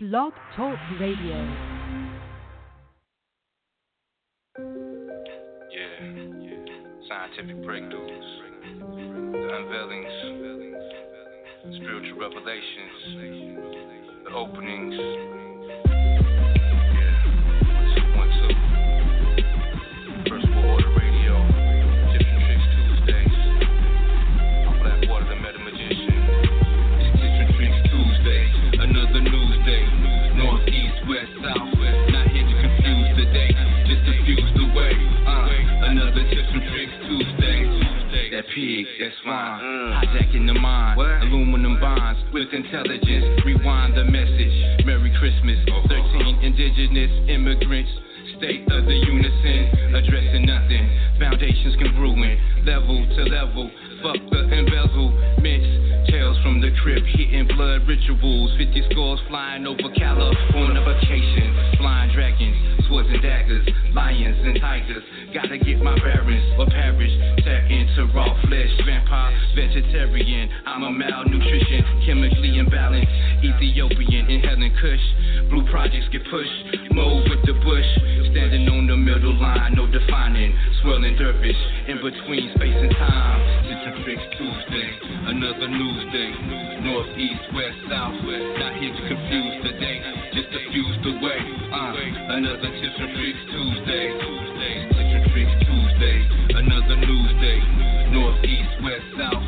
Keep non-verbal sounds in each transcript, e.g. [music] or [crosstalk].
Blog Talk Radio. Yeah, yeah. Scientific breakthroughs, the unveilings, spiritual revelations, the openings. That's fine. Mm. Hijacking the mind, aluminum bonds with intelligence. Rewind the message. Merry Christmas. 13 indigenous immigrants. State of the unison, addressing nothing. Foundations can ruin, level to level. Fuck the embezzlements. Tales from the crypt, hitting blood rituals. 50 scores flying over California vacation. Flying dragons, swords and daggers, lions and tigers. Gotta get my bearings or perish. Tap into raw flesh, vampire, vegetarian. I'm a malnutrition, chemically imbalanced. Ethiopian, inhaling kush. Blue projects get pushed. Move with the bush. Standing on the middle line, no defining. Swirling dervish in between space and time. Tips and tricks Tuesday, another news day. North, east, west, south. Not here to confuse the day, just to fuse the way. Uh, another tips and tricks Tuesday. Tips and Tuesday, another news day. North, east, west, south.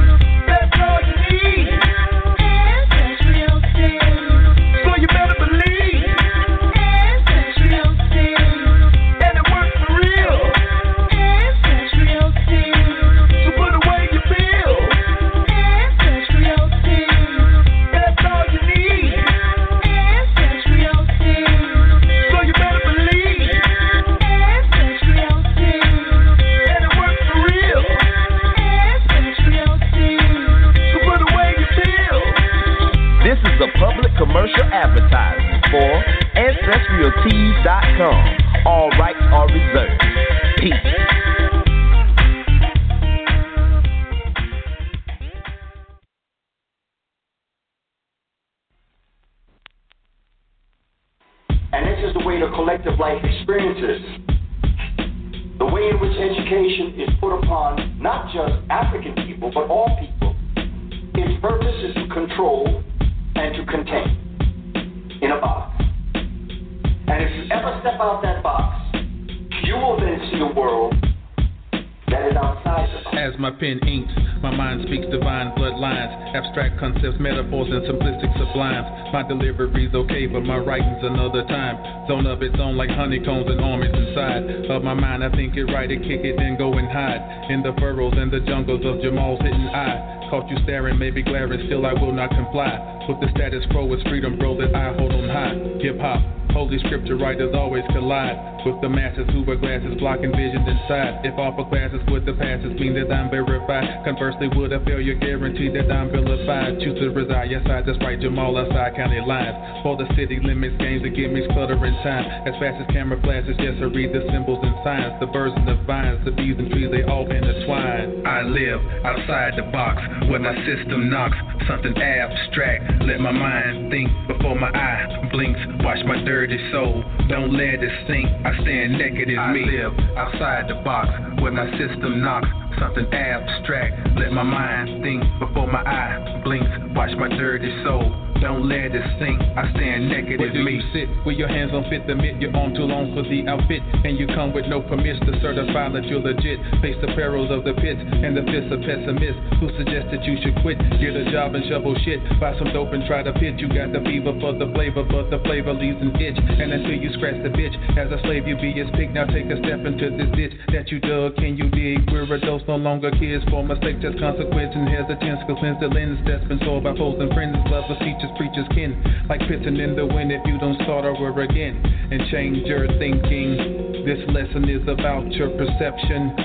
commercial advertisement for AncestralTees.com. All rights are reserved. Peace. And this is the way the collective life experiences. The way in which education is put upon not just African people, but all people. Its purpose is to control and to contain in a box. And if you ever step out that box, you will then see a world that is outside box. As my pen inks, my mind speaks divine bloodlines, abstract concepts, metaphors, and simplistic sublimes. My delivery's okay, but my writing's another time. Zone of its own like honeycombs and armies inside of my mind. I think it right to kick it, then go and hide in the furrows and the jungles of Jamal's hidden eye. Caught you staring, maybe glaring, still I will not comply. With the status quo, it's freedom, bro, that I hold on high. Hip hop. Holy scripture writers always collide with the masses who wear glasses blocking visions inside. If offer classes with the passes mean that I'm verified. Conversely, would a failure guarantee that I'm vilified? Choose to reside, yes, I just write Jamal outside county lines. For the city limits, games that give me cluttering time. As fast as camera flashes, yes, I read the symbols and signs. The birds and the vines, the bees and trees, they all intertwine. I live outside the box where my system knocks. Something abstract. Let my mind think before my eye blinks. Watch my dirty soul. Don't let it sink. I stand naked as me. I live outside the box where my system knocks. Something abstract. Let my mind think before my eye blinks. Watch my dirty soul. Don't let it sink. I stand naked Where as do me. You sit with your hands on fit the mitt. You're on too long for the outfit, and you come with no permits to certify that you're legit. Face the perils of the pit and the fists of pessimists who suggest that you should quit. Get a job and shovel shit. Buy some dope and try to pitch. You got the fever for the flavor, but the flavor leaves an itch. And until you scratch the bitch, as a slave you be his pig. Now take a step into this ditch that you dug. Can you dig? We're adults, no longer kids. For mistakes, just consequence and hesitance. Cause cleanse the lens that's been sold by foes and friends. Lovers, teachers, preachers, kin. Like pissing in the wind if you don't start over again and change your thinking. This lesson is about your perception.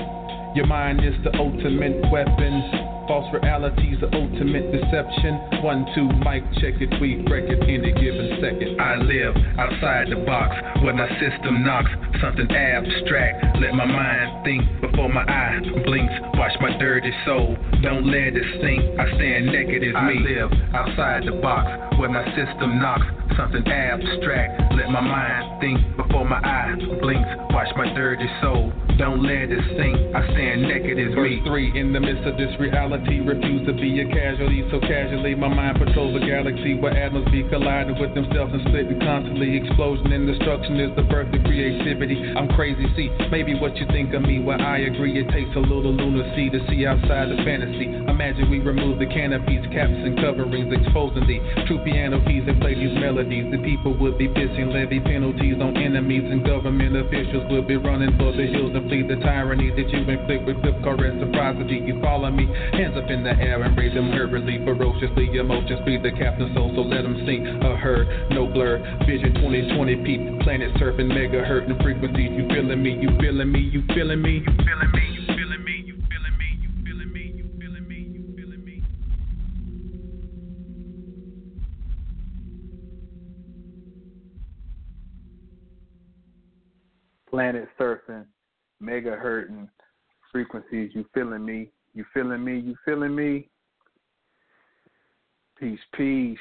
Your mind is the ultimate weapon. False reality's the ultimate deception. One, two, mic check it, we break it in any given second. I live outside the box when my system knocks. Something abstract. Let my mind think before my eye blinks. Watch my dirty soul. Don't let it sink. I stand naked as me. I live outside the box when my system knocks. Something abstract. Let my mind think before my eye blinks. Watch my dirty soul. Don't let it sink. I stand naked as me. Three in the midst of this reality. Refuse to be a casualty so casually. My mind patrols the galaxy where atoms be colliding with themselves and splitting constantly. Explosion and destruction is the birth of creativity. I'm crazy, see, maybe what you think of me. Well, I agree, it takes a little lunacy to see outside the fantasy. Imagine we remove the canopies, caps, and coverings, exposing the true piano keys and play these melodies. The people would be pissing levy penalties on enemies, and government officials would be running for the hills and flee the tyranny that you inflict with flip car reciprocity. You follow me, hands up in the air and raise them hurriedly, ferociously. Emotions be the captain's soul, so let them sink a herd, no blur. Vision 2020 peep, planet surfing, mega hurting frequencies. you feeling me, you feeling me, you feeling me. You feeling me, you feeling me, you feeling me, you feeling me, you feeling me. Planet surfing mega hurting frequencies. You feeling me? You feeling me? You feeling me? Peace, peace.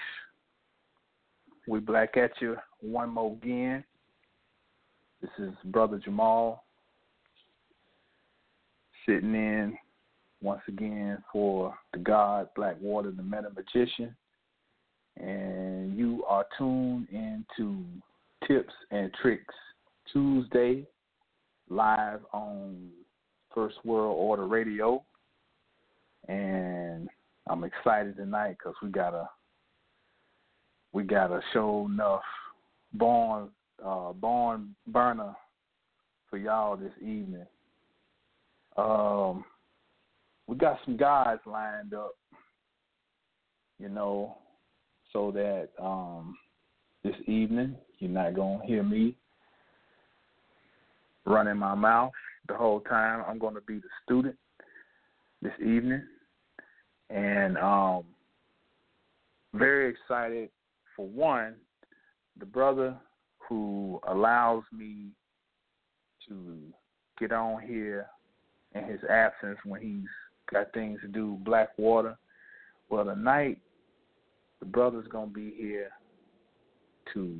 We black at you one more again. This is Brother Jamal sitting in once again for the God Blackwater, the Meta Magician. And you are tuned into Tips and Tricks Tuesday live on First World Order Radio and I'm excited tonight because we got a we got a show enough born uh, born burner for y'all this evening. Um, we got some guys lined up, you know, so that um, this evening you're not gonna hear me running my mouth the whole time. I'm gonna be the student this evening and um, very excited for one, the brother who allows me to get on here in his absence when he's got things to do, Blackwater. Well, tonight, the brother's going to be here to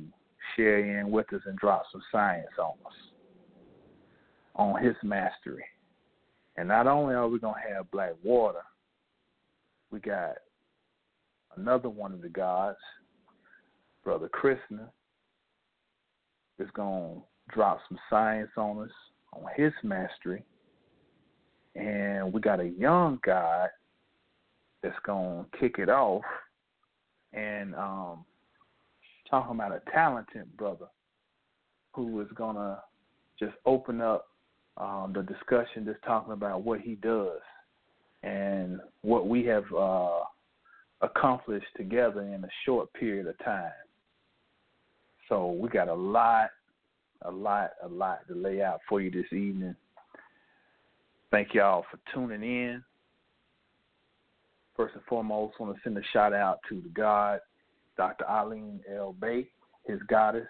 share in with us and drop some science on us, on his mastery. And not only are we going to have black water, we got another one of the gods, Brother Krishna, is going to drop some science on us on his mastery. And we got a young god that's going to kick it off and um, talking about a talented brother who is going to just open up um, the discussion, just talking about what he does and what we have uh, accomplished together in a short period of time. So we got a lot, a lot, a lot to lay out for you this evening. Thank y'all for tuning in. First and foremost, I want to send a shout out to the God, Dr. Eileen L. Bay, his goddess,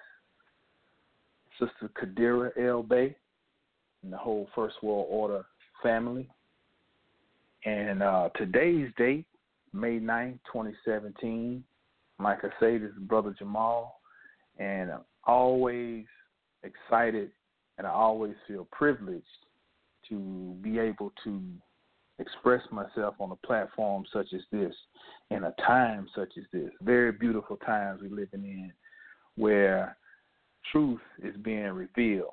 Sister Kadira L. Bay, the whole First World Order family. And uh, today's date, May 9th, 2017, like I say, this is Brother Jamal, and I'm always excited and I always feel privileged to be able to express myself on a platform such as this, in a time such as this. Very beautiful times we're living in, where truth is being revealed.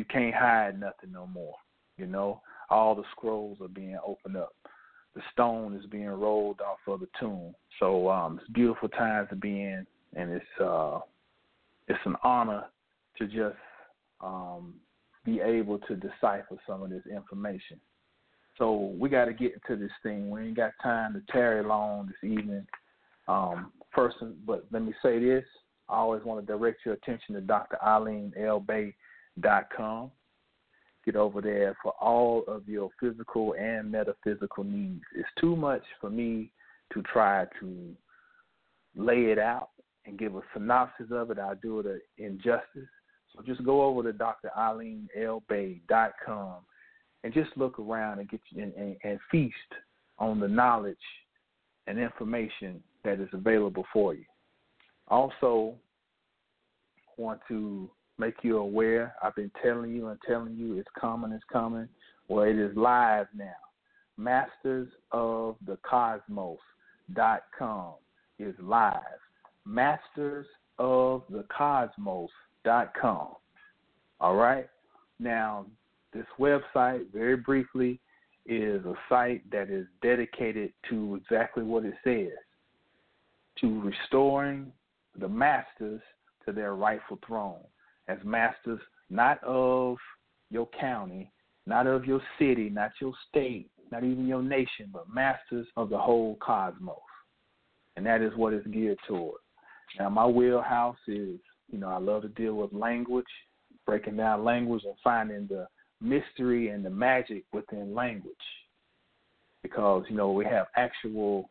You can't hide nothing no more. You know, all the scrolls are being opened up. The stone is being rolled off of the tomb. So um, it's beautiful times to be in, and it's uh, it's an honor to just um, be able to decipher some of this information. So we got to get into this thing. We ain't got time to tarry long this evening. Um, first, but let me say this: I always want to direct your attention to draleenlbay.com. Get over there for all of your physical and metaphysical needs. It's too much for me to try to lay it out and give a synopsis of it. I'll do it an injustice. So just go over to draleenlbay.com and just look around and get and, and, and feast on the knowledge and information that is available for you. Also, want to make you aware. I've been telling you and telling you it's coming, it's coming. Well, it is live now. Masters of the Cosmos.com is live. Masters of the Cosmos.com. All right? Now, this website, very briefly, is a site that is dedicated to exactly what it says to restoring the masters to their rightful throne as masters not of your county, not of your city, not your state, not even your nation, but masters of the whole cosmos. And that is what it's geared toward. Now, my wheelhouse is, you know, I love to deal with language, breaking down language and finding the mystery and the magic within language. Because, you know, we have actual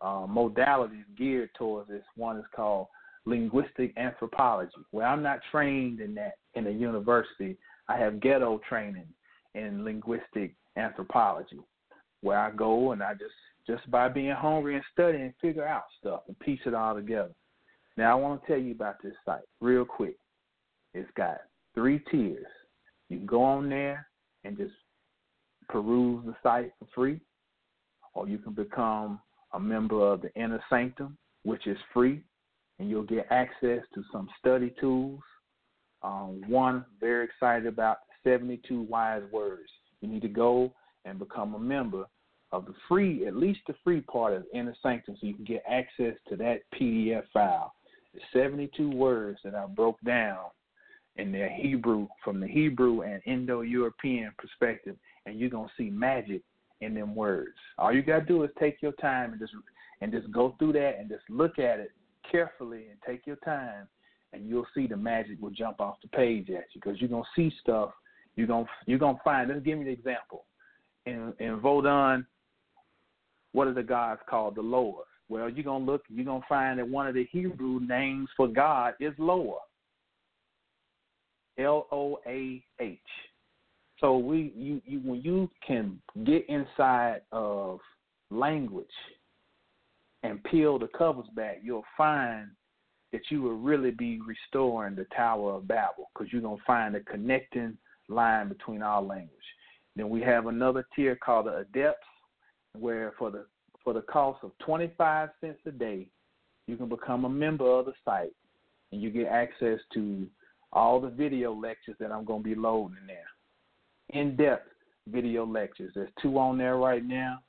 uh, modalities geared towards this. One is called linguistic anthropology, where I'm not trained in that in a university. I have ghetto training in linguistic anthropology, where I go and I just just by being hungry and studying, figure out stuff and piece it all together. Now I want to tell you about this site real quick. It's got three tiers. You can go on there and just peruse the site for free, or you can become a member of the Inner Sanctum, which is free and you'll get access to some study tools. Um, one, very excited about 72 wise words. You need to go and become a member of the free, at least the free part of Inner Sanctum, so you can get access to that PDF file. The 72 words that I broke down in their Hebrew, from the Hebrew and Indo European perspective, and you're gonna see magic in them words. All you gotta do is take your time and just and just go through that and just look at it carefully and take your time, and you'll see the magic will jump off the page at you because you're gonna see stuff. You're gonna you're gonna find. Let's give me an example. In in Vodun, what are the gods called? The Loa. Well, you're gonna look. You're gonna find that one of the Hebrew names for God is Loa. L O A H. So we you, you when you can get inside of language and peel the covers back, you'll find that you will really be restoring the Tower of Babel because you're going to find a connecting line between our language. Then we have another tier called the Adepts, where for the for the cost of 25 cents a day, you can become a member of the site and you get access to all the video lectures that I'm going to be loading in there. In depth video lectures. There's two on there right now.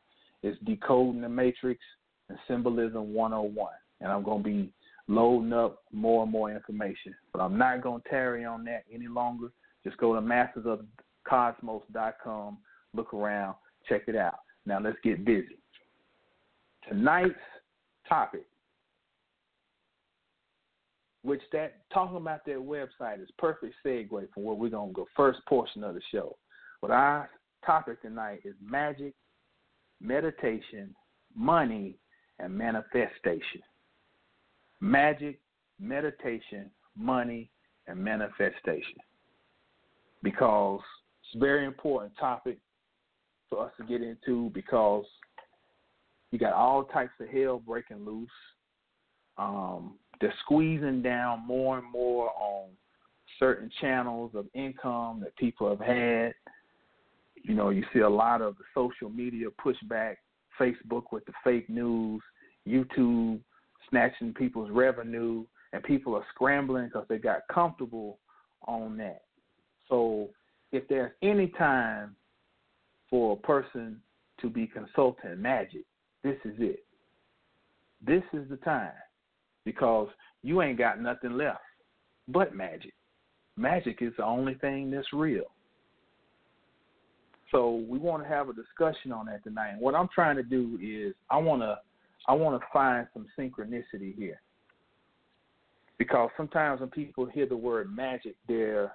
It's Decoding the Matrix and Symbolism 101. And I'm going to be loading up more and more information. But I'm not going to tarry on that any longer. Just go to mastersofcosmos.com, look around, check it out. Now let's get busy. Tonight's topic, which that talking about that website is perfect segue for where we're gonna go. First portion of the show. But our topic tonight is magic, meditation, money, and manifestation. Magic, meditation, money, and manifestation. Because it's a very important topic for us to get into because you got all types of hell breaking loose. Um, they're squeezing down more and more on certain channels of income that people have had. you know, you see a lot of the social media pushback, Facebook with the fake news, YouTube snatching people's revenue, and people are scrambling because they got comfortable on that. So if there's any time for a person to be consulting magic, this is it. This is the time because you ain't got nothing left but magic. Magic is the only thing that's real. So we want to have a discussion on that tonight. And what I'm trying to do is I want to I want to find some synchronicity here. Because sometimes when people hear the word magic, they're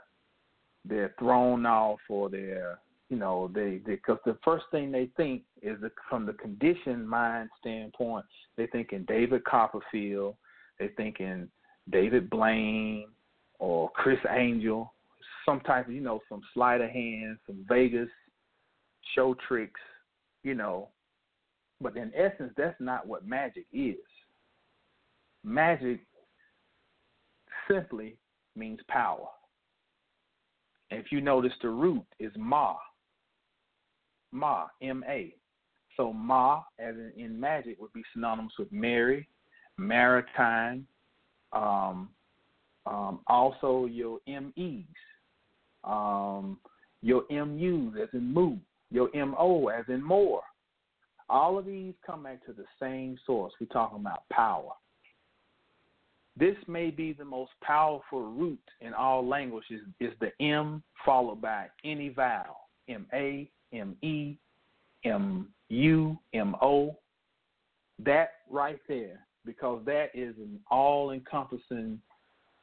they're thrown off or they're you know they because the first thing they think is the, from the conditioned mind standpoint they think in David Copperfield they think in David Blaine or Criss Angel some type of you know some sleight of hand some Vegas show tricks you know. But in essence that's not what magic is. Magic simply means power. If you notice the root is ma. Ma, M A. So Ma, as in, in magic, would be synonymous with Mary, maritime, um, um, also your MEs, um, your MUs as in move, your MO as in more. All of these come back to the same source. We're talking about power. This may be the most powerful root in all languages is the M followed by any vowel. M A, M E, M U, M O. That right there, because that is an all encompassing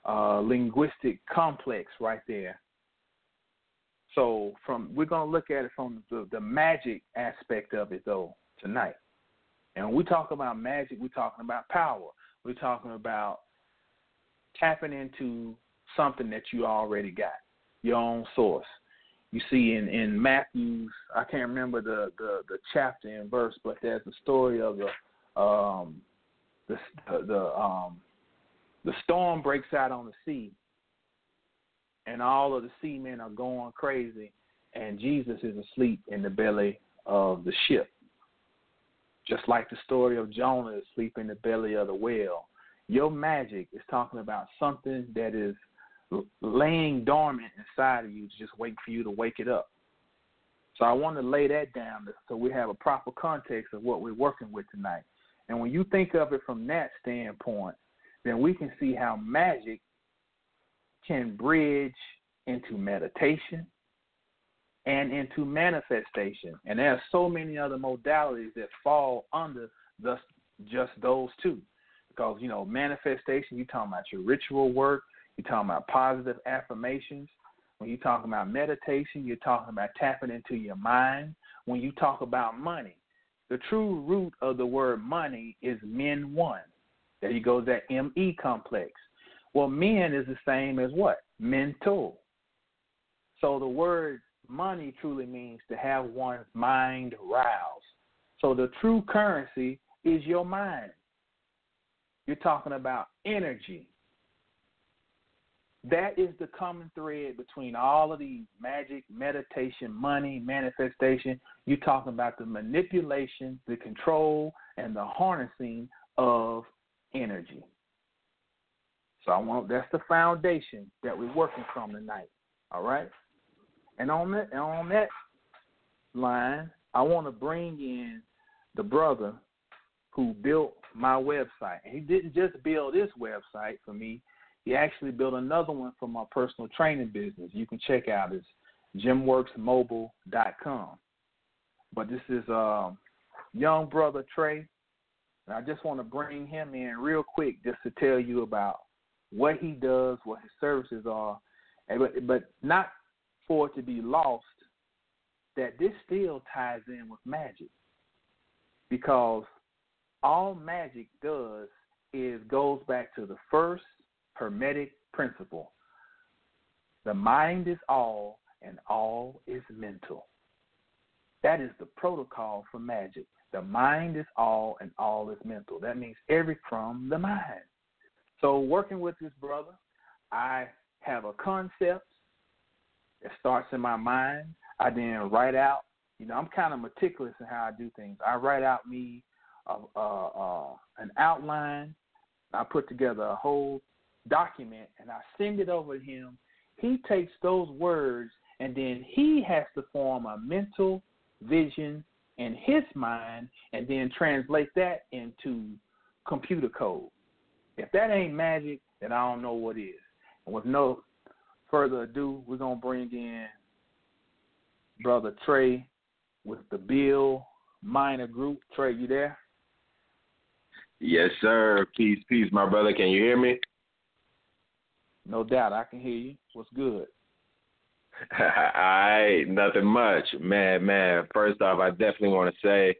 uh, linguistic complex right there. So from we're gonna look at it from the, the magic aspect of it though tonight. And when we talk about magic, we're talking about power. We're talking about tapping into something that you already got, your own source you see in in Matthew's I can't remember the the, the chapter and verse, but there's the story of the um the the, the um the storm breaks out on the sea, and all of the seamen are going crazy, and Jesus is asleep in the belly of the ship. Just like the story of Jonah asleep in the belly of the whale. Your magic is talking about something that is laying dormant inside of you to just wait for you to wake it up. So I want to lay that down so we have a proper context of what we're working with tonight. And when you think of it from that standpoint, then we can see how magic can bridge into meditation and into manifestation. And there are so many other modalities that fall under the, just those two. Because, you know, manifestation, you're talking about your ritual work, you're talking about positive affirmations. When you're talking about meditation, you're talking about tapping into your mind. When you talk about money, the true root of the word money is men one. There you go, that ME complex. Well, men is the same as what? Mental. So the word money truly means to have one's mind roused. So the true currency is your mind. You're talking about energy. That is the common thread between all of these magic, meditation, money, manifestation. You're talking about the manipulation, the control, and the harnessing of energy. So I want that's the foundation that we're working from tonight. All right? And on that on that line, I want to bring in the brother who built my website. And he didn't just build this website for me, he actually built another one for my personal training business. You can check out it's gymworksmobile.com. But this is um, young brother Trey. And I just want to bring him in real quick just to tell you about what he does, what his services are, but, but not for it to be lost that this still ties in with magic. Because all magic does is goes back to the first Hermetic principle. The mind is all, and all is mental. That is the protocol for magic. The mind is all, and all is mental. That means every from the mind. So, working with this brother, I have a concept that starts in my mind. I then write out. You know, I'm kind of meticulous in how I do things. I write out me uh, uh, uh, an outline. I put together a whole document and I send it over to him. He takes those words and then he has to form a mental vision in his mind and then translate that into computer code. If that ain't magic, then I don't know what is. And with no further ado, we're gonna bring in brother Trey with the Bill Minor Group. Trey, you there? Yes, sir. Peace, peace, my brother. Can you hear me? No doubt, I can hear you. What's good? [laughs] I nothing much, man. Man, first off, I definitely want to say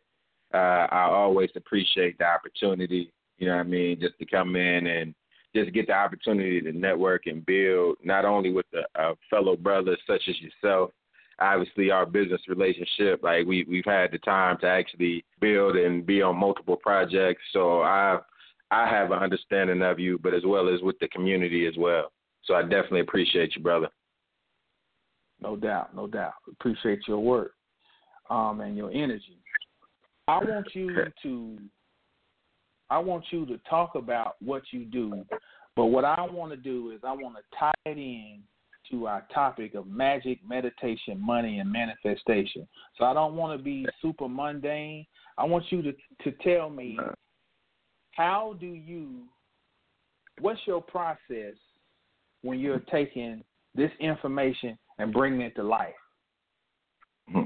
uh, I always appreciate the opportunity. You know what I mean? Just to come in and just get the opportunity to network and build, not only with a, uh, fellow brothers such as yourself. Obviously, our business relationship, like we we've had the time to actually build and be on multiple projects. So I I have an understanding of you, but as well as with the community as well. So I definitely appreciate you, brother. No doubt, no doubt. Appreciate your work um, and your energy. I want you to [laughs] I want you to talk about what you do, but what I want to do is I want to tie it in to our topic of magic, meditation, money, and manifestation. So I don't want to be super mundane. I want you to to tell me how do you what's your process when you're taking this information and bringing it to life? Hmm.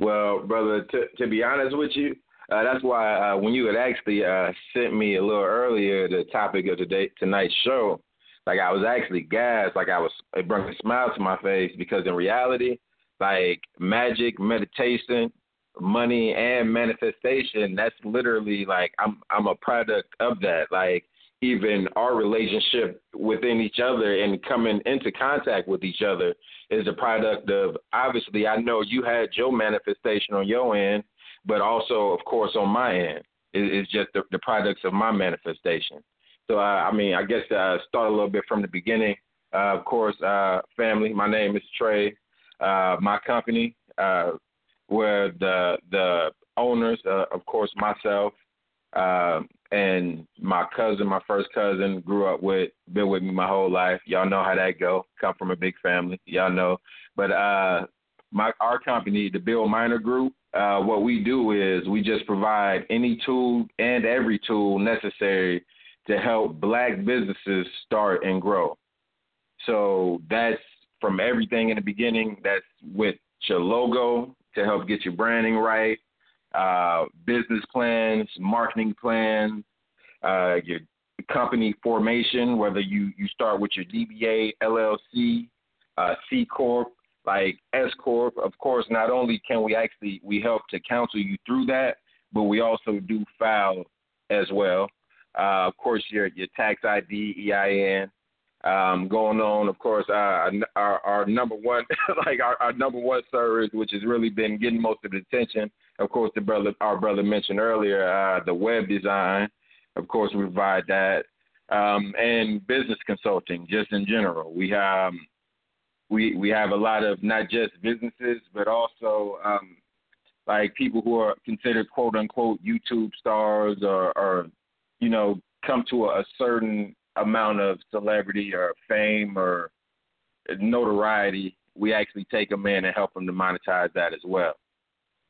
Well, brother, to to be honest with you, uh, that's why uh, when you had actually uh, sent me a little earlier the topic of today tonight's show, like I was actually gassed, like I was it brought a smile to my face because in reality, like magic, meditation, money, and manifestation, that's literally like I'm I'm a product of that. Like even our relationship within each other and coming into contact with each other is a product of obviously I know you had your manifestation on your end, but also of course on my end it's just the, the products of my manifestation. So uh, I mean I guess uh, start a little bit from the beginning. Uh, of course, uh, family. My name is Trey. Uh, my company, uh, where the the owners, uh, of course, myself, and my cousin, my first cousin, grew up with, been with me my whole life. Y'all know how that go. Come from a big family, y'all know. But uh, my our company, the Bill Minor Group, uh, what we do is we just provide any tool and every tool necessary to help black businesses start and grow. So that's from everything in the beginning. That's with your logo to help get your branding right, uh, business plans, marketing plans, uh, your company formation, whether you, you start with your DBA, LLC, uh, C Corp, like S Corp. Of course, not only can we actually we help to counsel you through that, but we also do file as well. Uh, of course, your your tax ID, EIN, um, going on. Of course, uh, our, our number one, [laughs] like our, our number one service, which has really been getting most of the attention. Of course, the brother, our brother mentioned earlier, uh, the web design. Of course, we provide that, um, and business consulting, just in general. We have we we have a lot of not just businesses, but also um, like people who are considered quote unquote YouTube stars or, or you know come to a, certain amount of celebrity or fame or notoriety, we actually take them in and help them to monetize that as well.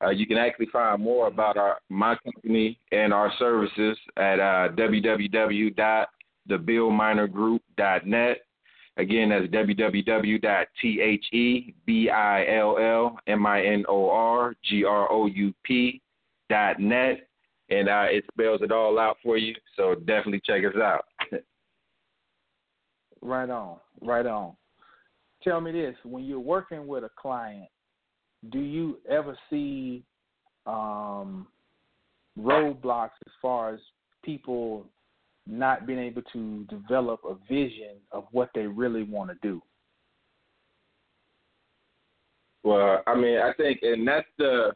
Uh, you can actually find more about our my company and our services at uh, www.thebillminorgroup.net. Again, that's www.thebillminorgroup.net, and uh, it spells it all out for you. So definitely check us out. [laughs] Right on, right on. Tell me this: when you're working with a client, do you ever see um, roadblocks as far as people not being able to develop a vision of what they really want to do? Well, I mean, I think, and that's the,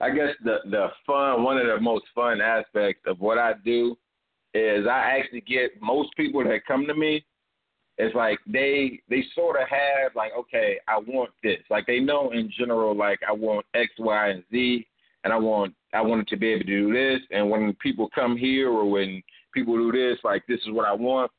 I guess the the fun. One of the most fun aspects of what I do is I actually get most people that come to me it's like they they sort of have like okay I want this like they know in general like I want X Y and Z and I want I wanted to be able to do this and when people come here or when people do this like this is what I want.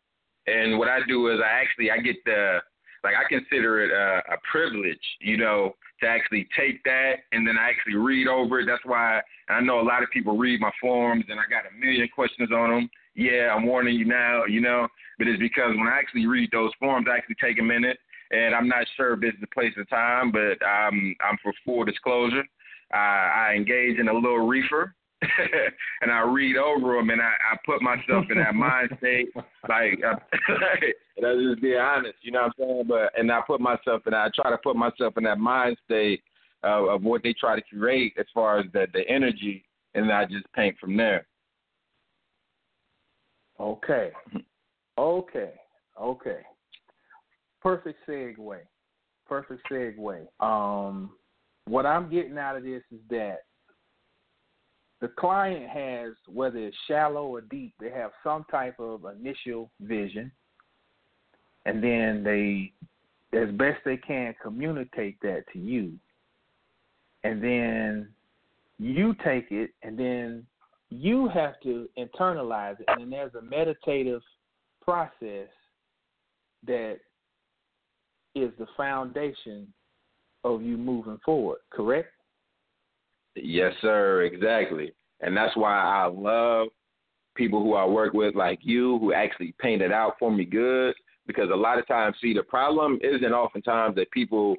And what I do is I actually I get the like I consider it a, a privilege you know to actually take that and then I actually read over it. That's why I know a lot of people read my forums and I got a million questions on them yeah I'm warning you now you know but it's because when I actually read those forms, I actually take a minute, and I'm not sure if this is the place or time, but I'm I'm for full disclosure. I, I engage in a little reefer, [laughs] and I read over them, and I, I put myself in that mind state. Like, uh, [laughs] let's just be honest, you know what I'm saying? But and I put myself in, I try to put myself in that mind state of, of what they try to create as far as the the energy, and I just paint from there. Okay. Okay, okay. Perfect segue. Perfect segue. Um, what I'm getting out of this is that the client has, whether it's shallow or deep, they have some type of initial vision, and then they, as best they can, communicate that to you, and then you take it, and then you have to internalize it, and then there's a meditative process that is the foundation of you moving forward, correct? Yes, sir, exactly. And that's why I love people who I work with like you who actually paint it out for me good because a lot of times see the problem isn't oftentimes that people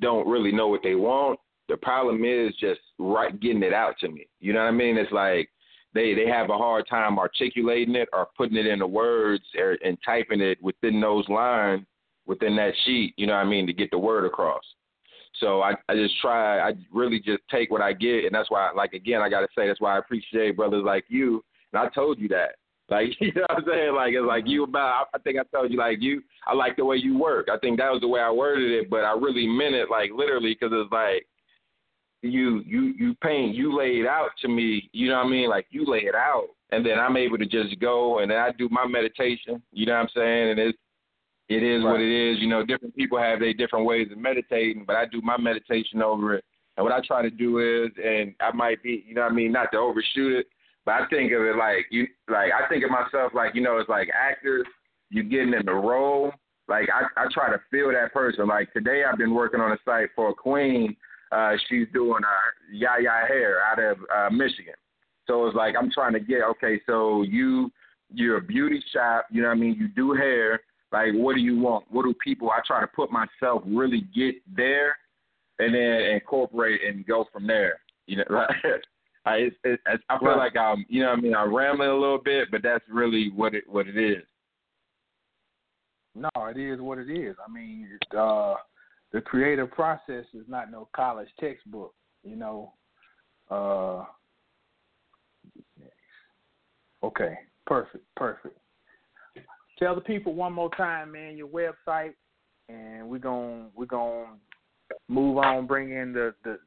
don't really know what they want. The problem is just right getting it out to me. You know what I mean? It's like they they have a hard time articulating it or putting it into words or, and typing it within those lines within that sheet. You know what I mean to get the word across. So I I just try. I really just take what I get, and that's why, like again, I got to say that's why I appreciate brothers like you. And I told you that. Like [laughs] you know what I'm saying? Like it's like you mm-hmm. about. I think I told you like you. I like the way you work. I think that was the way I worded it, but I really meant it like literally because it's like you you you paint you lay it out to me you know what i mean like you lay it out and then i'm able to just go and then i do my meditation you know what i'm saying and it's it is right. what it is you know different people have their different ways of meditating but i do my meditation over it and what i try to do is and i might be you know what i mean not to overshoot it but i think of it like you like i think of myself like you know it's like actors you getting in the role like i i try to feel that person like today i've been working on a site for a queen uh, she's doing uh, Yaya hair out of uh, Michigan. So it's like I'm trying to get okay. So you you're a beauty shop. You know what I mean? You do hair. Like what do you want? What do people? I try to put myself really get there, and then incorporate and go from there. You know, [laughs] right? I it's, it's, I feel like I'm you know what I mean I'm rambling a little bit, but that's really what it what it is. No, it is what it is. I mean, uh, the creative process is not no college textbook, you know. Uh, okay, perfect, perfect. Tell the people one more time, man, your website, and we're gonna we're gonna move on. Bring in the the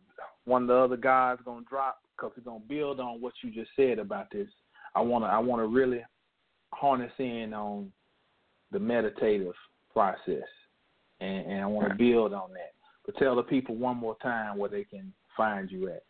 one of the other guys gonna drop because we're gonna build on what you just said about this. I wanna I wanna really harness in on the meditative process and, and I want to build on that. But tell the people one more time where they can find you at.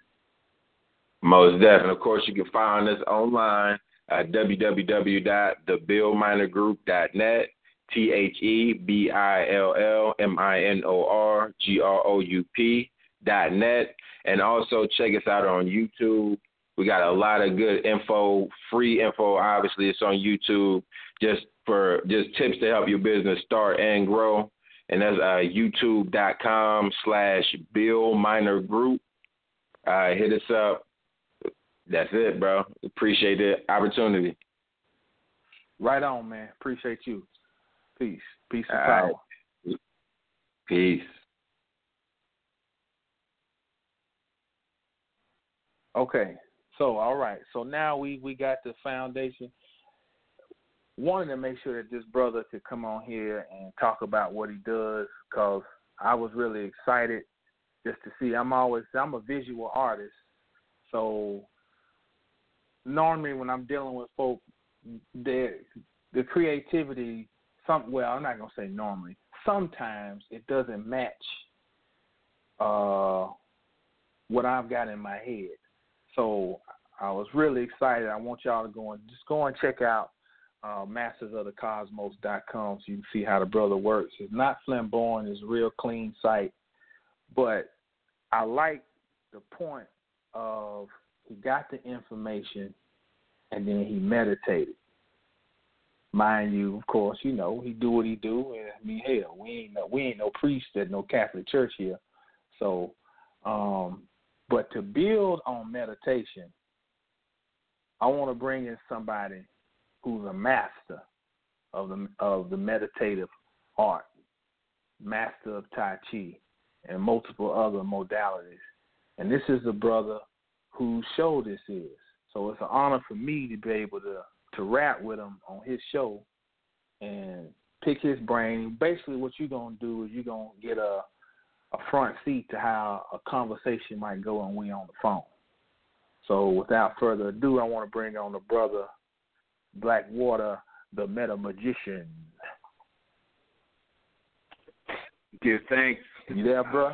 Most definitely. Of course, you can find us online at www.thebillminorgroup.net. T H E B I L L M I N O R G R O U P dot net. And also check us out on YouTube. We got a lot of good info, free info. Obviously, it's on YouTube just for just tips to help your business start and grow and that's uh, youtube.com slash Bill Minor Group. Uh, hit us up. That's it, bro. Appreciate the opportunity. Right on, man. Appreciate you. Peace. Peace and power. Right. Peace. Okay. So all right. So now we we got the foundation wanted to make sure that this brother could come on here and talk about what he does because I was really excited just to see. I'm always I'm a visual artist, so normally when I'm dealing with folk, the the creativity some well, I'm not gonna say normally. Sometimes it doesn't match uh what I've got in my head. So I was really excited. I want y'all to go and just go and check out uh, mastersofthecosmos.com so you can see how the brother works. It's not flamboyant, it's a real clean site. But I like the point of he got the information and then he meditated. Mind you, of course, you know, he do what he do and I mean hell, we ain't no we ain't no priest at no Catholic church here. So um but to build on meditation, I want to bring in somebody who's a master of the of the meditative art, master of Tai Chi, and multiple other modalities. And this is the brother whose show this is. So it's an honor for me to be able to to rap with him on his show and pick his brain. Basically, what you're gonna do is you're gonna get a a front seat to how a conversation might go when we on the phone. So without further ado, I want to bring on the brother Blackwater, the Meta Magician. Give thanks. You there, bro?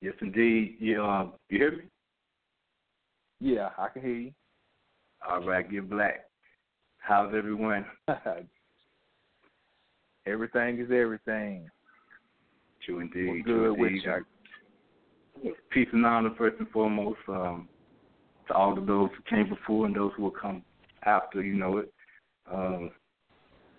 Yes, indeed. You, uh, you hear me? Yeah, I can hear you. All right, get black. How's everyone? [laughs] everything is everything. True indeed. We're good True indeed. you. Peace and honor, first and foremost, um, to all of those who came before and those who will come after. You know it. Um,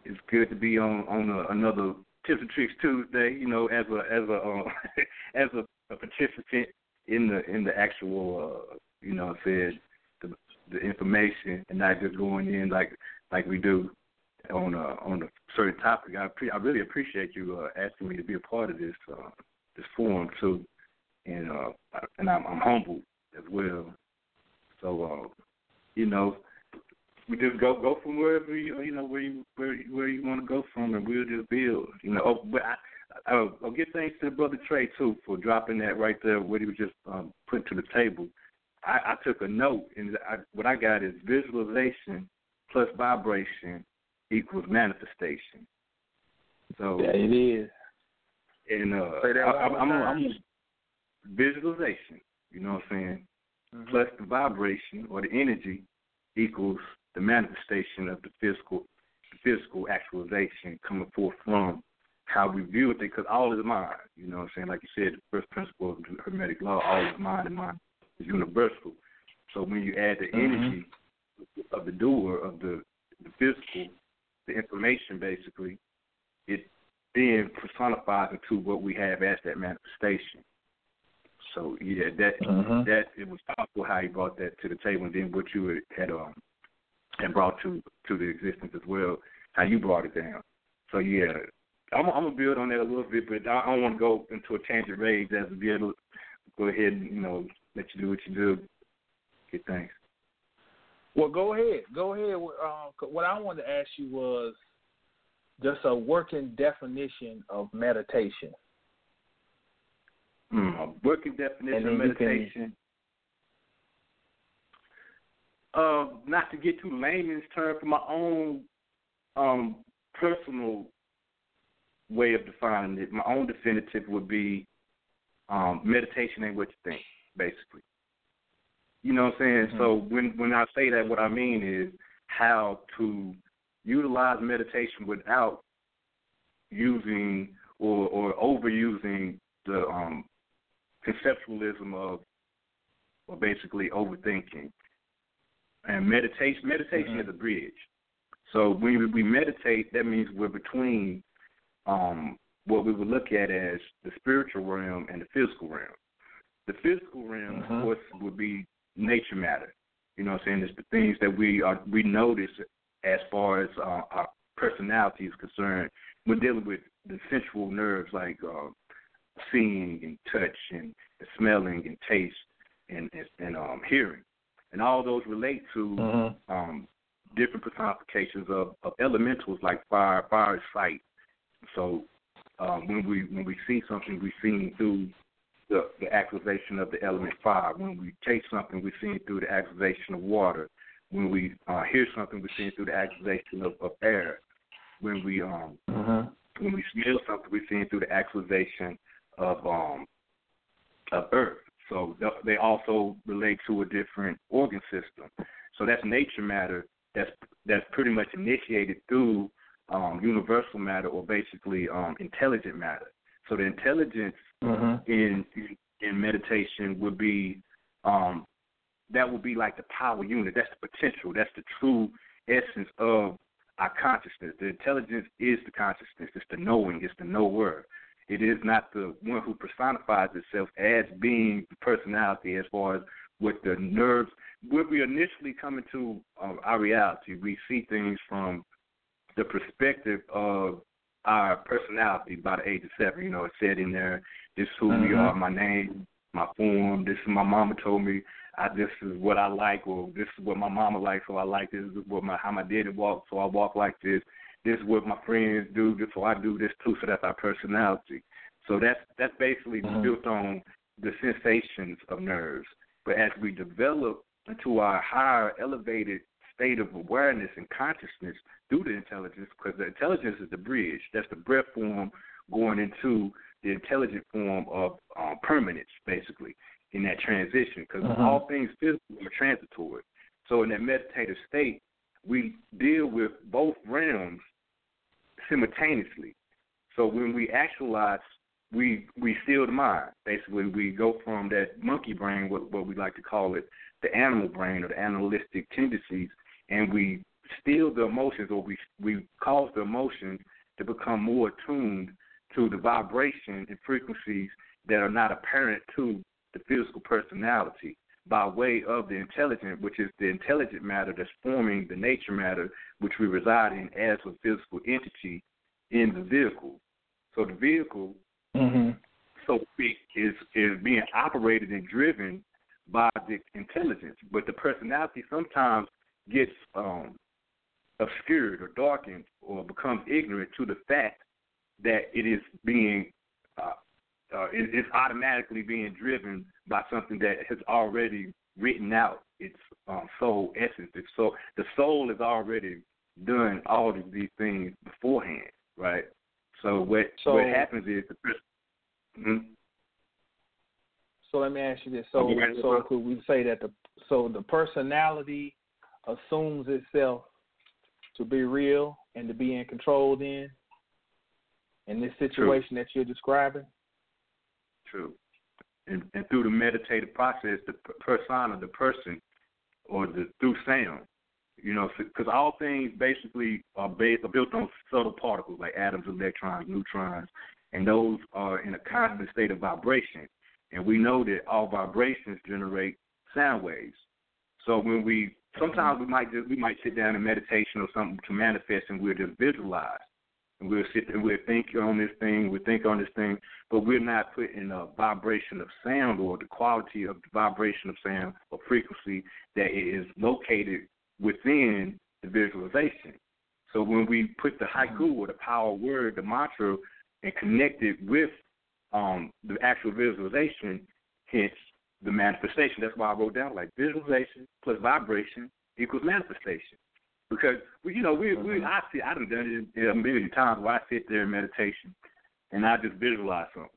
it's good to be on on a, another Tips and Tricks Tuesday. You know, as a as a um, [laughs] as a, a participant in the in the actual, uh, you know, said the the information and not just going in like like we do on a on a certain topic. I pre- I really appreciate you uh, asking me to be a part of this uh, this forum too, and uh, and I'm, I'm humbled as well. So uh, you know, we just go go from wherever you you know where you where where you want to go from, and we'll just build. You know, oh, but I. I'll, I'll give thanks to brother Trey too for dropping that right there, what he was just um, putting to the table. I, I took a note, and I, what I got is visualization plus vibration equals manifestation. So Yeah, it is. and uh, Say I, one I'm, more I'm. I'm visualization. You know what I'm saying? Mhm. Plus the vibration or the energy equals the manifestation of the physical, the physical actualization coming forth from how we view it. Because all is mind. You know what I'm saying? Like you said, the first principle of Hermetic law: all is mind, and mind is universal. So when you add the Mhm. energy of the doer of the the physical, the information basically, it then personifies into what we have as that manifestation. So yeah, that Mhm. that it was powerful how you brought that to the table, and then what you had um and brought to to the existence as well, how you brought it down. So yeah, I'm I'm gonna build on that a little bit, but I don't want to go into a tangent rage as a be able to go ahead and you know let you do what you do. Good thanks. Well, go ahead. Go ahead. Uh, what I wanted to ask you was just a working definition of meditation. Hmm. A working definition of you can- meditation. Uh, not to get too layman's term, for my own um, personal way of defining it, my own definitive would be um, meditation ain't what you think, basically. You know what I'm saying? So when when I say that, what I mean is how to utilize meditation without using or or overusing the um, conceptualism of or basically overthinking. And meditation meditation is a bridge. So when we, we meditate, that means we're between um, what we would look at as the spiritual realm and the physical realm. The physical realm, of course, would be nature matter. You know what I'm saying? It's the things that we are we notice as far as uh, our personality is concerned. We're dealing with the sensual nerves like uh, seeing and touch and, smelling and taste and and, and um, hearing, and all those relate to Mhm. um, different personifications of, of elementals like fire. Fire is sight. So um, when we when we see something, we see it through the, the activation of the element fire. When we taste something, we see it through the activation of water. When we uh, hear something, we see seeing through the actualization of, of air. When we um Mm-hmm. when we smell something, we see seeing through the actualization of um of earth. So th- they also relate to a different organ system. So that's nature matter. That's that's pretty much initiated through um, universal matter, or basically um, intelligent matter. So the intelligence Mm-hmm. in in meditation would be um, that would be like the power unit. That's the potential. That's the true essence of our consciousness. The intelligence is the consciousness. It's the knowing. It's the knower. It is not the one who personifies itself as being the personality as far as with the nerves. When we initially come into uh, our reality, we see things from the perspective of our personality by the age of seven. You know, it's said in there, this is who we Mhm. are, my name, my form, this is my mama told me I this is what I like or this is what my mama likes, so I like this is what my how my daddy walks, so I walk like this. This is what my friends do, this so I do this too, so that's our personality. So that's that's basically Mhm. built on the sensations of nerves. But as we develop into our higher elevated state of awareness and consciousness through the intelligence, because the intelligence is the bridge. That's the breath form going into the intelligent form of um, permanence, basically, in that transition. Because Mhm. all things physical are transitory. So in that meditative state, we deal with both realms simultaneously. So when we actualize, we we still the mind. Basically, we go from that monkey brain, what what we like to call it, the animal brain or the animalistic tendencies, and we still the emotions, or we we cause the emotions to become more attuned to the vibration and frequencies that are not apparent to the physical personality by way of the intelligent, which is the intelligent matter that's forming the nature matter which we reside in as a physical entity in the vehicle. So the vehicle, Mm-hmm. so to speak, is is being operated and driven by the intelligence, but the personality sometimes gets um, obscured or darkened or becomes ignorant to the fact that it is being uh, uh, it, it's automatically being driven by something that has already written out its um, soul essence. Its soul, the soul has already done all of these things beforehand, right? So what So- what happens is the person. Mhm. So let me ask you this: so, Okay, so could we say that the so the personality assumes itself to be real and to be in control then in this situation that you're describing? True. And, and through the meditative process, the persona, the person, or the through sound, you know, because all things basically are based are built on subtle particles like atoms, electrons, neutrons, and those are in a constant state of vibration. And we know that all vibrations generate sound waves. So when we sometimes we might just we might sit down in meditation or something to manifest, and we'll just visualize and we'll sit and we'll think on this thing, we'll think on this thing, but we're not putting a vibration of sound or the quality of the vibration of sound or frequency that is located within the visualization. So when we put the hekau or the power word, the mantra, and connect it with um, the actual visualization, hence the manifestation. That's why I wrote down like visualization plus vibration equals manifestation. Because we, you know, we we I see I done it a million times where I sit there in meditation and I just visualize something.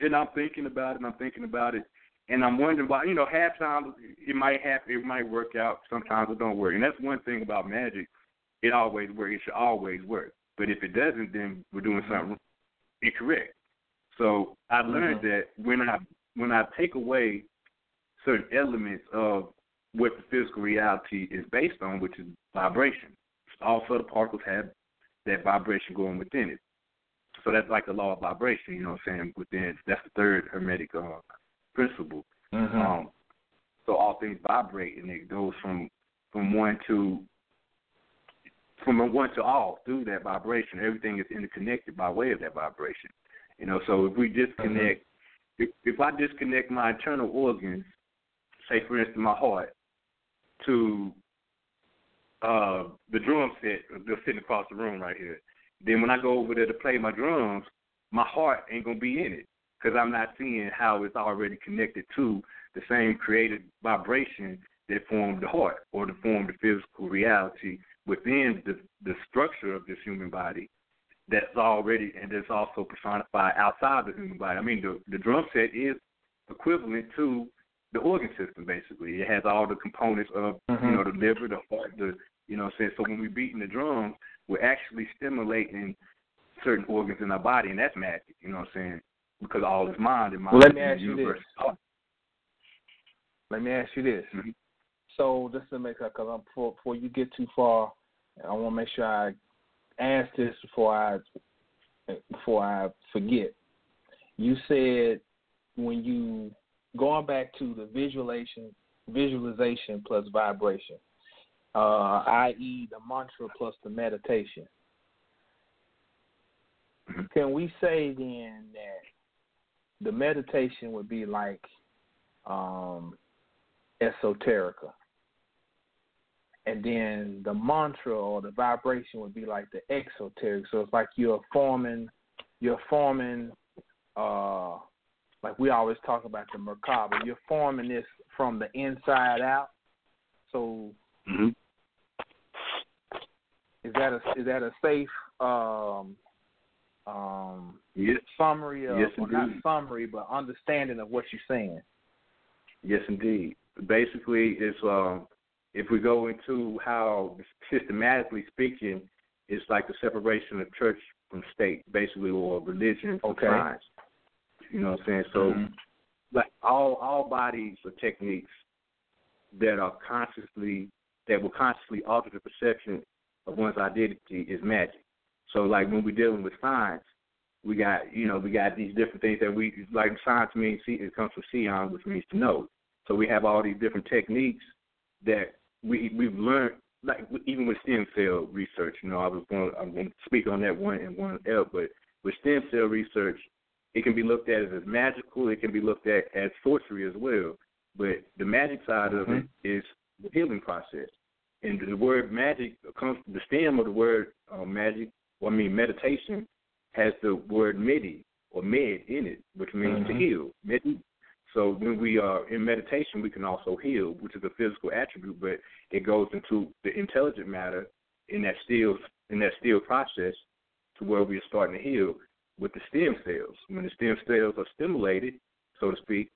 And I'm thinking about it and I'm thinking about it and I'm wondering why, you know, half times it might happen, it might work out, sometimes it don't work. And that's one thing about magic. It always works. It should always work. But if it doesn't, then we're doing something incorrect. So I learned Mhm. that when I when I take away certain elements of what the physical reality is based on, which is vibration. All subtle particles have that vibration going within it. So that's like the law of vibration, you know what I'm saying? Within that's the third hermetic uh, principle. Mm-hmm. Um, so all things vibrate, and it goes from from one to from one to all through that vibration. Everything is interconnected by way of that vibration. You know, so if we disconnect, if, if I disconnect my internal organs, say for instance my heart, to uh, the drum set that's sitting across the room right here, then when I go over there to play my drums, my heart ain't gonna be in it because I'm not seeing how it's already connected to the same creative vibration that formed the heart or to form the physical reality within the the structure of this human body that's already and that's also personified outside the human body. I mean the the drum set is equivalent to the organ system basically. It has all the components of Mm-hmm. you know the liver, the heart, the you know what I'm saying. So when we're beating the drums, we're actually stimulating certain organs in our body, and that's magic. You know what I'm saying? Because all is mind and mind. Well, let me is ask you this. Let me ask you this. Mhm. So just to make sure, because I'm before, before you get too far, I want to make sure I ask this before I before I forget. You said when you going back to the visualization visualization plus vibration, uh, i.e. the mantra plus the meditation. Mhm. Can we say then that the meditation would be like um, esoterica, and then the mantra or the vibration would be like the exoteric. So it's like you're forming, you're forming, uh, like we always talk about the merkaba. You're forming this from the inside out. So Mhm. is that a is that a safe um, um, Yes. summary of, Yes, or not summary, but understanding of what you're saying? Yes, indeed. Basically, it's um, if we go into how systematically speaking, it's like the separation of church from state, basically, or religion from Okay. science. You know what I'm saying? So, Mhm. like all all bodies or techniques that are consciously that will consciously alter the perception of one's identity is magic. So, like when we're dealing with science, we got you know we got these different things that we like. Science means it comes from Sion, which means to know. So we have all these different techniques that we we've learned. Like even with stem cell research, you know, I was going I'm going to speak on that one and one else, but with stem cell research, it can be looked at as magical. It can be looked at as sorcery as well. But the magic side of it is the healing process. And the word magic comes from the stem of the word uh, magic. Well, I mean meditation has the word medi or med in it, which means to Mhm. heal. Medi. So when we are in meditation, we can also heal, which is a physical attribute, but it goes into the intelligent matter in that still in that still process to where we are starting to heal with the stem cells. When the stem cells are stimulated, so to speak,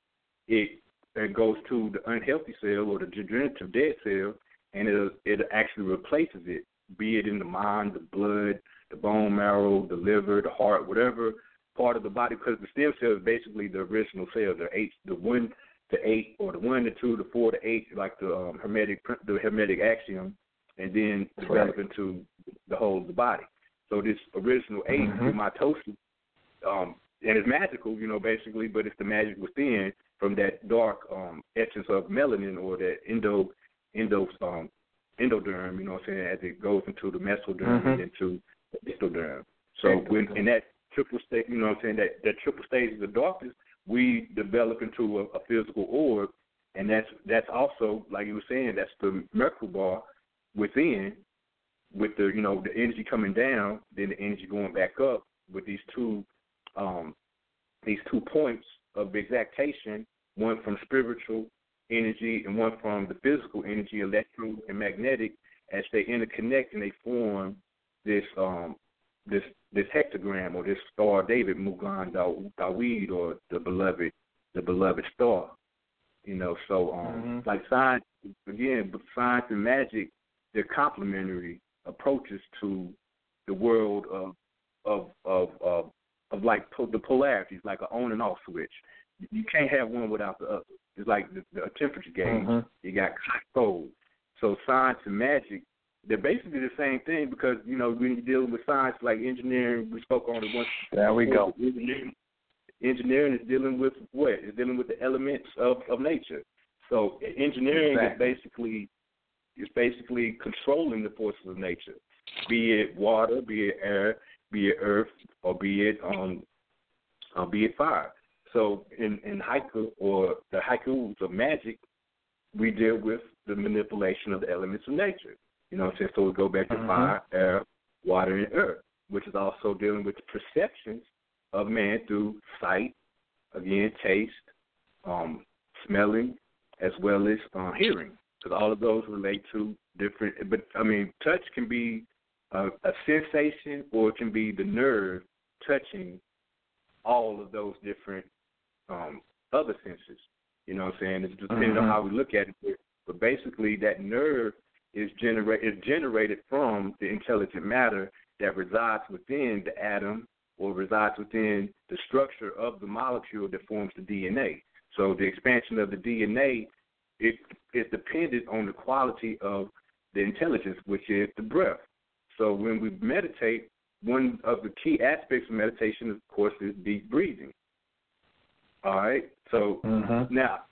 it it goes to the unhealthy cell or the degenerative dead cell, and it it actually replaces it, be it in the mind, the blood, the bone marrow, the liver, the heart, whatever part of the body. Because the stem cell is basically the original cell, the eight, the one to eight, or the one to two, the four to eight, like the um, hermetic the hermetic axiom, and then develop right. into the whole of the body. So this original 8 Mhm. mitosis, um, and it's magical, you know, basically, but it's the magic within from that dark um, essence of melanin or that endo endo um, endoderm, you know what I'm saying, as it goes into the mesoderm Mhm. and into the histoderm. So when in that triple state, you know what I'm saying, that, that triple stages of the darkness, we develop into a, a physical orb, and that's that's also like you were saying, that's the merkaba within, with the you know the energy coming down, then the energy going back up with these two um, these two points of exactation, one from spiritual energy and one from the physical energy, electro and magnetic, as they interconnect and they form this um this this hexagram or this star David, Mugan Daw- Dawid, or the beloved the beloved star. You know, so um Mhm. like science again, but science and magic, they're complementary approaches to the world of of of of, of like po- the polarities, like an on and off switch. You can't have one without the other. It's like the, the temperature gauge. Mhm. You got cold. So science and magic, they're basically the same thing because you know when you're dealing with science, like engineering, we spoke on it once. There we go. Engineering, engineering is dealing with what? It's dealing with the elements of of nature. So engineering Exactly. is basically is basically controlling the forces of nature, be it water, be it air, be it earth, or be it um, uh, be it fire. So in in haiku or the haikus of magic, we deal with the manipulation of the elements of nature. You know what I'm saying? So we go back to Mhm. fire, air, water, and earth, which is also dealing with the perceptions of man through sight, again, taste, um, smelling, as well as uh, hearing. because all of those relate to different. But I mean, touch can be a, a sensation, or it can be the nerve touching all of those different um, other senses. You know what I'm saying? It's depending Mhm. on how we look at it. But basically, that nerve is generate is generated from the intelligent matter that resides within the atom or resides within the structure of the molecule that forms the DNA. So the expansion of the DNA it is dependent on the quality of the intelligence, which is the breath. So when we meditate, one of the key aspects of meditation, of course, is deep breathing. All right. So Mhm. now,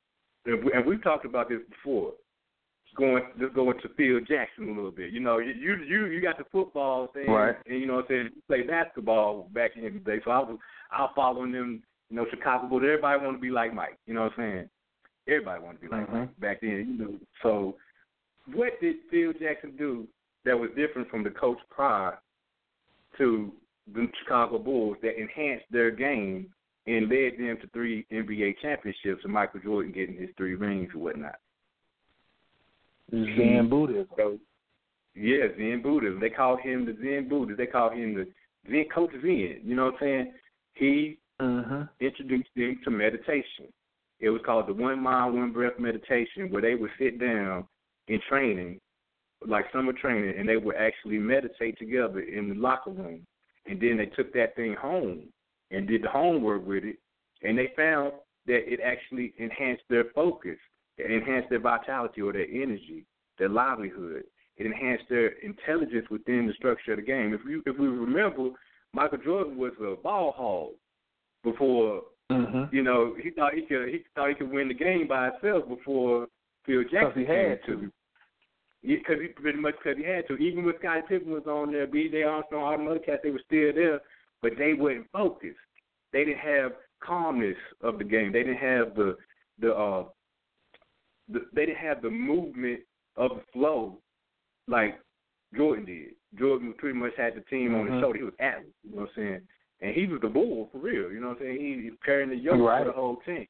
and we've talked about this before. Going just going to Phil Jackson a little bit. You know, you you you got the football thing, Right. and you know what I'm saying. You play basketball back in the day, so I was I was following them. You know, Chicago Bulls. Everybody want to be like Mike. You know what I'm saying? Everybody want to be like Mhm. Mike back then. You know, so what did Phil Jackson do that was different from the coach prior to the Chicago Bulls that enhanced their game and led them to three NBA championships and Michael Jordan getting his three rings and whatnot. Zen Buddhism. So, yeah, Zen Buddhism. They call him the Zen Buddhist. They call him the Zen Coach Zen. You know what I'm saying? He Mhm. introduced them to meditation. It was called the One Mind, One Breath meditation, where they would sit down in training, like summer training, and they would actually meditate together in the locker room. And then they took that thing home and did the homework with it, and they found that it actually enhanced their focus, it enhanced their vitality or their energy, their livelihood. It enhanced their intelligence within the structure of the game. If you if we remember, Michael Jordan was a ball hog before Mhm. you know, he thought he could he thought he could win the game by himself before Phil Jackson he had came to. Because he pretty much because he had to. Even when Scottie Pippen was on there, B.J. Armstrong, all the other cats, they were still there, but they weren't focused. They didn't have calmness of the game. They didn't have the the uh the, they didn't have the movement of the flow like Jordan did. Jordan pretty much had the team on his Mhm. shoulder. He was Atlas, you know what I'm saying? And he was the bull for real, you know what I'm saying? He, he was carrying the yoke Right. for the whole team.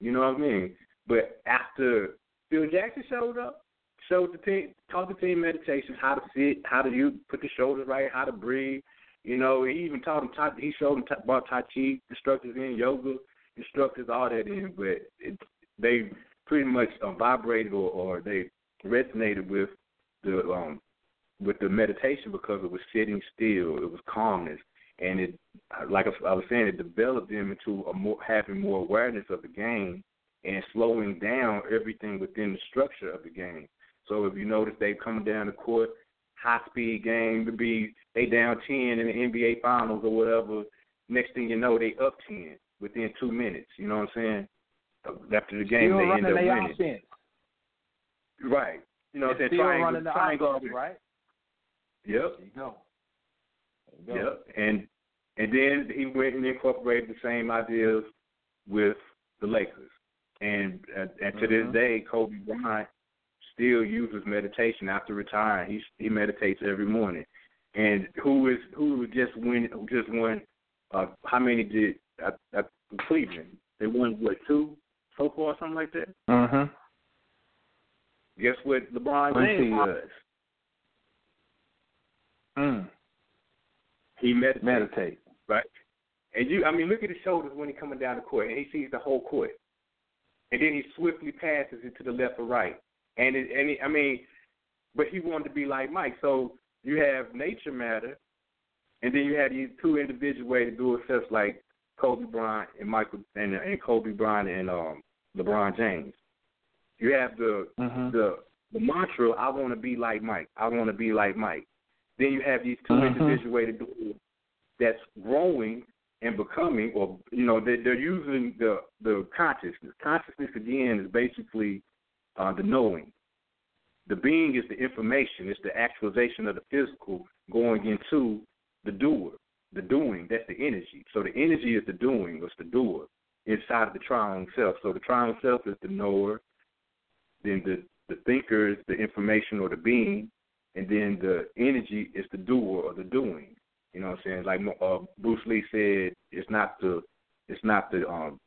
You know what I mean? But after Phil Jackson showed up, showed the team, taught the team meditation, how to sit, how to you put the shoulders right, how to breathe. You know, he even taught them. He showed them ta- about Tai Chi instructors in yoga instructors, all that in. But it, they pretty much um, vibrated or, or they resonated with the um with the meditation because it was sitting still. It was calmness, and it like I was saying, it developed them into a more having more awareness of the game and slowing down everything within the structure of the game. So if you notice, they coming down the court, high speed game to be they down ten in the NBA finals or whatever. Next thing you know, they up ten within two minutes. You know what I'm saying? After the game, Still they end up their winning. offense. Right. You know what I'm saying? Still Triangle, running the triangle. offense, right? Yep. There you go. There you go. Yep. And and then he went and incorporated the same ideas with the Lakers. And uh, and to Mhm. this day, Kobe Bryant still uses meditation after retiring. He he meditates every morning. And who is who just win just won? Uh, how many did at, at Cleveland? They won what two so far, something like that. Mhm. Guess what? LeBron James see. does. Mm. He meditates. Meditate. right? And you, I mean, look at his shoulders when he's coming down the court, and he sees the whole court, and then he swiftly passes it to the left or right, and it, and it, I mean, but he wanted to be like Mike, so you have nature matter, and then you have these two individual ways to do it, just like Kobe Bryant and Michael and, and Kobe Bryant and um, LeBron James. You have the Mhm. the the mantra, I want to be like Mike. I want to be like Mike. Then you have these 2 Mhm. individual ways to do it that's growing and becoming, or you know, they, they're using the the consciousness. Consciousness again is basically uh, the knowing. The being is the information. It's the actualization of the physical going into the doer, the doing. That's the energy. So the energy is the doing. It's the doer inside of the triune self. So the triune self is the knower. Then the the thinker is the information or the being, and then the energy is the doer or the doing. You know what I'm saying? Like uh, Bruce Lee said, it's not the it's not the um,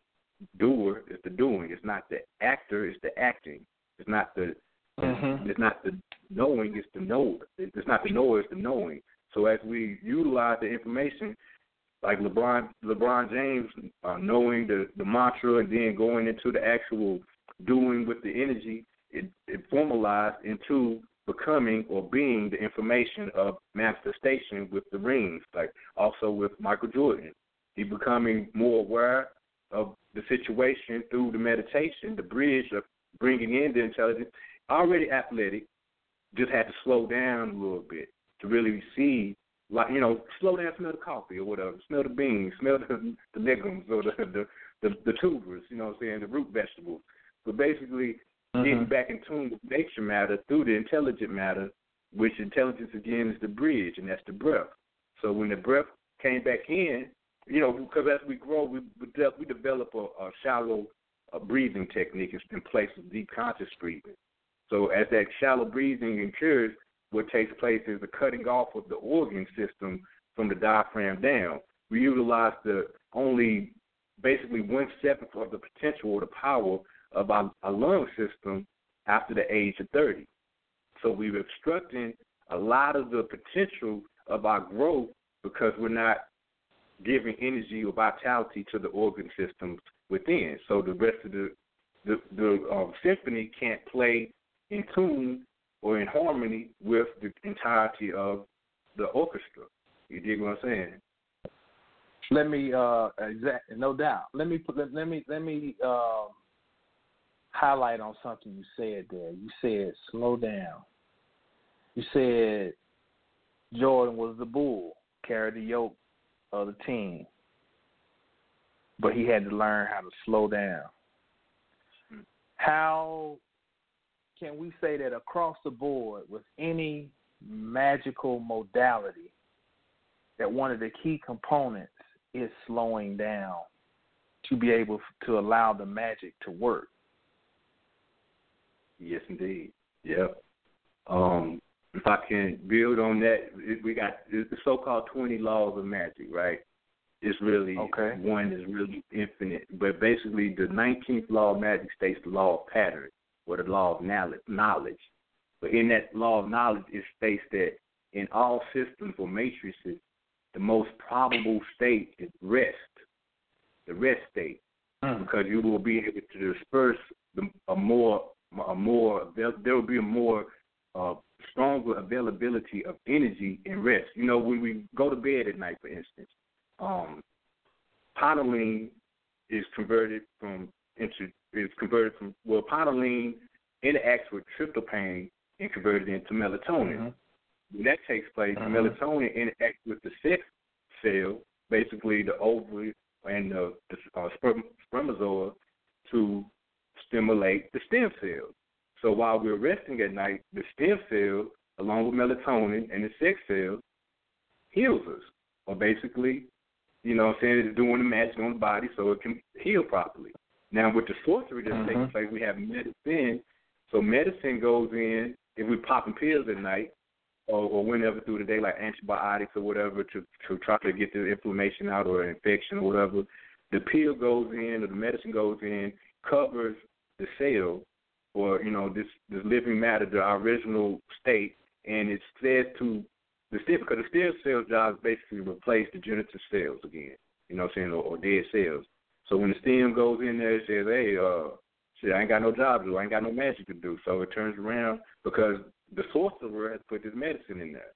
doer, it's the doing. It's not the actor, it's the acting. It's not the Mm-hmm. It's not the knowing; it's the know. It's not the knower; it's the knowing. So as we utilize the information, like LeBron LeBron James uh, knowing the the mantra and then going into the actual doing with the energy, it, it formalized into becoming or being the information of manifestation with the rings. Like also with Michael Jordan, he becoming more aware of the situation through the meditation, the bridge of bringing in the intelligence. Already athletic, just had to slow down a little bit to really see like you know, slow down, smell the coffee or whatever, smell the beans, smell the, the legumes or the, the the the tubers, you know what I'm saying, the root vegetables. But basically mm-hmm. getting back in tune with nature matter through the intelligent matter, which intelligence again is the bridge and that's the breath. So when the breath came back in, you know, because as we grow, we we develop a, a shallow a breathing technique in place of deep conscious breathing. So as that shallow breathing occurs, what takes place is the cutting off of the organ system from the diaphragm down. We utilize the only basically one seventh of the potential or the power of our, our lung system after the age of 30. So we're obstructing a lot of the potential of our growth because we're not giving energy or vitality to the organ systems within. So the rest of the the, the uh, symphony can't play in tune or in harmony with the entirety of the orchestra. You dig what I'm saying? Let me uh exact no doubt. Let me put let, let me let me um highlight on something you said there. You said slow down. You said Jordan was the bull, carried the yoke of the team. But he had to learn how to slow down. Hmm. How can we say that across the board with any magical modality that one of the key components is slowing down to be able to allow the magic to work? Yes, indeed. Yep. Um, if I can build on that, we got the so-called twenty laws of magic, right? It's really okay. one is really infinite, but basically the nineteenth law of magic states the law of pattern or the law of knowledge. But in that law of knowledge, it states that in all systems or matrices, the most probable state is rest, the rest state, mm. because you will be able to disperse the, a more, a more, there, there will be a more uh, stronger availability of energy and rest. You know, when we go to bed at night, for instance, um, is converted from into is converted from well, Potaline interacts with tryptophan and converted into melatonin. Mm-hmm. When that takes place, mm-hmm. melatonin interacts with the sex cell, basically the ovary and the, the uh, sperm, spermatozoa, to stimulate the stem cells. So while we're resting at night, the stem cell, along with melatonin and the sex cells, heals us, or basically, you know, what I'm saying it's doing the magic on the body so it can heal properly. Now, with the sorcery that's mm-hmm. taking place, we have medicine. So medicine goes in if we're popping pills at night or, or whenever through the day, like antibiotics or whatever, to to try to get the inflammation out or infection or whatever. The pill goes in or the medicine goes in, covers the cell or you know this this living matter, the original state, and it says to the stem because the stem cell job is basically replace the genital cells again. You know what I'm saying, or, or dead cells. So when the stem goes in there, it says, "Hey, uh, shit, I ain't got no job to do. I ain't got no magic to do." So it turns around because the sorcerer has put this medicine in there.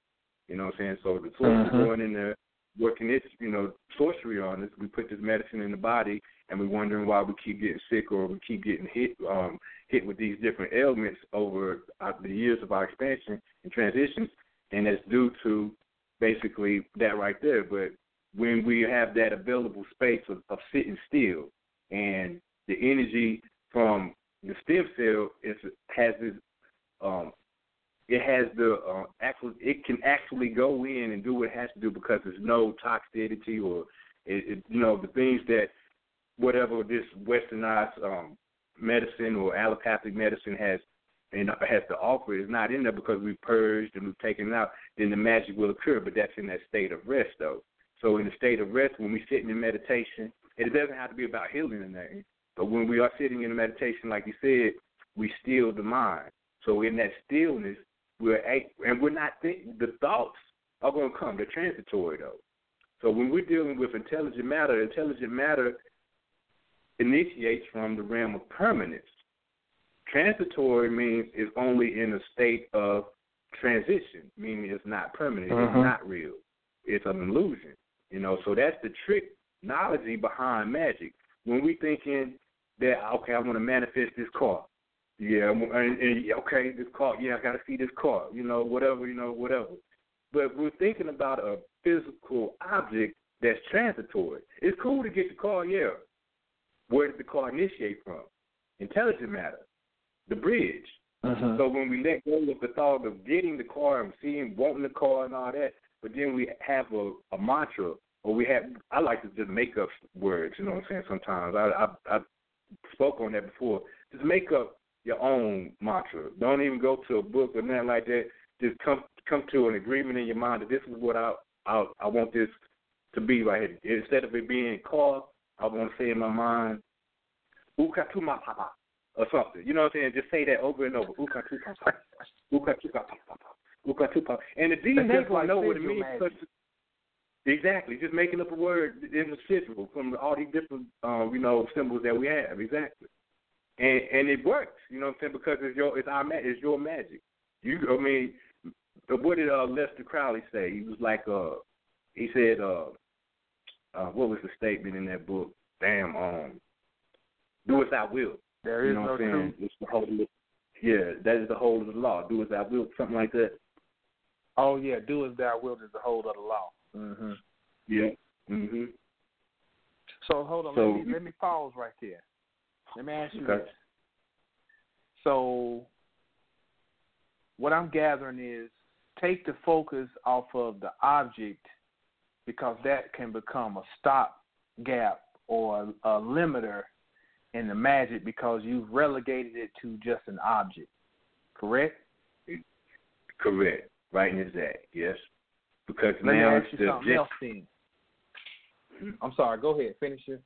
You know what I'm saying? So the sorcerer mm-hmm. going in there working this, you know, sorcery on us. We put this medicine in the body, and we're wondering why we keep getting sick or we keep getting hit, um, hit with these different ailments over the years of our expansion and transitions, and that's due to basically that right there. But when we have that available space of, of sitting still, and the energy from the stem cell is has this um, it has the uh, actually it can actually go in and do what it has to do because there's no toxicity or it, it, you know the things that whatever this westernized um, medicine or allopathic medicine has and has to offer is not in there because we've purged and we've taken it out, then the magic will occur. But that's in that state of rest, though. So in the state of rest, when we're sitting in meditation, it doesn't have to be about healing in there. But when we are sitting in meditation, like you said, we still the mind. So in that stillness, we're and we're not thinking. The thoughts are going to come. They're transitory though. So when we're dealing with intelligent matter, intelligent matter initiates from the realm of permanence. Transitory means it's only in a state of transition, meaning it's not permanent, Mhm. it's not real. It's an illusion. You know, so that's the trick knowledge behind magic. When we thinking that okay, I want to manifest this car. Yeah, and, and, okay, this car. Yeah, I got to see this car. You know, whatever. You know, whatever. But we're thinking about a physical object that's transitory. It's cool to get the car, yeah. Where did the car initiate from? Intelligent matter, the bridge. Mhm. So when we let go of the thought of getting the car and seeing, wanting the car and all that, but then we have a, a mantra, or we have, I like to just make up words, you know what I'm saying, sometimes. I, I, I spoke on that before. Just make up your own mantra. Don't even go to a book or nothing like that. Just come come to an agreement in your mind that this is what I I, I want this to be right here. Instead of it being car, I want to say in my mind, Ukatuma Papa or something. You know what I'm saying? Just say that over and over. Ukatupa Papa. [laughs] Ukatupa Papa. Ukatupa. And the just will like know what it means. Exactly. Just making up a word in the sigil from all these different, um, you know, symbols that we have. Exactly. And and it works. You know what I'm saying? Because it's your it's our it's your magic. You I mean, what did uh, Aleister Crowley say? He was like uh he said uh uh what was the statement in that book? Damn, um do as I will. There you know no what I'm saying? truth. It's the whole yeah, that is the whole of the law. Do as I will, something like that. Oh yeah, do as thou wilt is the whole of the law. Mhm. Yeah. Mhm. So hold on, So- let me let me pause right there. Let me ask you Okay. this. So what I'm gathering is take the focus off of the object because that can become a stop gap or a limiter in the magic because you've relegated it to just an object. Correct? Correct. Right in his act, yes. Because Let now it's the something else then. [clears throat] I'm sorry, go ahead, finish it.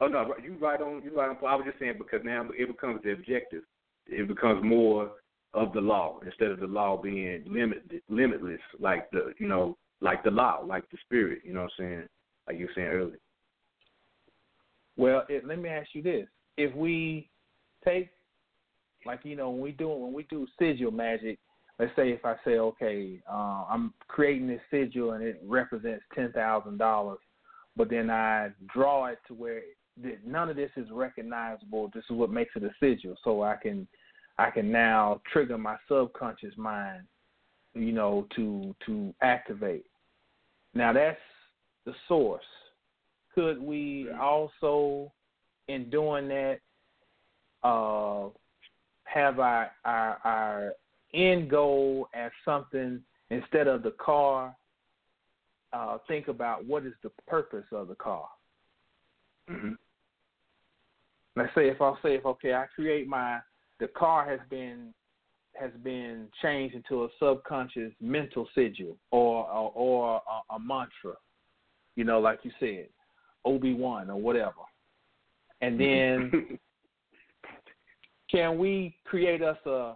Oh no, you right on. You right on. I was just saying because now it becomes the objective. It becomes more of the law instead of the law being limit limitless, like the you know, like the law, like the spirit. You know what I'm saying? Like you were saying earlier. Well, it, let me ask you this: If we take, like you know, when we do when we do sigil magic, let's say if I say, okay, uh, I'm creating this sigil and it represents ten thousand dollars, but then I draw it to where none of this is recognizable. This is what makes it a sigil, so I can I can now trigger my subconscious mind, you know, to to activate. Now that's the source could we also, in doing that, uh, have our, our our end goal as something instead of the car? Uh, think about what is the purpose of the car. Mm-hmm. Let's say if I say if okay, I create my the car has been has been changed into a subconscious mental sigil or or, or a, a mantra, you know, like you said. Obi Wan or whatever. And then [laughs] can we create us a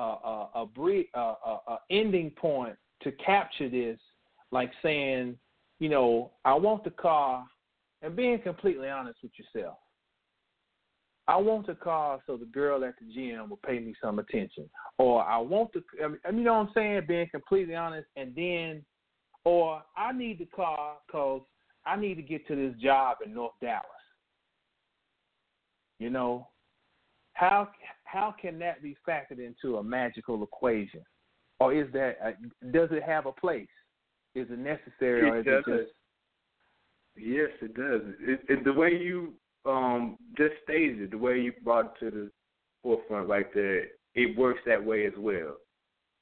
a brief, a, a, a ending point to capture this, like saying, you know, I want the car, and being completely honest with yourself. I want the car so the girl at the gym will pay me some attention, or I want the, I mean, you know what I'm saying? Being completely honest, and then, or I need the car because I need to get to this job in North Dallas. You know, how how can that be factored into a magical equation, or is that uh, does it have a place? Is it necessary, or is It it does. just Yes, it does. It, it, the way you um just stated it, the way you brought it to the forefront right there, it works that way as well.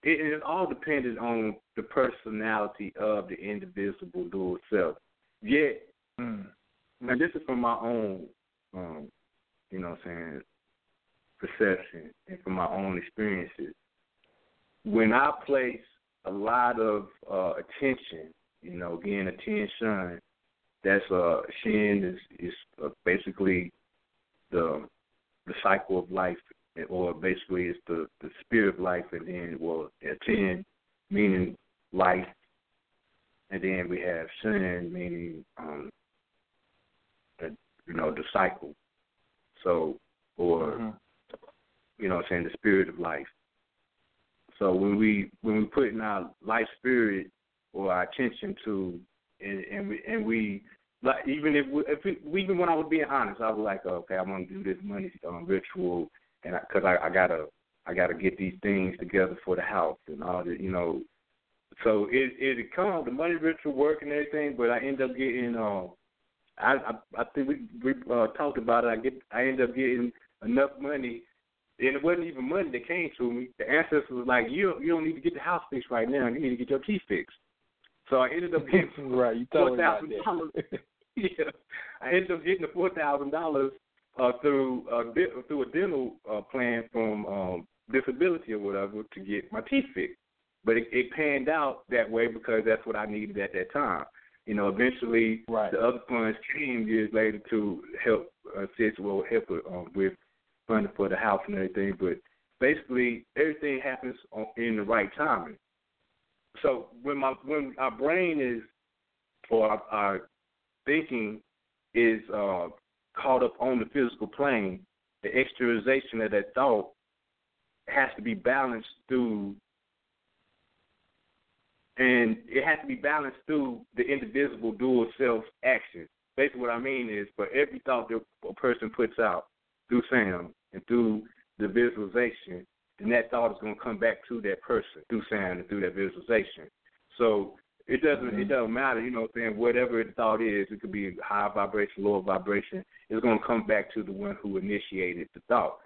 It all dependent on the personality of the indivisible dual self. Yet, mm, now this is from my own, um, you know, what I'm saying perception and from my own experiences. When I place a lot of uh, attention, you know, again, attention that's uh Shin is is uh, basically the the cycle of life or basically it's the the spirit of life, and then well, ten meaning life, and then we have sin meaning um, you know the cycle. So or Mm-hmm. You know what I'm saying the spirit of life. So when we when we put in our life spirit or our attention to and and we and we like even if we, if we, even when I was being honest, I was like, okay, I'm gonna do this money um, ritual, and because I, I, I gotta I gotta get these things together for the house and all that, you know. So it it come the money ritual work and everything, but I end up getting um I I, I think we we uh, talked about it. I get I end up getting enough money and it wasn't even money that came to me. The ancestors was like, "You you don't need to get the house fixed right now. You need to get your teeth fixed." So I ended up getting [laughs] right. You four thousand dollars. [laughs] yeah, I ended up getting the four thousand dollars uh, through uh, di- through a dental uh, plan from um, disability or whatever to get my teeth fixed. But it, it panned out that way because that's what I needed at that time. You know, eventually Right. the other funds came years later to help assist, well, help um, with funding for the house and everything. But basically, everything happens on, in the right timing. So when my when our brain is or our, our thinking is uh, caught up on the physical plane, the exteriorization of that thought has to be balanced through, and it has to be balanced through the indivisible dual self action. Basically, what I mean is, for every thought that a person puts out through sound and through the visualization, then that thought is going to come back to that person through sound and through that visualization. So it doesn't it doesn't matter, you know what I'm saying, whatever the thought is, it could be high vibration, lower vibration, it's gonna come back to the one who initiated the thought.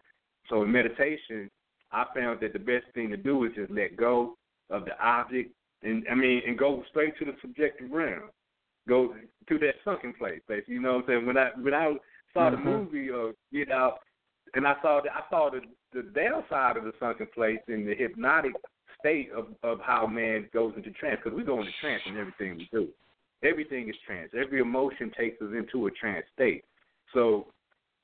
So in meditation, I found that the best thing to do is just let go of the object and I mean and go straight to the subjective realm. Go to that sunken place, basically. You know what I'm saying? When I when I saw the Mhm. movie uh Get Out and I saw the I saw the the downside of the sunken place in the hypnotic state of of how man goes into trance because we go into trance in everything we do. Everything is trance. Every emotion takes us into a trance state. So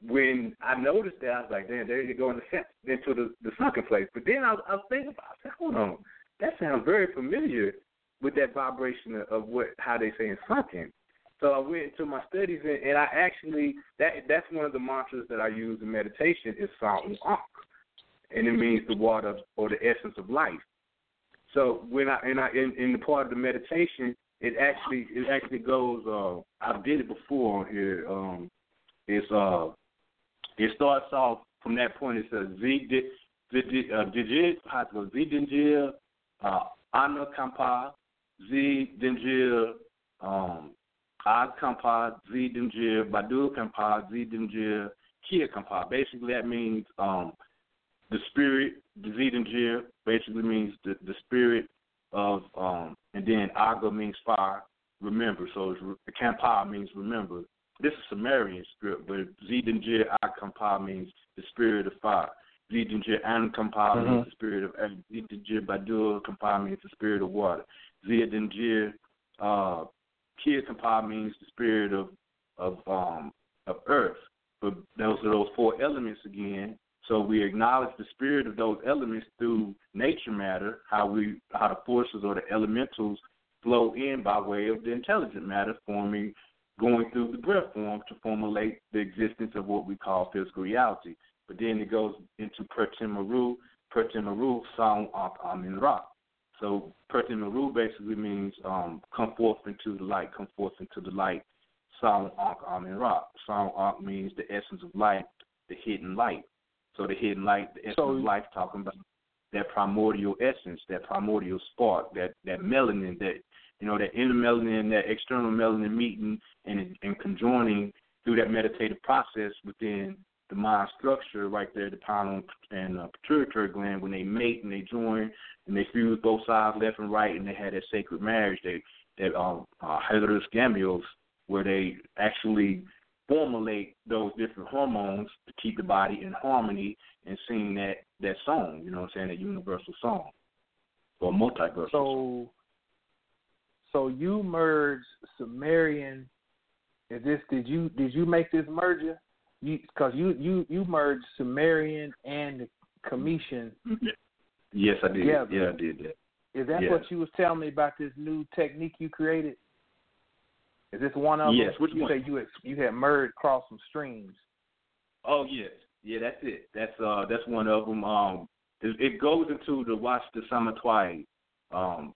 when I noticed that, I was like, "Damn, there you go in the into the the sunken place." But then I was, I was thinking about, I said, "Hold on, that sounds very familiar with that vibration of, of what how they say in sunken." So I went into my studies and, and I actually that that's one of the mantras that I use in meditation is Song and it means the water or the essence of life. So when I and I in, in the part of the meditation, it actually it actually goes. Uh, I did it before on here. Um, it's uh, it starts off from that point. It says Z digit how to go Z dinjil, uh, Ana Kampa, Z dinjil, um, Ad Kampa, Z dinjil, Badu Kampa, Z dinjil, Kia Kampa. Basically, that means um, the spirit, the Zidinjir basically means the, the spirit of, um, and then Aga means fire, remember. So it's, Kampa means remember. This is Sumerian script, but Zidinjir Akampa means the spirit of fire. Zidinjir Ankampa Mhm. means the spirit of air. Zidinjir Badur Kampa means the spirit of water. Zidinjir uh, Kia Kampa means the spirit of of um of earth. But those are those four elements again. So we acknowledge the spirit of those elements through nature matter, how we how the forces or the elementals flow in by way of the intelligent matter forming going through the breath form to formulate the existence of what we call physical reality. But then it goes into Pertimaru, Pertimaru, Song Amen Ra. So Pertimaru basically means um, come forth into the light, come forth into the light. Song Amen Ra. Song means the essence of light, the hidden light. So the hidden light, the essence So- of life, talking about that primordial essence, that primordial spark, that that melanin, that you know, that inner melanin, that external melanin meeting and and conjoining through that meditative process within the mind structure right there, the pineal and uh, pituitary gland, when they mate and they join and they fuse both sides, left and right, and they had that sacred marriage, they that um, uh, hieros gamos, where they actually formulate those different hormones to keep the body in harmony and sing that that song. You know what I'm saying? That universal song or multiversal. song. So, so you merge Sumerian. Is this did you did you make this merger you because you you you merged Sumerian and the Kemetian. Yes, I did. Together. Yeah, I did that. Is that Yeah. what you was telling me about this new technique you created? Is this one of Yes, them? which you one? say you had you had merged across some streams. Oh yes, yeah, that's it. That's uh, that's one of them. Um, it, it goes into the watch the Samatwai, um,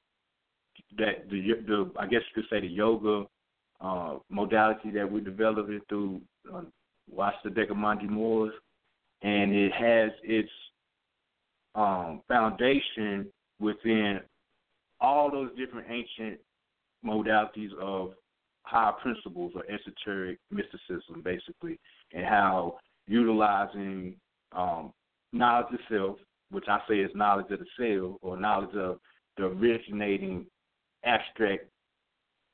that the the I guess you could say the yoga uh, modality that we developed it through uh, watch the Decamandi Moors, and it has its um, foundation within all those different ancient modalities of higher principles or esoteric mysticism, basically, and how utilizing um, knowledge of self, which I say is knowledge of the self or knowledge of the originating abstract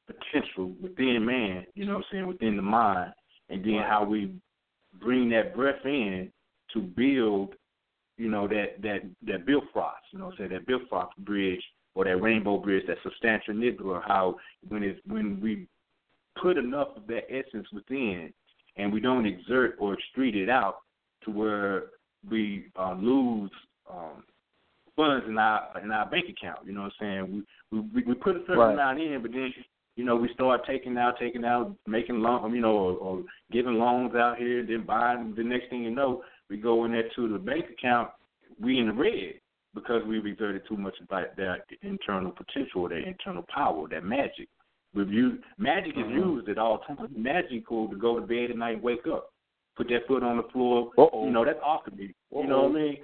potential within man, you know what I'm saying, within the mind, and then how we bring that breath in to build, you know, that that that Bifrost, you know say that Bifrost bridge or that rainbow bridge, that substantia nigra, how when it's when we put enough of that essence within and we don't exert or street it out to where we uh, lose um, funds in our in our bank account. You know what I'm saying? We we we put a certain Right. amount in, but then you know we start taking out, taking out, making loan, you know, or, or giving loans out here, then buying. The next thing you know, we go in there to the bank account, we in the red because we've exerted too much of that, that internal potential, that internal power, that magic. We've used magic is Mhm. used at all times. Magical to go to bed at night and wake up, put that foot on the floor. Uh-oh. You know that's alchemy. You know what I mean?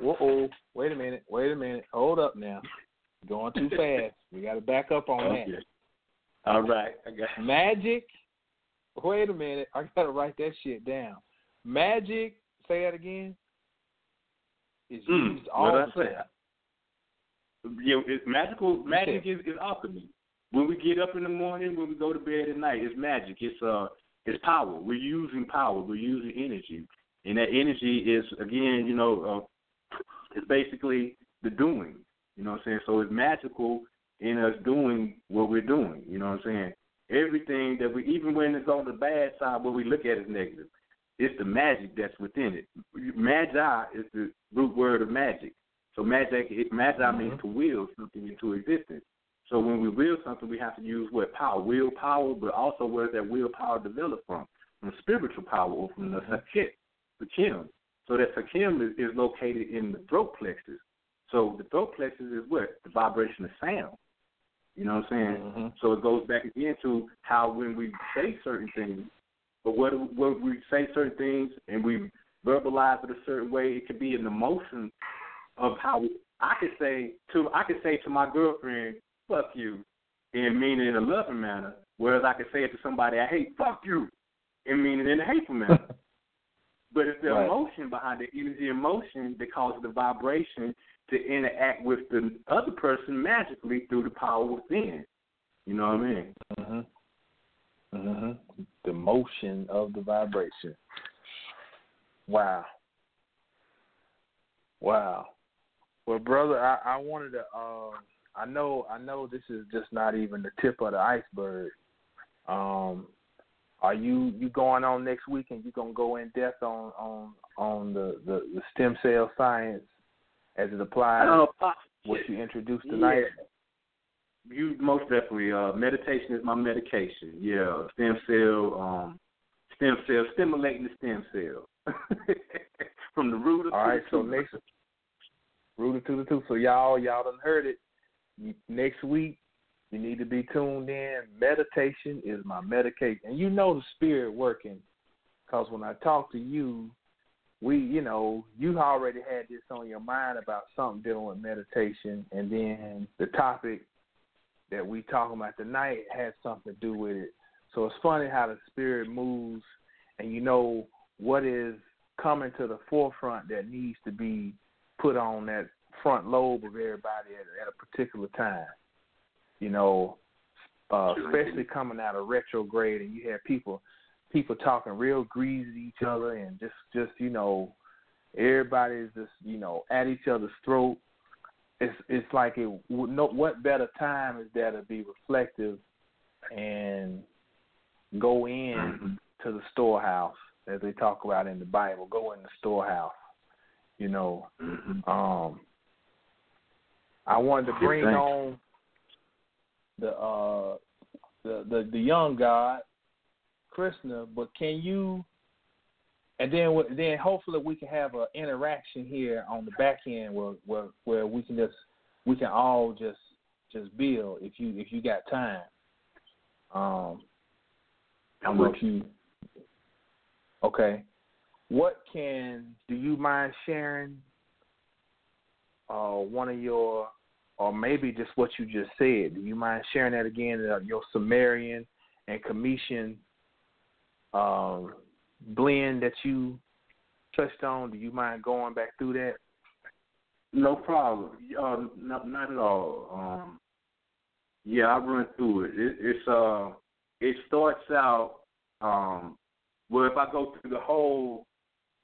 Whoa, oh, wait a minute, wait a minute, hold up now. Going too [laughs] fast. We got to back up on Okay. that. All right, I got [laughs] Magic. Wait a minute, I got to write that shit down. Magic. Say that again. Is Mm, used all the time. Yeah, it's magical. Magic is, is alchemy. When we get up in the morning, when we go to bed at night, it's magic. It's uh, it's power. We're using power. We're using energy, and that energy is again, you know, uh, it's basically the doing. You know what I'm saying? So it's magical in us doing what we're doing. You know what I'm saying? Everything that we, even when it's on the bad side, what we look at is negative. It's the magic that's within it. Magi is the root word of magic. So magic, magi mm-hmm. means to will something into existence. So when we will something, we have to use what power, willpower, but also where that willpower develop from? From spiritual power or from the mm-hmm. sakit, the kim. So that sakim is, is located in the throat plexus. So the throat plexus is what the vibration of sound. You know what I'm saying? Mhm. So it goes back again to how when we say certain things, but what when we say certain things and we verbalize it a certain way, it could be an emotion of how I could say to I could say to my girlfriend, "Fuck you," and mean it in a loving manner, whereas I could say it to somebody I hate, "Fuck you," and mean it in a hateful manner. [laughs] But it's the Right. emotion behind the energy emotion that causes the vibration to interact with the other person magically through the power within. You know what I mean? Mhm. Mhm. The motion of the vibration. Wow. Wow. Well, brother, I, I wanted to. Uh, I know. I know this is just not even the tip of the iceberg. Um, are you you going on next week and you gonna go in depth on on on the the, the stem cell science as it applies pop- what you introduced tonight? Yeah. You most definitely. Uh, meditation is my medication. Yeah, stem cell, um, stem cell, stimulating the stem cell [laughs] from the root of All right, so the next rooted to the two. So y'all, y'all done heard it. Next week, you need to be tuned in. Meditation is my medication, and you know the spirit working, because when I talk to you, we, you know, you already had this on your mind about something dealing with meditation, and then the topic that we talking about tonight has something to do with it. So it's funny how the spirit moves, and you know what is coming to the forefront that needs to be put on that front lobe of everybody at, at a particular time. You know, uh, especially coming out of retrograde, and you have people people talking real greasy to each other, and just just you know, everybody's just you know at each other's throat. It's it's like it. No, what better time is there to be reflective and go in to the storehouse as they talk about in the Bible. Go in the storehouse. You know, Mm-hmm. um, I wanted to bring Thanks. on the uh the the, the young God, Krishna, but can you? And then then hopefully we can have an interaction here on the back end where where where we can just we can all just just build if you if you got time. Um, I'm with you okay what can do you mind sharing uh one of your or maybe just what you just said do you mind sharing that again uh, your sumerian and commission um blend that you touched on do you mind going back through that No problem. Uh, not not at all. Um, yeah, I run through it. it. It's uh, it starts out. Um, well, if I go through the whole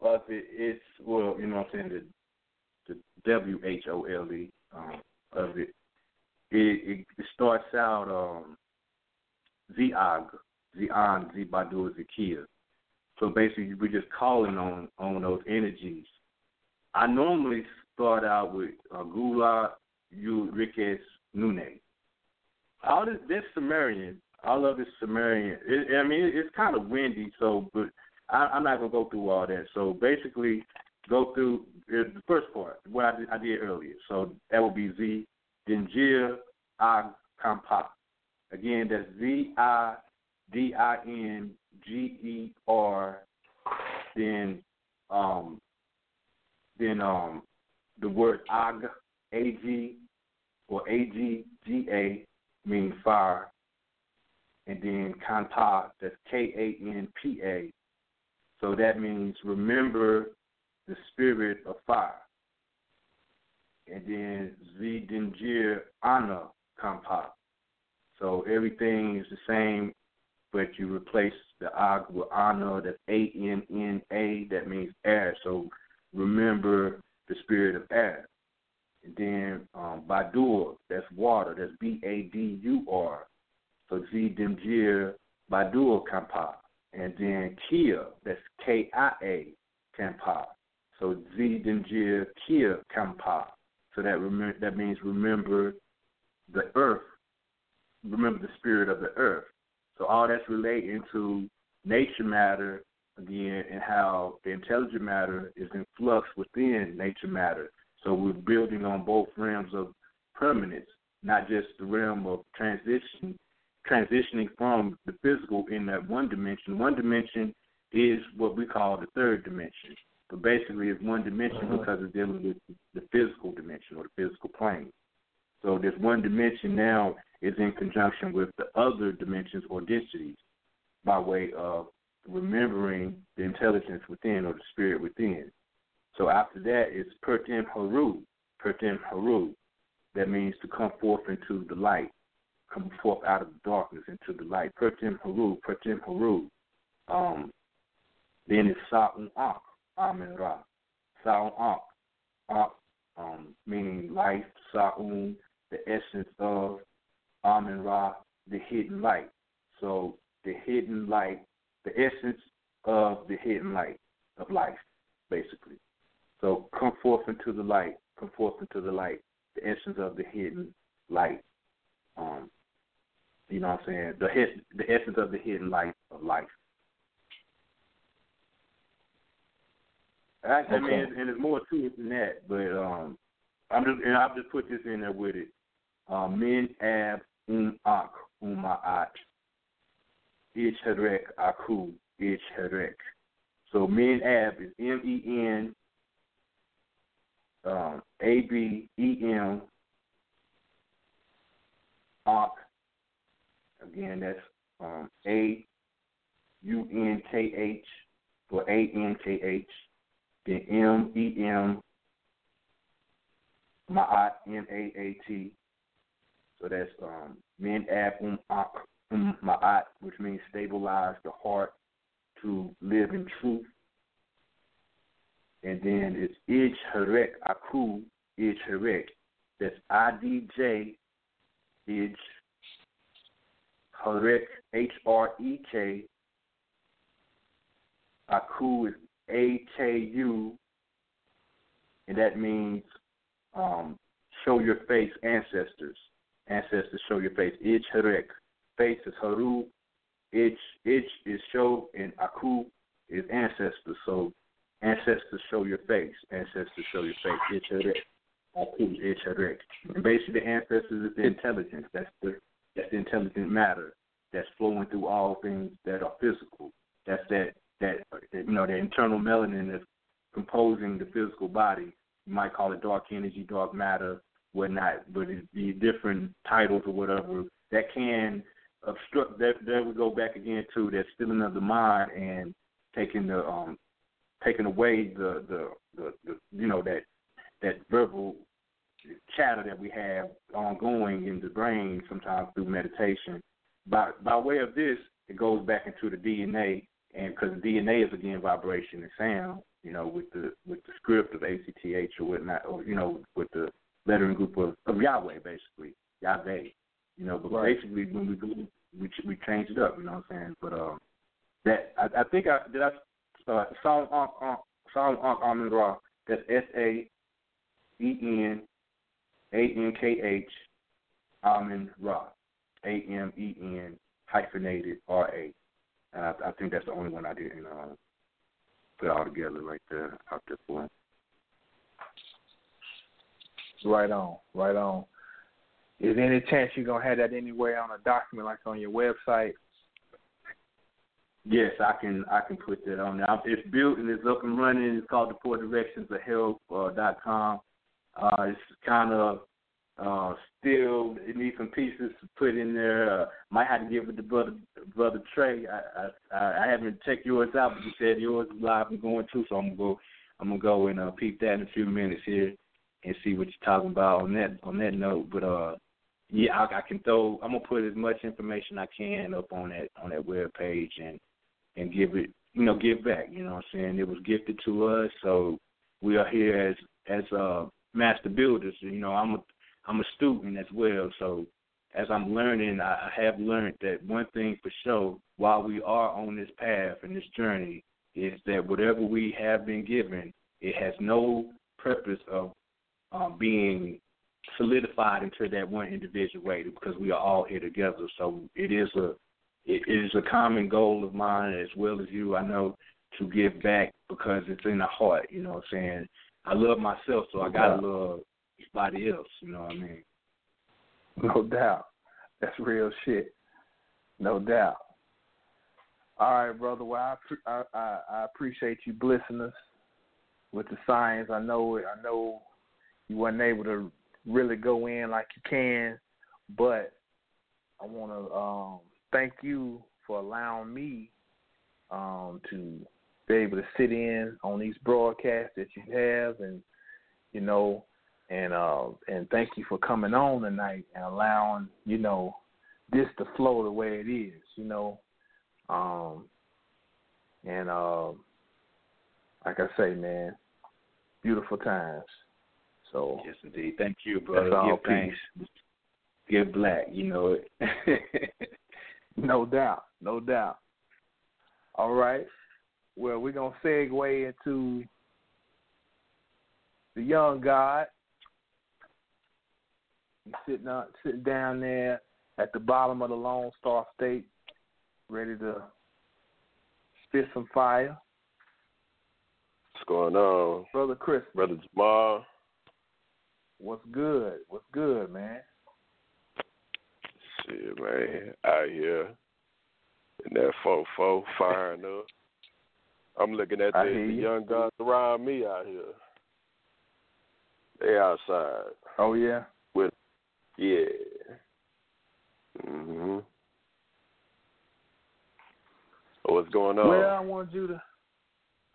of it, it's well, you know, what I'm saying the the W H O L E um, of it. It, it. it starts out um, Ziag, Zion, Zibadu, Zakia. So basically, we're just calling on on those energies. I normally start out with uh, Gula Ulricus Nune. All this, this Sumerian, all of this Sumerian. It, I mean, it, it's kind of windy, so but I, I'm not gonna go through all that. So basically, go through the first part, what I did, I did earlier. So that would be Z Ag Kampa. Again, that's Z I D I N G E R. Then um, then um, the word ag, A-G, or A-G-G-A means fire. And then kanta, that's K-A-N-P-A. So that means remember the spirit of fire. And then Zidinjir Ana Kampa. So everything is the same, but you replace the ag with Ana, that's A-N-N-A, that means air. So remember the spirit of air. And then um, Badur, that's water, that's B A D U R. So Z Dimjir Badur Kampa. And then Kia, that's K I A Kampa. So Z Dimjir Kia Kampa. So that remember, that means remember the earth, remember the spirit of the earth. So all that's relating to nature matter again and how the intelligent matter is in flux within nature matter. So we're building on both realms of permanence, not just the realm of transition, transitioning from the physical in that one dimension. One dimension is what we call the third dimension. But basically it's one dimension uh-huh. because it's dealing with the physical dimension or the physical plane. So this one dimension now is in conjunction with the other dimensions or densities by way of remembering the intelligence within or the spirit within. So after that, it's Pertim Haru, Pertim Haru. That means to come forth into the light, come forth out of the darkness into the light. Pertim Haru, Pertim Haru. Um, then it's Sa'un Ak, Amen Ra. Sa'un Ak, Ak, um, meaning life, Sa'un, the essence of Amen Ra, the hidden light. So the hidden light the essence of the hidden light of life, basically. So come forth into the light, come forth into the light, the essence of the hidden light. Um, you know what I'm saying? The the essence of the hidden light of life. I, I mean, and there's more to it than that, but um, I'm just and I'll just put this in there with it. Um, min ab um ak umaat Ich Herek Aku Ich Herek. So Min Ab is M E N um, A B E M Ak. Again, that's um, A U N K H or A N K H. Then M E M Ma'at M A A T. So that's um, Min Ab Um Ak Ma'at, which means stabilize the heart to live in truth. And then it's Ij Harek Aku Ij Harek. That's I D J Ij Harek H R E K Aku is A K U, and that means um, show your face, ancestors. Ancestors show your face. Ich Harek. Face is Haru. Ich, ich is show, and Aku is ancestors. So ancestors show your face. Ancestors show your face. Ich Harek. Aku, Ich Harek. And basically, the ancestors is the intelligence. That's the that's the intelligent matter that's flowing through all things that are physical. That's that that, that you know the internal melanin that's composing the physical body. You might call it dark energy, dark matter, whatnot, but it be different titles or whatever that can obstruct. That that we go back again to that stealing of the mind and taking the um taking away the the the, the you know that that verbal chatter that we have ongoing in the brain sometimes through meditation. By by way of this, it goes back into the DNA, and because DNA is again vibration and sound, you know, with the with the script of ACTH or whatnot, or you know, with the lettering group of, of Yahweh, basically Yahweh, you know. But Right. basically, when we do, we we change it up, you know what I'm saying? But um, that I, I think I did I uh, Psalm Ankh Psalm Ankh Amen Ra. That's S A E N A N K H Amen Ra. A M E N hyphenated R A. And I, I think that's the only one I didn't uh, put all together right there out there for him. Right on, right on. Is there any chance you're gonna have that anywhere on a document, like on your website? Yes, I can I can put that on there. It's built and it's up and running. It's called the Four Directions of Health uh, dot com. Uh, it's kind of uh, still it needs some pieces to put in there. Uh, might have to give it to brother brother Trey. I I, I haven't checked yours out, but you said yours is live and going too, so I'm gonna go I'm gonna go and uh, peep that in a few minutes here and see what you're talking about on that on that note. But uh, yeah, I, I can throw. I'm gonna put as much information I can up on that on that web page and and give it, you know, give back. You know what I'm saying? It was gifted to us, so we are here as as uh master builders. You know, I'm a I'm a student as well, so as I'm learning, I have learned that one thing for sure, while we are on this path and this journey, is that whatever we have been given, it has no purpose of um, being solidified into that one individual way because we are all here together. So it is a it is a common goal of mine as well as you. I know to give back because it's in the heart. You know what I'm saying? I love myself, so I gotta love everybody else. You know what I mean? No doubt. That's real shit. No doubt. All right, brother. Well, I I, I, I appreciate you blessing us with the science. I know it. I know you wasn't able to really go in like you can, but I want to um, thank you for allowing me um, to be able to sit in on these broadcasts that you have, and you know, and uh, and thank you for coming on tonight and allowing you know this to flow the way it is, you know, um, and uh, like I say, man, beautiful times. So Yes, indeed. Thank you, brother. That's all Give thanks. Give black. You know it. [laughs] No doubt, no doubt. All right. Well, we're gonna segue into the young God. He's sitting out, sitting down there at the bottom of the Lone Star State, ready to spit some fire. What's going on? Brother Chris, Brother Jamal. What's good? What's good, man? Shit, man. Out here in that fo fo firing up. I'm looking at the, the you. young guys around me out here. They outside. Oh yeah. With yeah. Mhm. What's going on? Well, I wanted you to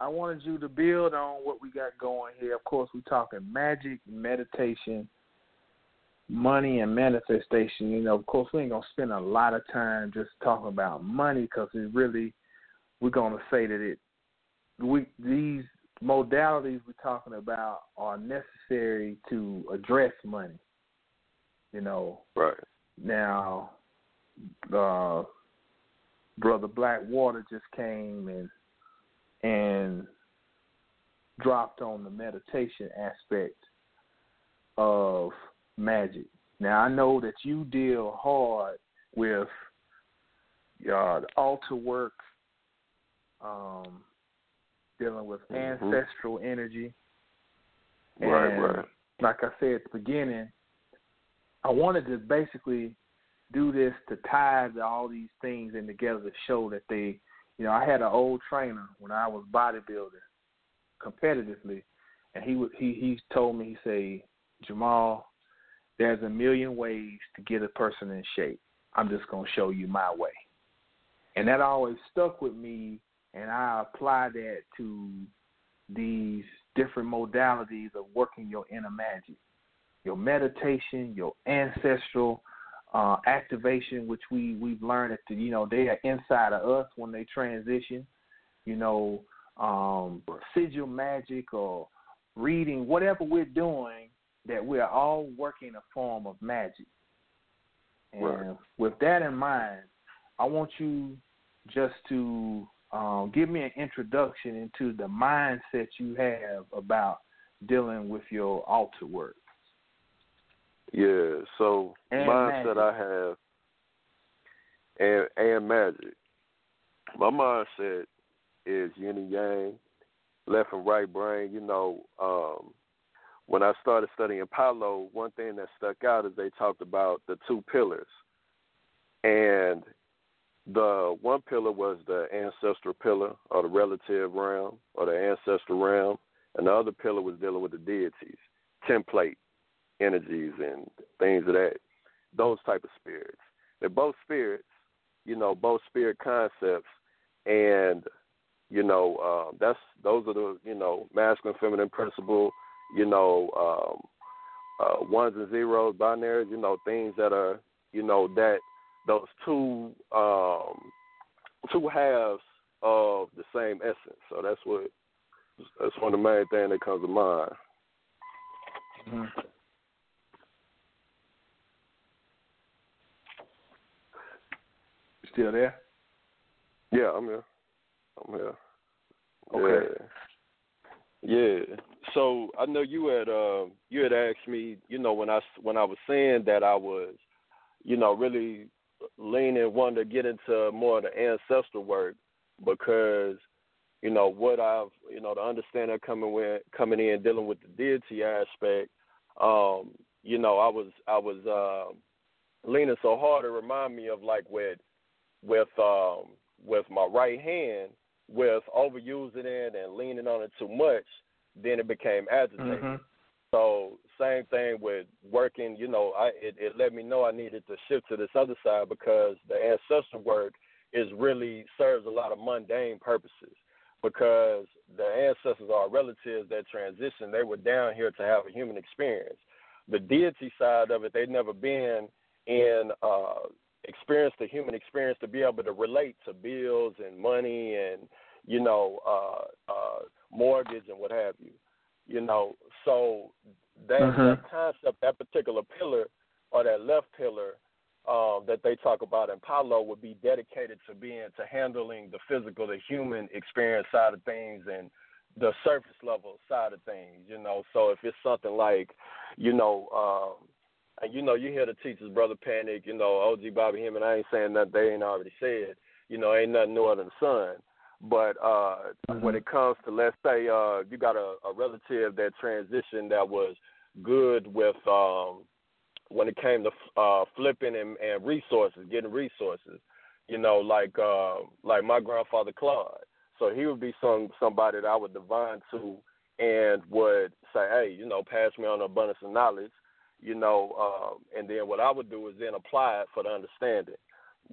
I wanted you to build on what we got going here. Of course, we're talking magic, meditation, money, and manifestation. You know, of course, we ain't gonna spend a lot of time just talking about money because it really we're gonna say that it we these modalities we're talking about are necessary to address money. You know, right. now, uh, brother Blackwater just came and dropped on the meditation aspect of magic. Now I know that you deal hard with uh, the altar work, um, dealing with Mhm. ancestral energy. Right, And right. Like I said at the beginning, I wanted to basically do this to tie all these things in together to show that they, you know, I had an old trainer when I was bodybuilding competitively, and he he he told me he say Jamal, there's a million ways to get a person in shape. I'm just gonna show you my way, and that always stuck with me, and I apply that to these different modalities of working your inner magic, your meditation, your ancestral uh, activation, which we we've learned that you know they are inside of us when they transition. You know, um, sigil magic or reading, whatever we're doing, that we're all working a form of magic. And Right. with that in mind, I want you just to um, give me an introduction into the mindset you have about dealing with your altar work. Yeah, so And mindset magic. I have and and magic. My mindset is yin and yang, left and right brain. You know, um, when I started studying Palo, one thing that stuck out is they talked about the two pillars. And the one pillar was the ancestral pillar or the relative realm or the ancestral realm, and the other pillar was dealing with the deities, template energies and things of that, those type of spirits. They're both spirits, you know, both spirit concepts, and you know, um, that's those are the you know masculine, feminine principle, you know, um, uh, ones and zeros, binaries, you know, things that are you know that those two um, two halves of the same essence. So that's what that's one of the main things that comes to mind. Still there? Yeah, I'm here. I'm here. Okay. Yeah. yeah. So I know you had uh, you had asked me, you know, when I when I was saying that I was, you know, really leaning wanting to get into more of the ancestral work because, you know, what I've you know the understanding coming with coming in dealing with the deity aspect, um, you know, I was I was uh, leaning so hard to remind me of like with with um with my right hand with overusing it and leaning on it too much, then it became agitated. Mhm. So same thing with working, you know, I it, it let me know I needed to shift to this other side because the ancestral work is really serves a lot of mundane purposes because the ancestors are relatives that transitioned, They were down here to have a human experience. The deity side of it, they'd never been in uh experience the human experience to be able to relate to bills and money and you know uh uh mortgage and what have you you know so that, Mhm. that concept that particular pillar or that left pillar um that they talk about in Palo would be dedicated to being to handling the physical the human experience side of things and the surface level side of things you know so if it's something like you know um and you know, you hear the teachers, brother Panic, you know, OG Bobby him, and I ain't saying that they ain't already said. You know, ain't nothing newer than the sun. But uh when it comes to let's say uh you got a, a relative that transitioned that was good with um when it came to uh flipping and, and resources, getting resources, you know, like uh like my grandfather Claude. So he would be some somebody that I would divine to and would say, Hey, you know, pass me on the abundance of knowledge you know, um, and then what I would do is then apply it for the understanding,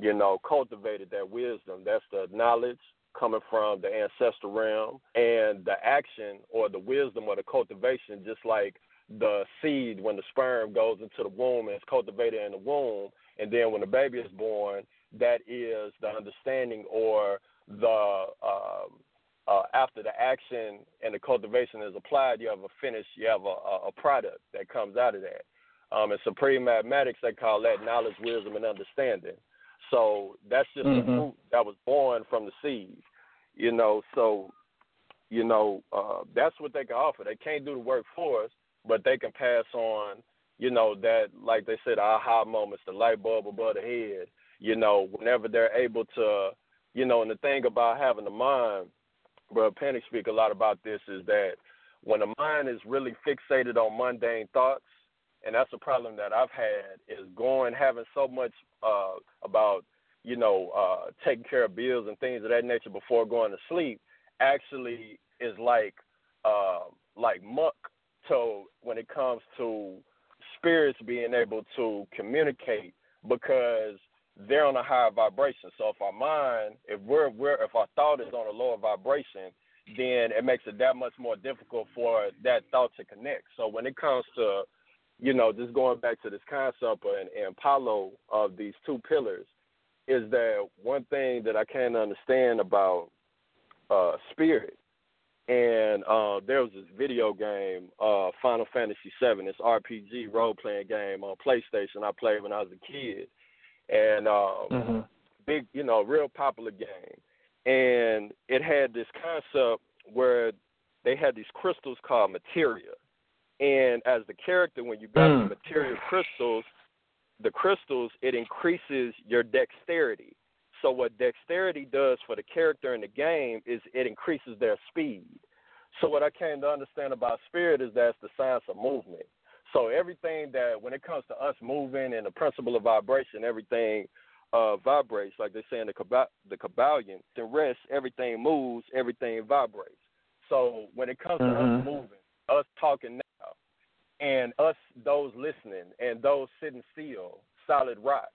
you know, cultivated that wisdom. That's the knowledge coming from the ancestral realm and the action or the wisdom or the cultivation, just like the seed when the sperm goes into the womb and it's cultivated in the womb, and then when the baby is born, that is the understanding or the um, uh, after the action and the cultivation is applied, you have a finish, you have a, a product that comes out of that. Um, in supreme mathematics, they call that knowledge, wisdom, and understanding. So that's just Mhm. a fruit that was born from the seed, you know. So you know, uh, that's what they can offer. They can't do the work for us, but they can pass on, you know, that like they said, aha moments, the light bulb above the head. You know, whenever they're able to, you know, and the thing about having the mind, bro, Penny speak a lot about this is that when the mind is really fixated on mundane thoughts, and that's a problem that I've had is going having so much uh, about you know uh, taking care of bills and things of that nature before going to sleep actually is like uh, like muck to when it comes to spirits being able to communicate because they're on a higher vibration. So if our mind, if we're, we're if our thought is on a lower vibration, then it makes it that much more difficult for that thought to connect. So when it comes to, you know, just going back to this concept and, and Palo of these two pillars, is that one thing that I can't understand about uh, spirit. And uh, there was this video game, uh, Final Fantasy VII. It's RPG role playing game on PlayStation. I played when I was a kid, and um, mm-hmm. big, you know, real popular game. And it had this concept where they had these crystals called materia. And as the character, when you got Mm. the material crystals, the crystals it increases your dexterity. So what dexterity does for the character in the game is it increases their speed. So what I came to understand about spirit is that's the science of movement. So everything that when it comes to us moving and the principle of vibration, everything uh, vibrates, like they say in the Kabba- the Kybalion. The rest, everything moves, everything vibrates. So when it comes to Mhm. us moving, us talking now, and us those listening and those sitting still, solid rock,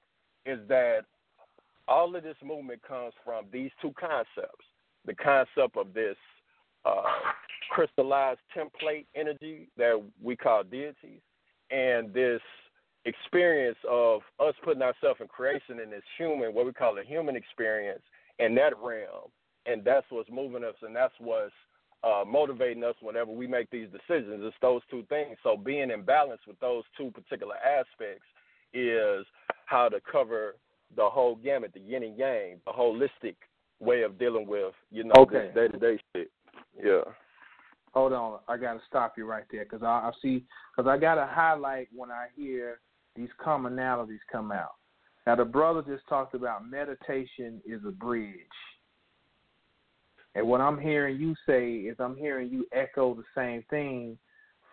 is that all of this movement comes from these two concepts: the concept of this uh, crystallized template energy that we call deities, and this experience of us putting ourselves in creation in this human, what we call a human experience, in that realm, and that's what's moving us, and that's what's uh, motivating us whenever we make these decisions. It's those two things. So being in balance with those two particular aspects is how to cover the whole gamut, the yin and yang, the holistic way of dealing with, you know, Okay. this day to day shit. Yeah. Hold on, I got to stop you right there because I, I see because I got to highlight when I hear these commonalities come out. Now the brother just talked about meditation is a bridge, and what I'm hearing you say is I'm hearing you echo the same thing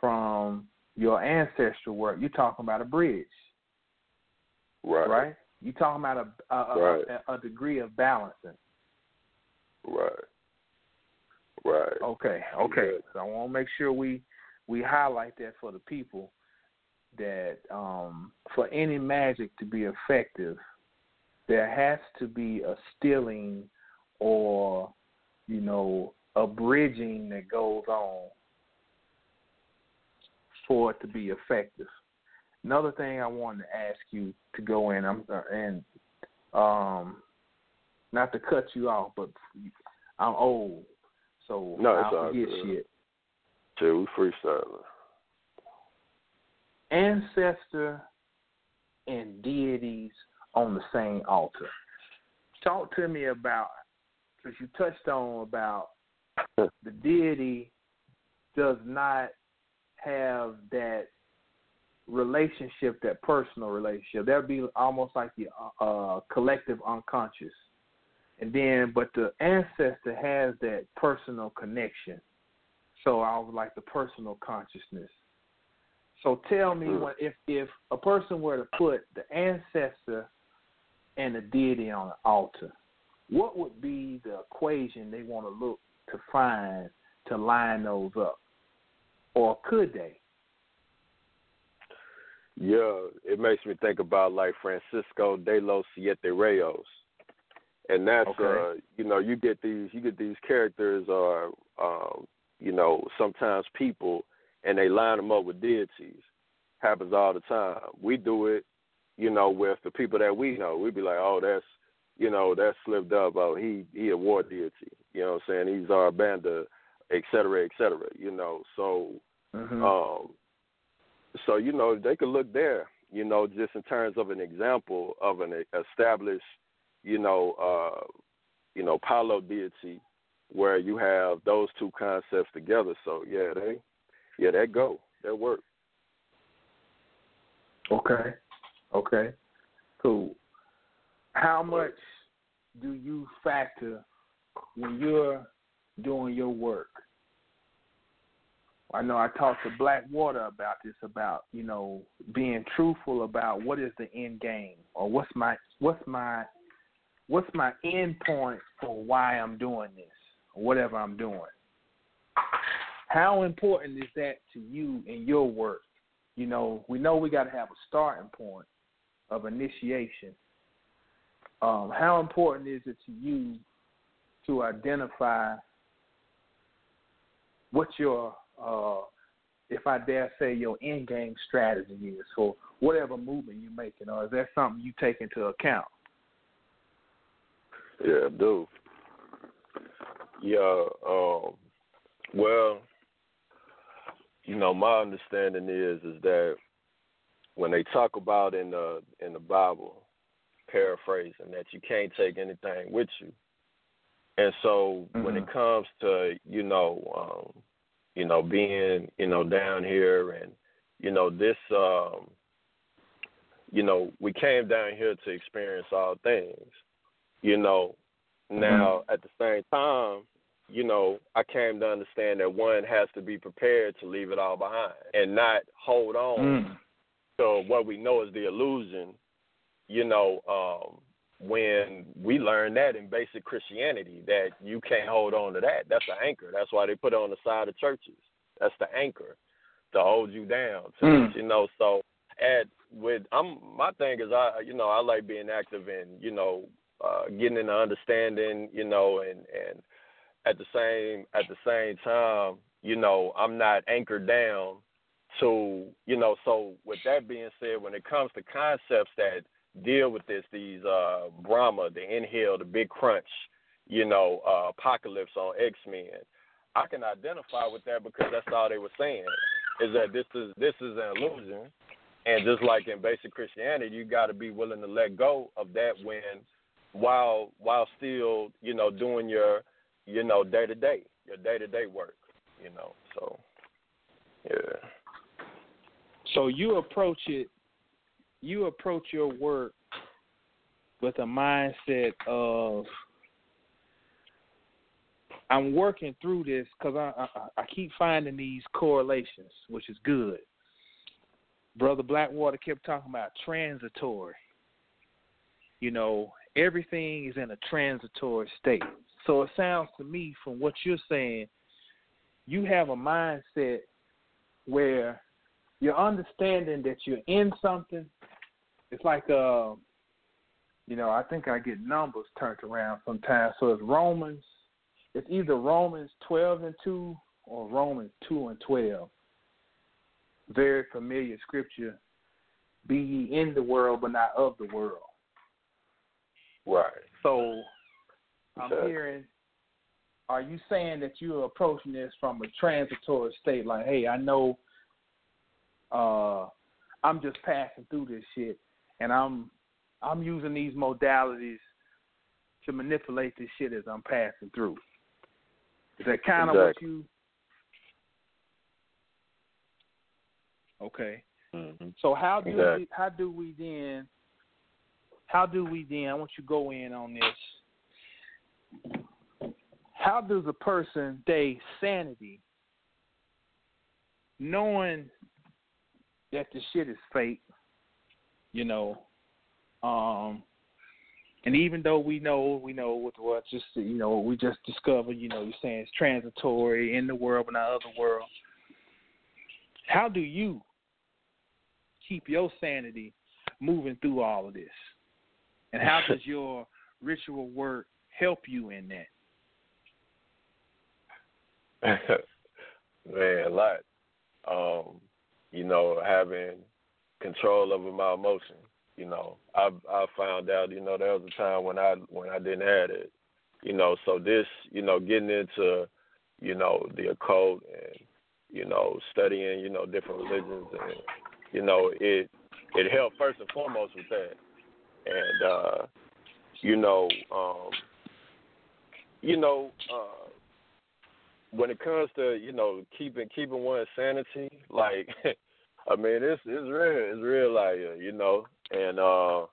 from your ancestral work. You're talking about a bridge, Right. right? You're talking about a a, Right. a, a degree of balancing. Right. Right. Okay, okay. So I want to make sure we we highlight that for the people that um, for any magic to be effective, there has to be a stilling or you know a bridging that goes on for it to be effective. Another thing I wanted to ask you to go in, I'm uh, and um, not to cut you off, but I'm old, so No, all forget good. shit. Shit, we freestyling. Ancestor and deities on the same altar. Talk to me about, because you touched on about the deity does not have that relationship, that personal relationship. That'd be almost like the uh, collective unconscious. And then, but the ancestor has that personal connection. So I was like the personal consciousness. So tell me, Mm. when, if if a person were to put the ancestor and the deity on an altar, what would be the equation they want to look to find to line those up, or could they? Yeah, it makes me think about like Francisco de los Siete Rayos, and that's Okay. uh, you know you get these you get these characters or um, you know sometimes people, and they line them up with deities. Happens all the time. We do it, you know, with the people that we know. We'd be like, oh, that's you know that's slipped up. Oh, he he a war deity. You know what I'm saying? He's Sarabanda, et cetera, et cetera. You know, so Mm-hmm. um, so you know they could look there, you know, just in terms of an example of an established, you know, uh, you know, Palo deity, where you have those two concepts together. So yeah, they yeah that go that work. Okay. Okay. Cool. How much do you factor when you're doing your work? I know I talked to Blackwater about this, about you know being truthful about what is the end game or what's my what's my what's my end point for why I'm doing this or whatever I'm doing. How important is that to you in your work? You know, we know we got to have a starting point of initiation. Um, how important is it to you to identify what your, uh, if I dare say, your end game strategy is for whatever movement you're making, or is that something you take into account? Yeah, I do. Yeah, um, well, you know, my understanding is is that when they talk about in the in the Bible, paraphrasing that you can't take anything with you, and so mm-hmm. when it mm-hmm. comes to you know, um, you know, being you know down here and you know this, um, you know, we came down here to experience all things, you know. Now mm-hmm. at the same time, you know, I came to understand that one has to be prepared to leave it all behind and not hold on mm. to what we know is the illusion, you know, um, when we learn that in basic Christianity, that you can't hold on to that. That's the anchor. That's why they put it on the side of churches. That's the anchor to hold you down. To, mm. You know, so at with I'm my thing is I you know I like being active and you know uh, getting into understanding you know and and at the same at the same time, you know, I'm not anchored down to, you know, so with that being said, when it comes to concepts that deal with this, these uh Brahma, the inhale, the big crunch, you know, uh apocalypse on X Men, I can identify with that because that's all they were saying. Is that this is this is an illusion. And just like in basic Christianity, you gotta be willing to let go of that when while while still, you know, doing your you know, day to day, your day to day work, you know. So, yeah. So you approach it, you approach your work with a mindset of I'm working through this because I, I I keep finding these correlations, which is good. Brother Blackwater kept talking about transitory. You know, everything is in a transitory state. So it sounds to me from what you're saying, you have a mindset where you're understanding that you're in something. It's like uh you know, I think I get numbers turned around sometimes. So it's Romans it's either Romans twelve and two or Romans two and twelve. Very familiar scripture. Be ye in the world but not of the world. Right. So I'm hearing. Are you saying that you're approaching this from a transitory state? Like, hey, I know uh, I'm just passing through this shit, and I'm I'm using these modalities to manipulate this shit as I'm passing through. Is that kind exactly. of what you? Okay. Mm-hmm. So how do exactly. we, how do we then? How do we then? I want you to go in on this how does a person stay sanity knowing that the shit is fake, you know, um, and even though we know, we know what what just you know we just discovered, you know, you're saying it's transitory in the world but not other world. How do you keep your sanity moving through all of this? And how does [laughs] your ritual work help you in that? [laughs] Man, a lot. Um, you know, having control over my emotions. You know, I I found out. You know, there was a time when I when I didn't have it. You know, so this, you know, getting into, you know, the occult and, you know, studying, you know, different religions and, you know, it it helped first and foremost with that. And uh, you know, um, you know, uh, when it comes to you know keeping keeping one's sanity, like [laughs] I mean it's it's real, it's real out here, you know, and uh,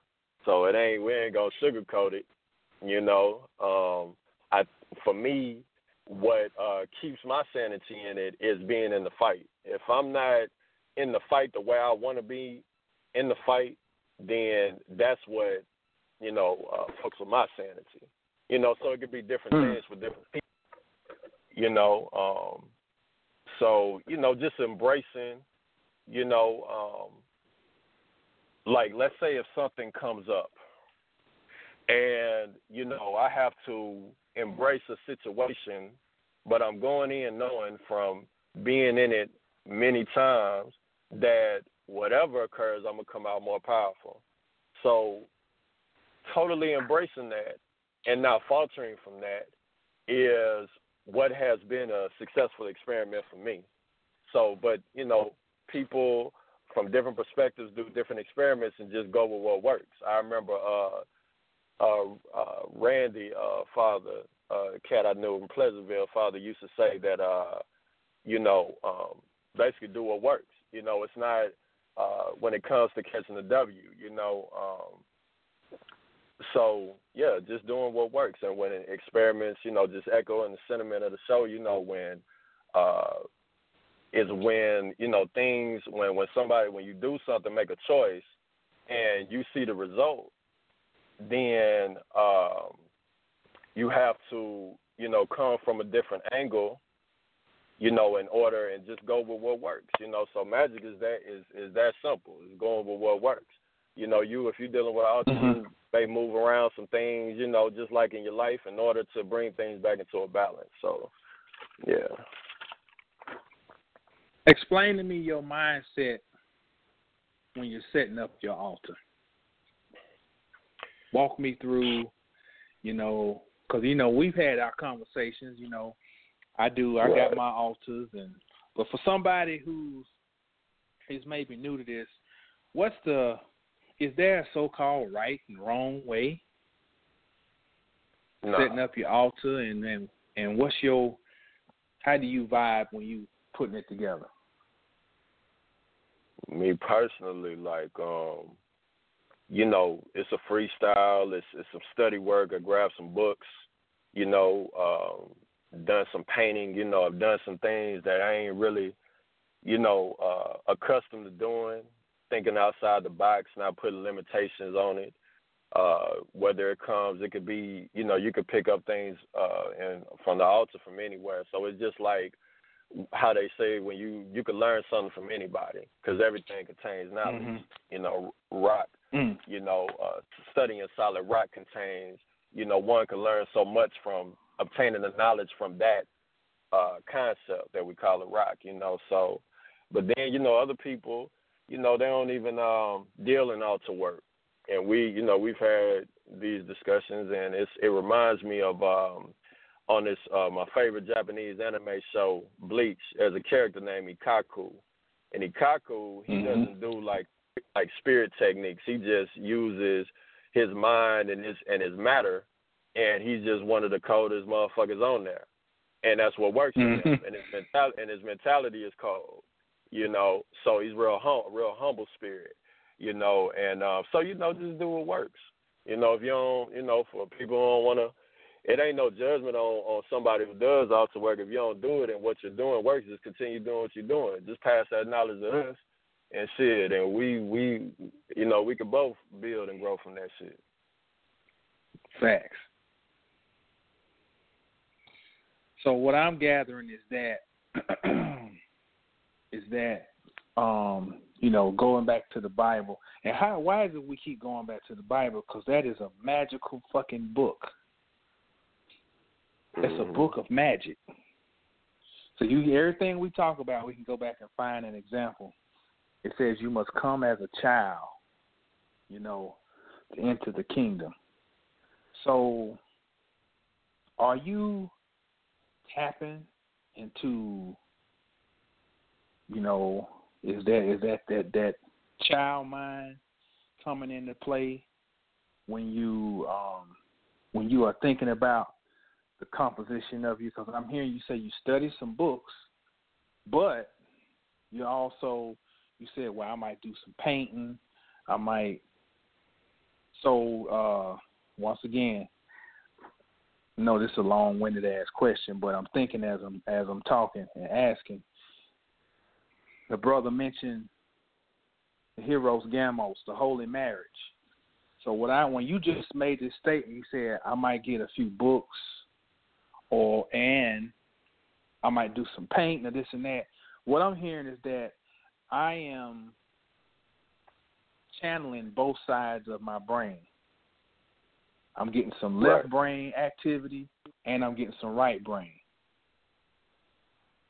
so it ain't we ain't gonna sugarcoat it, you know. Um, I for me, what uh keeps my sanity in it is being in the fight. If I'm not in the fight the way I want to be in the fight, then that's what you know uh, fucks with my sanity. You know, so it could be different Mm. things for different people. You know, um, so you know, just embracing. You know, um, like let's say if something comes up, and you know I have to embrace a situation, but I'm going in knowing from being in it many times that whatever occurs, I'm gonna come out more powerful. So, totally embracing that and not faltering from that is what has been a successful experiment for me. So, but you know, people from different perspectives do different experiments and just go with what works. I remember uh, uh, uh, Randy, uh, father, uh, cat I knew in Pleasantville, father used to say that, uh, you know, um, basically do what works. You know, it's not uh, when it comes to catching the W. You know, um, so yeah, just doing what works, and when experiments, you know, just echoing the sentiment of the show. You know, when uh, is when you know things when when somebody when you do something, make a choice, and you see the result, then um, you have to you know come from a different angle you know, in order and just go with what works. You know, so magic is that is is that simple. It's going with what works. You know, you if you're dealing with autism, Mhm. you may move around some things, you know, just like in your life in order to bring things back into a balance. So yeah. Explain to me your mindset when you're setting up your altar. Walk me through, you know, because you know we've had our conversations. You know, I do. I Right. got my altars, and but for somebody who's is maybe new to this, what's the is there a so-called right and wrong way No. setting up your altar, and and and what's your how do you vibe when you putting it together? me personally, like, um, you know, it's a freestyle. It's it's some study work. I grabbed some books. You know, um, done some painting. You know, I've done some things that I ain't really, you know, uh, accustomed to doing. Thinking outside the box, not putting limitations on it. Uh, whether it comes, it could be, you know, you could pick up things uh, and from the altar from anywhere. So it's just like how they say when you you can learn something from anybody because everything contains knowledge. Mhm. You know, rock. Mm. You know, uh, studying solid rock contains. You know, one can learn so much from obtaining the knowledge from that uh, concept that we call a rock. You know, so but then you know other people, you know, they don't even um, deal in altar work, and we, you know, we've had these discussions, and it's it reminds me of. Um, on this uh, my favorite Japanese anime show, Bleach, there's a character named Ikkaku. And Ikkaku, he Mhm. doesn't do like like spirit techniques. He just uses his mind and his and his matter and he's just one of the coldest motherfuckers on there. And that's what works for him. Mhm. And his mental and his mentality is cold. You know, so he's real hum real humble spirit, you know, and uh, so you know, just do what works. You know, if you don't you know, for people who don't wanna it ain't no judgment on, on somebody who does altar work. If you don't do it and what you're doing works, just continue doing what you're doing. Just pass that knowledge to us and shit. And we we you know, we can both build and grow from that shit. Facts. So what I'm gathering is that [clears throat] [clears throat] is that um, you know going back to the Bible and how why is it we keep going back to the Bible? Because that is a magical fucking book. It's a Mhm. book of magic. So you everything we talk about, we can go back and find an example. It says you must come as a child, you know, to enter the kingdom. So are you tapping into you know, is that is that that that child mind coming into play when you um when you are thinking about the composition of you because I'm hearing you say you study some books, but you also you said, well, I might do some painting, I might. So uh, once again, no, this is a long-winded ass question, but I'm thinking as I'm as I'm talking and asking. The brother mentioned the Hieros Gamos, the holy marriage. So what I when you just made this statement, you said I might get a few books, or and I might do some painting or this and that. What I'm hearing is that I am channeling both sides of my brain. I'm getting some left Right. brain activity and I'm getting some right brain.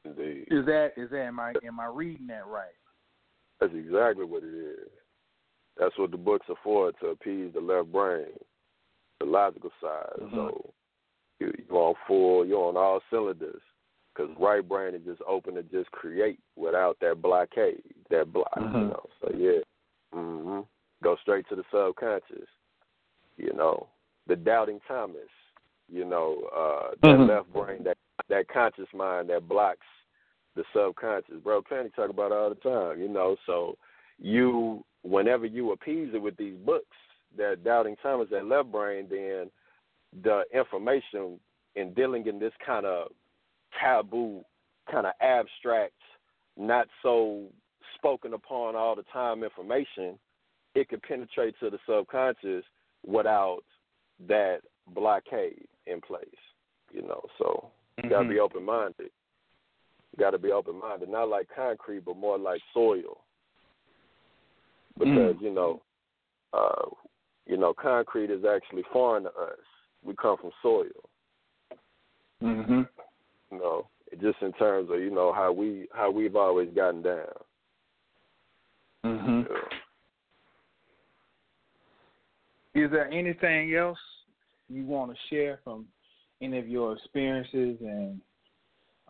Indeed. Is that is that am I am I reading that right? That's exactly what it is. That's what the books are for to appease the left brain, the logical side. Mhm. So you, you're on full, you're on all cylinders. Because right brain is just open to just create without that blockade, that block. You Mhm. know. So yeah, hmm go straight to the subconscious. You know, the doubting Thomas. You know, uh, that Mhm. left brain, that that conscious mind that blocks the subconscious. Bro, Penny talk about it all the time, you know. So you whenever you appease it with these books, that doubting Thomas, that left brain, then the information in dealing in this kind of taboo, kind of abstract, not so spoken upon all the time information, it could penetrate to the subconscious without that blockade in place. You know, so you gotta be mm-hmm. open minded. You gotta be open minded, not like concrete, but more like soil. Because you know, uh, you know, concrete is actually foreign to us. We come from soil. Mhm. You know, just in terms of you know how we how we've always gotten down. Mhm. Yeah. Is there anything else you want to share from any of your experiences? And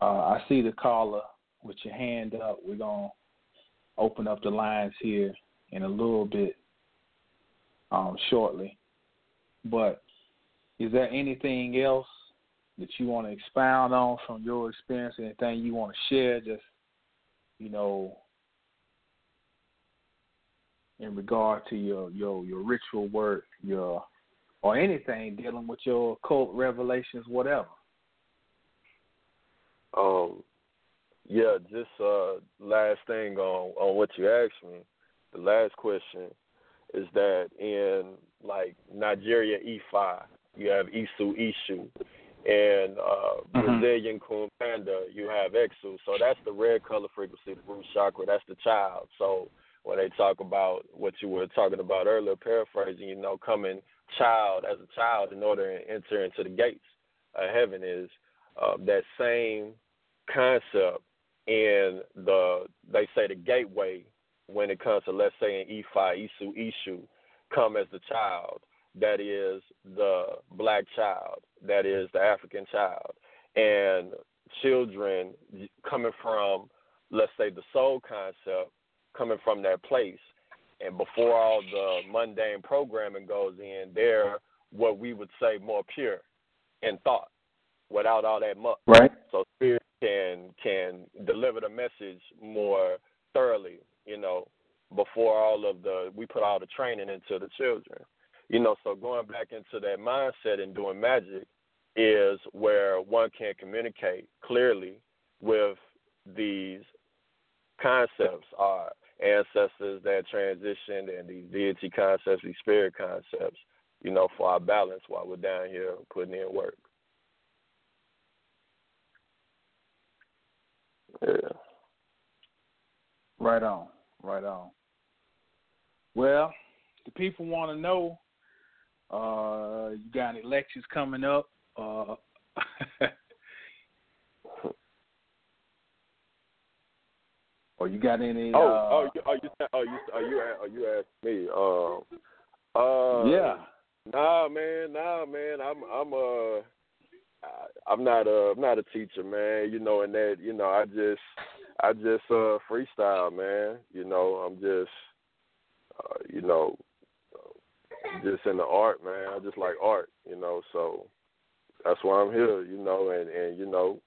uh, I see the caller with your hand up. We're gonna open up the lines here in a little bit um, shortly. But is there anything else that you want to expound on from your experience? Anything you want to share? Just you know, in regard to your your your ritual work, your or anything dealing with your occult revelations, whatever. Um, yeah, just uh, last thing on on what you asked me. The last question is that in like Nigeria Ifa, you have Isu Ishu, and uh, Mhm. Brazilian Quimbanda, you have Exu. So that's the red color frequency, the root chakra. That's the child. So when they talk about what you were talking about earlier, paraphrasing, you know, coming child as a child in order to enter into the gates of heaven is uh, that same concept in the they say the gateway when it comes to let's say in Ifa, Isu, Ishu, come as the child. That is the black child. That is the African child. And children coming from let's say the soul concept, coming from that place. And before all the mundane programming goes in, they're what we would say more pure in thought, without all that muck. Right. So spirit can can deliver message more thoroughly, you know, before all of the we put all the training into the children. You know, so going back into that mindset and doing magic is where one can communicate clearly with these concepts, our ancestors that transitioned and these deity concepts, these spirit concepts, you know, for our balance while we're down here putting in work. Yeah. Right on. Right on. Well, the people want to know. Uh, you got any lectures coming up? Uh, [laughs] or you got any? Oh, uh, oh, you, oh, you, oh, you, oh, you, oh, you asked me. Um, uh, yeah. Nah, man, nah, man. I'm, I'm, uh, I'm not a, I'm not a teacher, man. You know, and that, you know, I just, I just uh freestyle, man. You know, I'm just, uh, you know, just in the art, man. I just like art, you know. So That's why I'm here, you know, and and you know,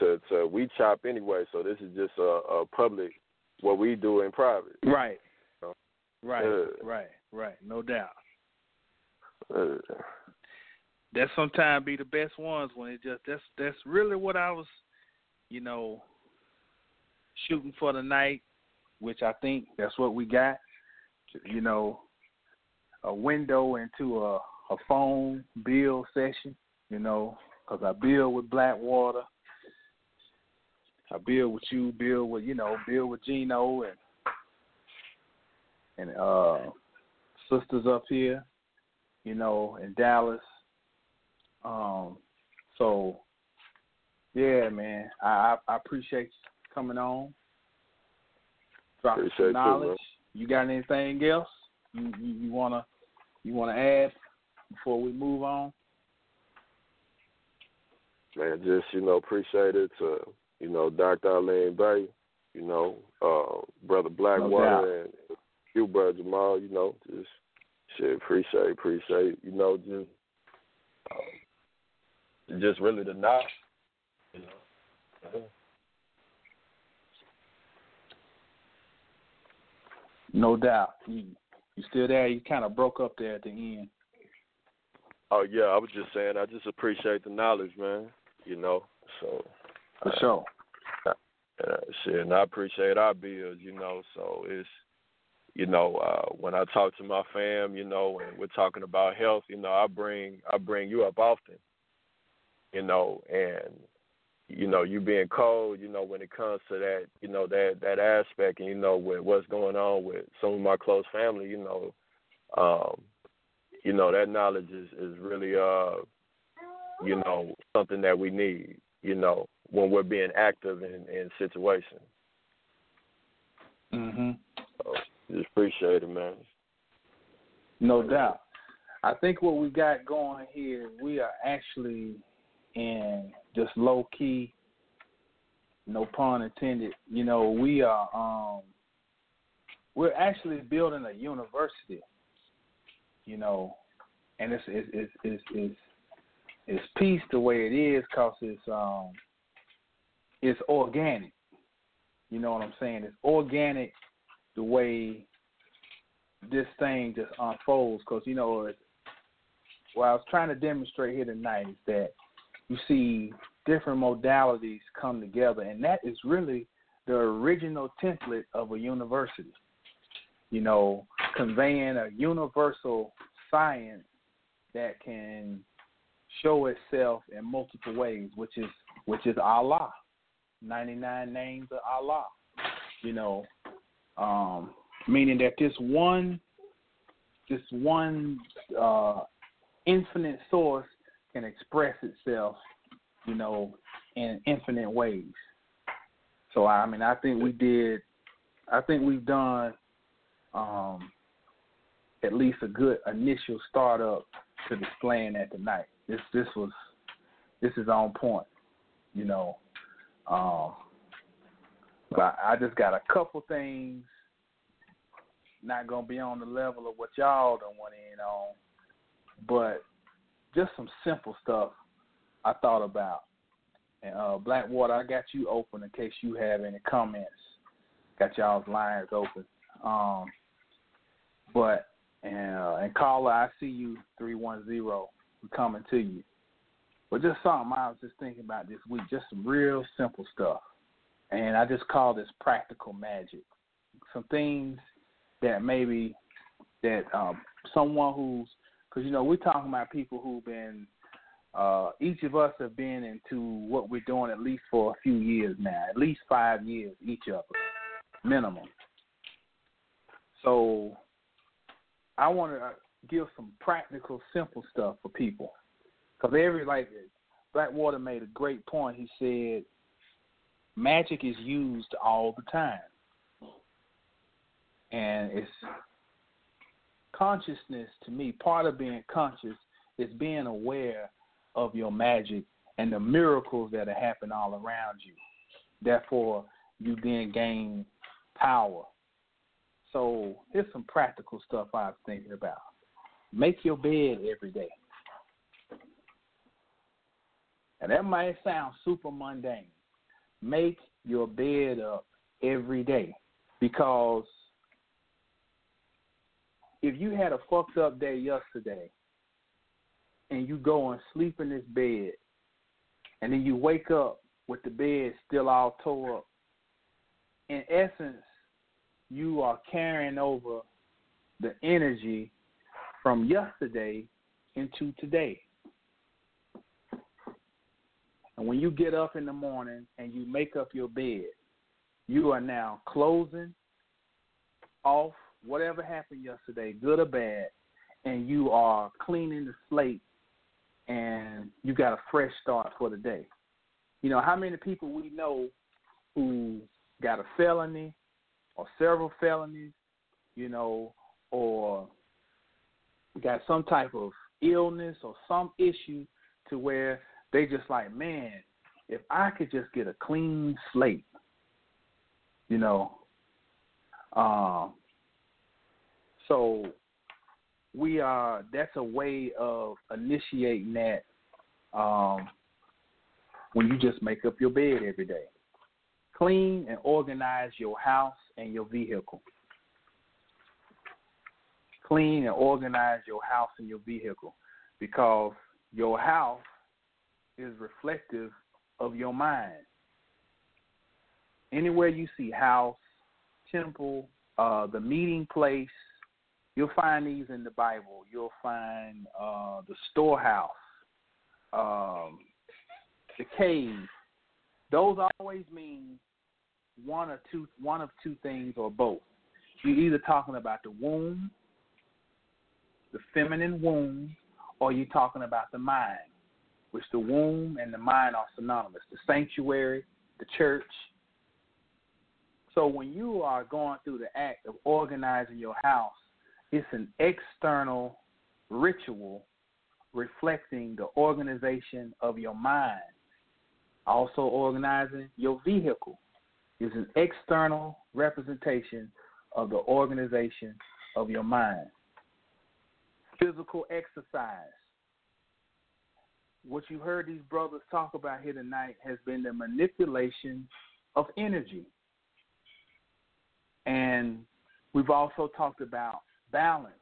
to to we chop anyway. So this is just a, a public what we do in private. Right. You know? Right. Yeah. Right. Right. No doubt. Uh, That sometimes be the best ones when it just that's that's really what I was, you know, shooting for the night, which I think that's what we got. You know, a window into a a phone bill session. You know, because I bill with Blackwater. I bill with you, bill with you know, bill with Gino and and uh sisters up here, you know, in Dallas. Um so yeah, man. I I, I appreciate you coming on. Dropping some knowledge. you got anything else you, you you wanna you wanna add before we move on? man, just you know, appreciate it to you know Dr. Arlene Bay, you know, uh, brother. Blackwater and you, brother Jamal. You know, just shit, appreciate, appreciate. You know, just um, just really the knowledge. You know. Uh-huh. No doubt. You still there? You kind of broke up there at the end. Oh yeah, I was just saying, I just appreciate the knowledge, man. You know, so For sure. uh, shit, and I appreciate our bills, you know. So it's, you know, uh, when I talk to my fam, you know, and we're talking about health, you know, I bring I bring you up often, you know, and you know, you being cold, you know, when it comes to that, you know, that that aspect, and you know, with what's going on with some of my close family, you know, um, you know, that knowledge is is really uh, you know, something that we need, you know, when we're being active in in situations. Mhm. So just appreciate it, man. No doubt. I think what we got going here, we are actually in just low key, no pun intended. You know, we are um we're actually building a university. You know, and it's it's it's it's it's, it's peace the way it is because it's um it's organic. You know what I'm saying? It's organic the way this thing just unfolds because you know what I was trying to demonstrate here tonight is that you see different modalities come together, and that is really the original template of a university. You know, conveying a universal science that can show itself in multiple ways, which is which is Allah, ninety nine names of Allah. You know, um, meaning that this one, this one uh, infinite source can express itself, you know, in infinite ways. So I mean, I think we did, I think we've done um, at least a good initial startup to displaying that tonight. This this was this is on point, you know. Um, but I just got a couple things not gonna be on the level of what y'all done went in on, but just some simple stuff I thought about. And uh, Blackwater, I got you open in case you have any comments. Got y'all's lines open. Um, but and uh, and caller, I see you three one zero. We're coming to you. But just something I was just thinking about this week, just some real simple stuff. And I just call this practical magic. Some things that maybe that um, someone who's because you know we're talking about people who've been uh, each of us have been into what we're doing at least for a few years now, at least five years each of us, minimum. So I want to give some practical, simple stuff for people because every like Blackwater made a great point. He said magic is used all the time and it's consciousness to me part of being conscious is being aware of your magic and the miracles that are happening all around you. Therefore you then gain power. So here's some practical stuff i was thinking about. Make your bed every day. And that might sound super mundane. Make your bed up every day because if you had a fucked up day yesterday and you go and sleep in this bed and then you wake up with the bed still all tore up, in essence, you are carrying over the energy from yesterday into today. And when you get up in the morning and you make up your bed, you are now closing off whatever happened yesterday, good or bad, and you are cleaning the slate and you got a fresh start for the day. You know, how many people we know who got a felony or several felonies, you know, or got some type of illness or some issue to where they just like, man, if I could just get a clean slate, you know. Um, so we are. That's a way of initiating that. Um, when you just make up your bed every day, clean and organize your house and your vehicle. Clean and organize your house and your vehicle because your house is reflective of your mind. Anywhere you see house, temple, uh, the meeting place, you'll find these in the Bible. You'll find uh, the storehouse, um, the cave. Those always mean one or two, one of two things or both. You're either talking about the womb, the feminine womb, or you're talking about the mind which the womb and the mind are synonymous the sanctuary, the church. So when you are going through the act of organizing your house, it's an external ritual reflecting the organization of your mind. Also, organizing your vehicle is an external representation of the organization of your mind. Physical exercise what you heard these brothers talk about here tonight has been the manipulation of energy. And we've also talked about balance.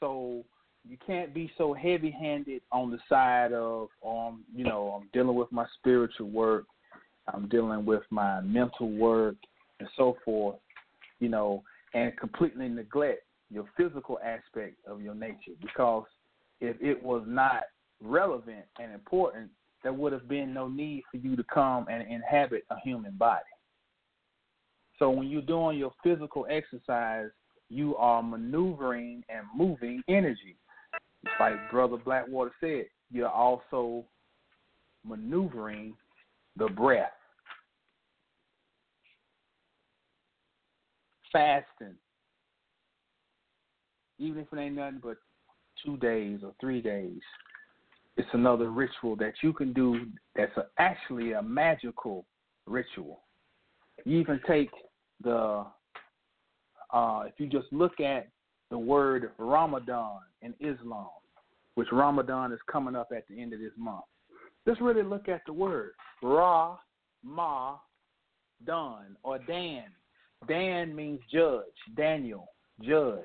So you can't be so heavy handed on the side of um, you know, I'm dealing with my spiritual work, I'm dealing with my mental work and so forth, you know, and completely neglect your physical aspect of your nature because if it was not relevant and important, there would have been no need for you to come and inhabit a human body. So when you're doing your physical exercise, you are maneuvering and moving energy. Like Brother Blackwater said, you're also maneuvering the breath. Fasting. Even if it ain't nothing but two days or three days, it's another ritual that you can do that's a, actually a magical ritual. You even take the, uh, if you just look at the word Ramadan in Islam, which Ramadan is coming up at the end of this month. Just really look at the word Ra, Ma, Dan, or Dan. Dan means judge, Daniel, judge.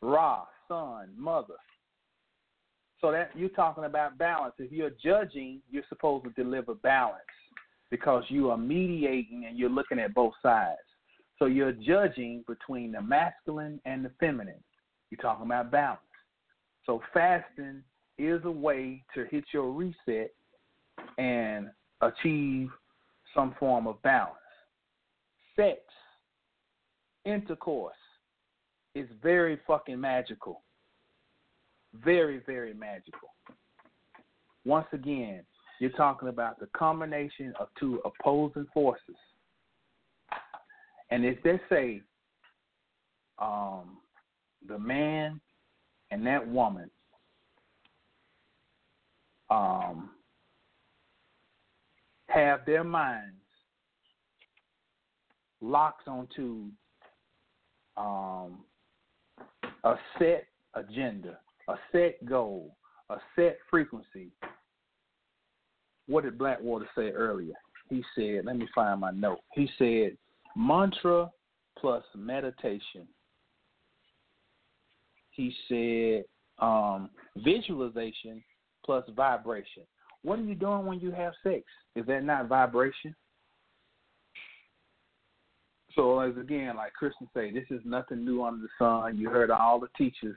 Ra, son, mother. So that you're talking about balance. If you're judging, you're supposed to deliver balance because you are mediating and you're looking at both sides. So you're judging between the masculine and the feminine. You're talking about balance. So fasting is a way to hit your reset and achieve some form of balance. Sex, intercourse is very fucking magical. Very, very magical. Once again, you're talking about the combination of two opposing forces. And if they say um, the man and that woman um, have their minds locked onto um, a set agenda, a set goal, a set frequency, what did Blackwater say earlier? He said, let me find my note. He said, mantra plus meditation. He said, um, visualization plus vibration. What are you doing when you have sex? Is that not vibration? So as again, like Christians say, this is nothing new under the sun. You heard all the teachers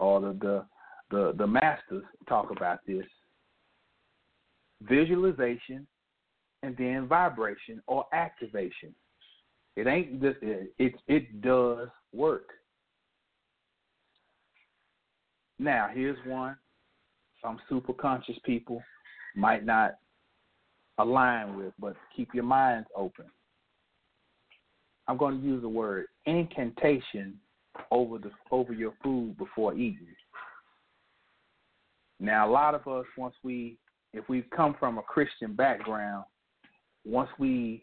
all the the the, the masters talk about this. Visualization and then vibration or activation. It ain't just it, it it does work. Now here's one some super conscious people might not align with, but keep your minds open. I'm going to use the word incantation over the over your food before eating. Now, a lot of us, once we, if we've come from a Christian background, once we,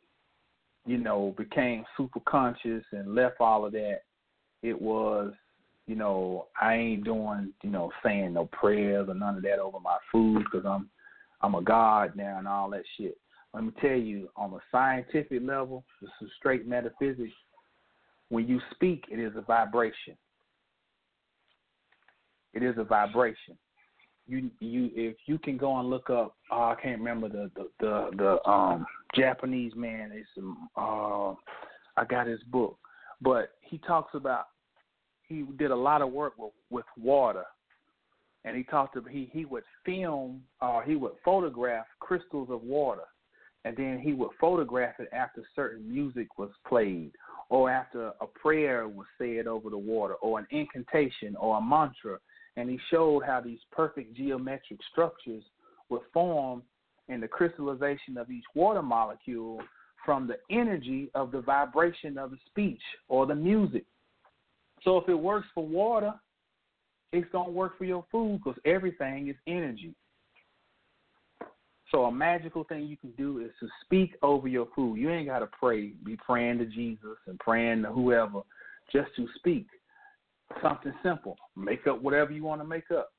you know, became super conscious and left all of that, it was, you know, I ain't doing, you know, saying no prayers or none of that over my food because I'm, I'm a god now and all that shit. Let me tell you, on a scientific level, this is straight metaphysics. When you speak, it is a vibration. It is a vibration. You you if you can go and look up, uh, I can't remember the the the, the um Japanese man. It's um, uh, I got his book, but he talks about he did a lot of work with with water, and he talked to he he would film or uh, he would photograph crystals of water. And then he would photograph it after certain music was played or after a prayer was said over the water or an incantation or a mantra. And he showed how these perfect geometric structures would form in the crystallization of each water molecule from the energy of the vibration of the speech or the music. So if it works for water, it's going to work for your food because everything is energy. So a magical thing you can do is to speak over your food. You ain't got to pray, be praying to Jesus and praying to whoever, just to speak something simple. Make up whatever you want to make up.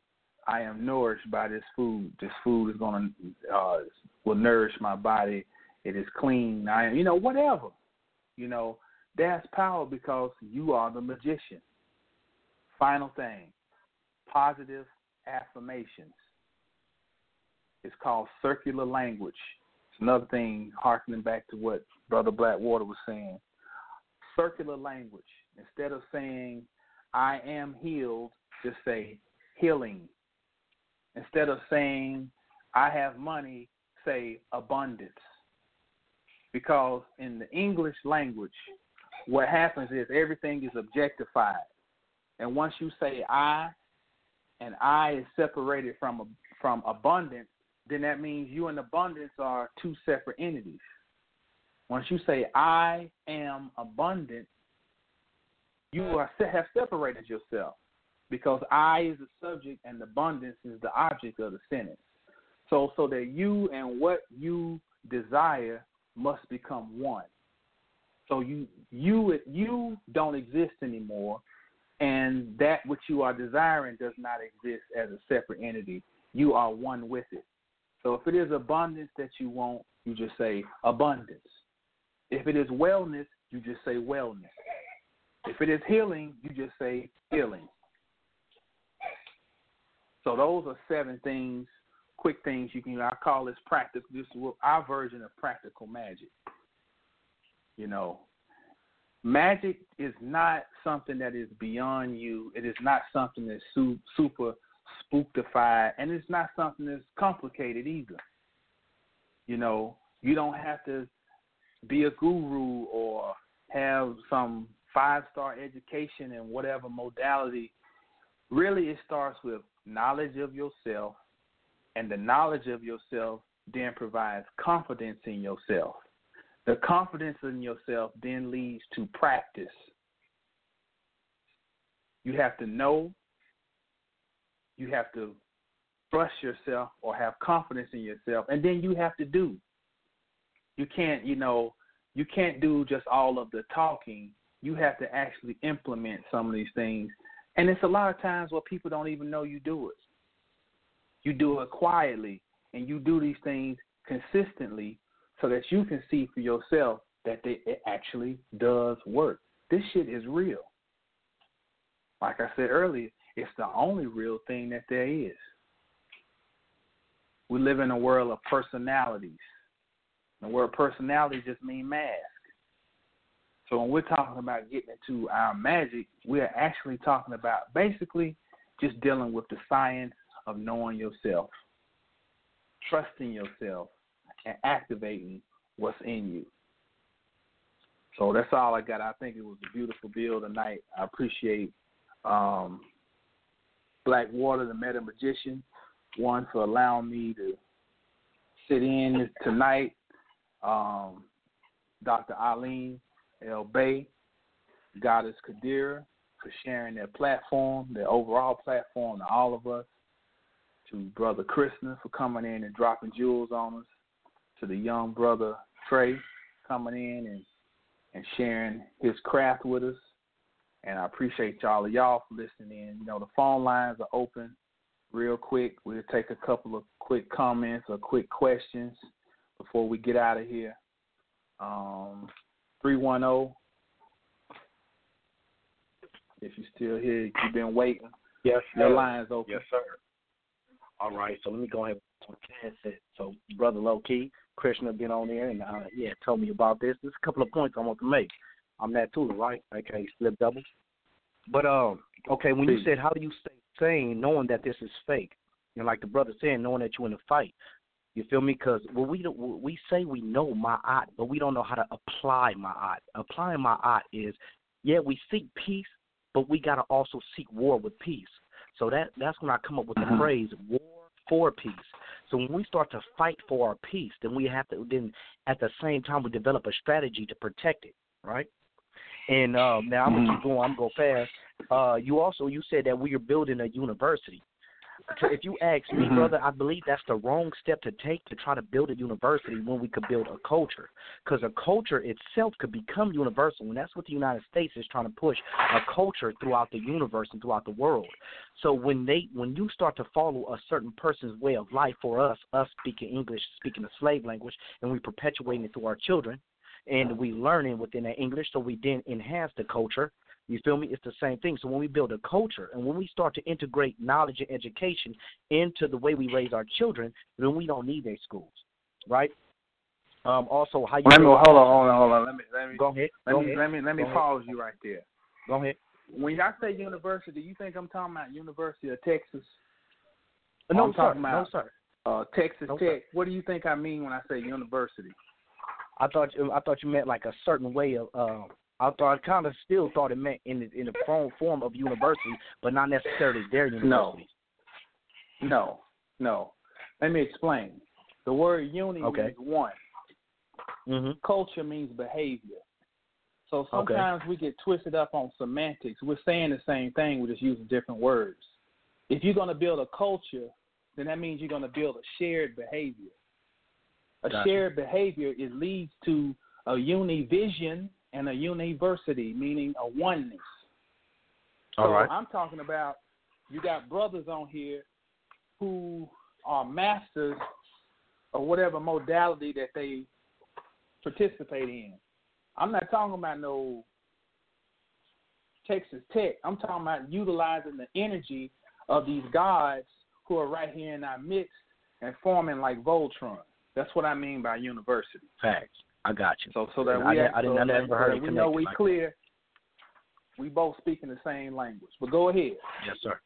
I am nourished by this food. This food is going to uh, will nourish my body. It is clean. I am, you know, whatever. You know, that's power because you are the magician. Final thing, positive affirmations. It's called circular language. It's another thing harkening back to what Brother Blackwater was saying. Circular language. Instead of saying I am healed, just say healing. Instead of saying I have money, say abundance. Because in the English language, what happens is everything is objectified. And once you say I, and I is separated from from abundance, then that means you and abundance are two separate entities. Once you say I am abundant, you are have separated yourself because I is the subject and abundance is the object of the sentence. So so that you and what you desire must become one. So you you you don't exist anymore and that which you are desiring does not exist as a separate entity. You are one with it. So if it is abundance that you want, you just say abundance. If it is wellness, you just say wellness. If it is healing, you just say healing. So those are seven things, quick things you can. I call this practical. This is our version of practical magic. You know, magic is not something that is beyond you. It is not something that's su- super spooktified, and it's not something that's complicated either. You know, you don't have to be a guru or have some five star education in whatever modality. Really, it starts with knowledge of yourself, and the knowledge of yourself then provides confidence in yourself. The confidence in yourself then leads to practice. You have to know you have to trust yourself or have confidence in yourself, and then you have to do. You can't, you know, you can't do just all of the talking. You have to actually implement some of these things, and it's a lot of times where people don't even know you do it. You do it quietly and you do these things consistently so that you can see for yourself that they, it actually does work. This shit is real. Like I said earlier, it's the only real thing that there is. We live in a world of personalities. The word personality just means mask. So when we're talking about getting into our magic, we are actually talking about basically just dealing with the science of knowing yourself, trusting yourself, and activating what's in you. So that's all I got. I think it was a beautiful bill tonight. I appreciate um, Blackwater, the Meta Magician, one for allowing me to sit in tonight. Um, Dr. Eileen L. Bay, Goddess Kadira for sharing their platform, their overall platform to all of us. To Brother Krishna for coming in and dropping jewels on us. To the young brother Trey coming in and, and sharing his craft with us. And I appreciate y'all of y'all for listening in. You know, the phone lines are open real quick. We'll take a couple of quick comments or quick questions before we get out of here. Um, 310. If you're still here, you've been waiting. Yes, Your sir. line's open. Yes, sir. All right, so let me go ahead and pass it. So, brother Low Key, Krishna been on there and uh, yeah, told me about this. There's a couple of points I want to make. I'm that too, right? Okay, slip double. But um, okay, when you said how do you stay sane knowing that this is fake, and like the brother said, knowing that you're in a fight, you feel me? Because well, we don't, we say we know ma'at, but we don't know how to apply ma'at. Applying ma'at is, yeah, we seek peace, but we gotta also seek war with peace. So that that's when I come up with the Mhm. phrase war for peace. So when we start to fight for our peace, then we have to then at the same time we develop a strategy to protect it, right? And um, now I'm gonna keep going. I'm gonna go fast. Uh, you also you said that we are building a university. So if you ask me, Mhm. brother, I believe that's the wrong step to take to try to build a university when we could build a culture. Because a culture itself could become universal, and that's what the United States is trying to push a culture throughout the universe and throughout the world. So when they when you start to follow a certain person's way of life for us, us speaking English, speaking the slave language, and we perpetuating it through our children, and we learning within that English, so we then enhance the culture. You feel me? It's the same thing. So when we build a culture and when we start to integrate knowledge and education into the way we raise our children, then we don't need their schools, right? Um, also, how you Let me hold on, hold on, hold on. Let me let me go ahead. let go me ahead. let me let me Go ahead. pause you right there. Go ahead. When y'all say university, you think I'm talking about University of Texas? Uh, No, I'm sir. talking No, about sir. uh, Texas No, Tech. sir. What do you think I mean when I say university? I thought you, I thought you meant like a certain way of. Um, I thought I kind of still thought it meant in the, in the form form of university, but not necessarily their university. No, no. No. Let me explain. The word uni Okay. means one. Mm-hmm. Culture means behavior. So sometimes we get twisted up on semantics. We're saying the same thing, we're just using different words. If you're going to build a culture, then that means you're going to build a shared behavior. A Gotcha. shared behavior it leads to a univision and a university, meaning a oneness. All so right. I'm talking about you got brothers on here who are masters of whatever modality that they participate in. I'm not talking about no Texas Tech. I'm talking about utilizing the energy of these gods who are right here in our midst and forming like Voltron. That's what I mean by university. Facts. I got you. So so that I we didn't- act- I didn't- so I never heard that it we know we like that. clear. We both speaking the same language. But go ahead. Yes, sir.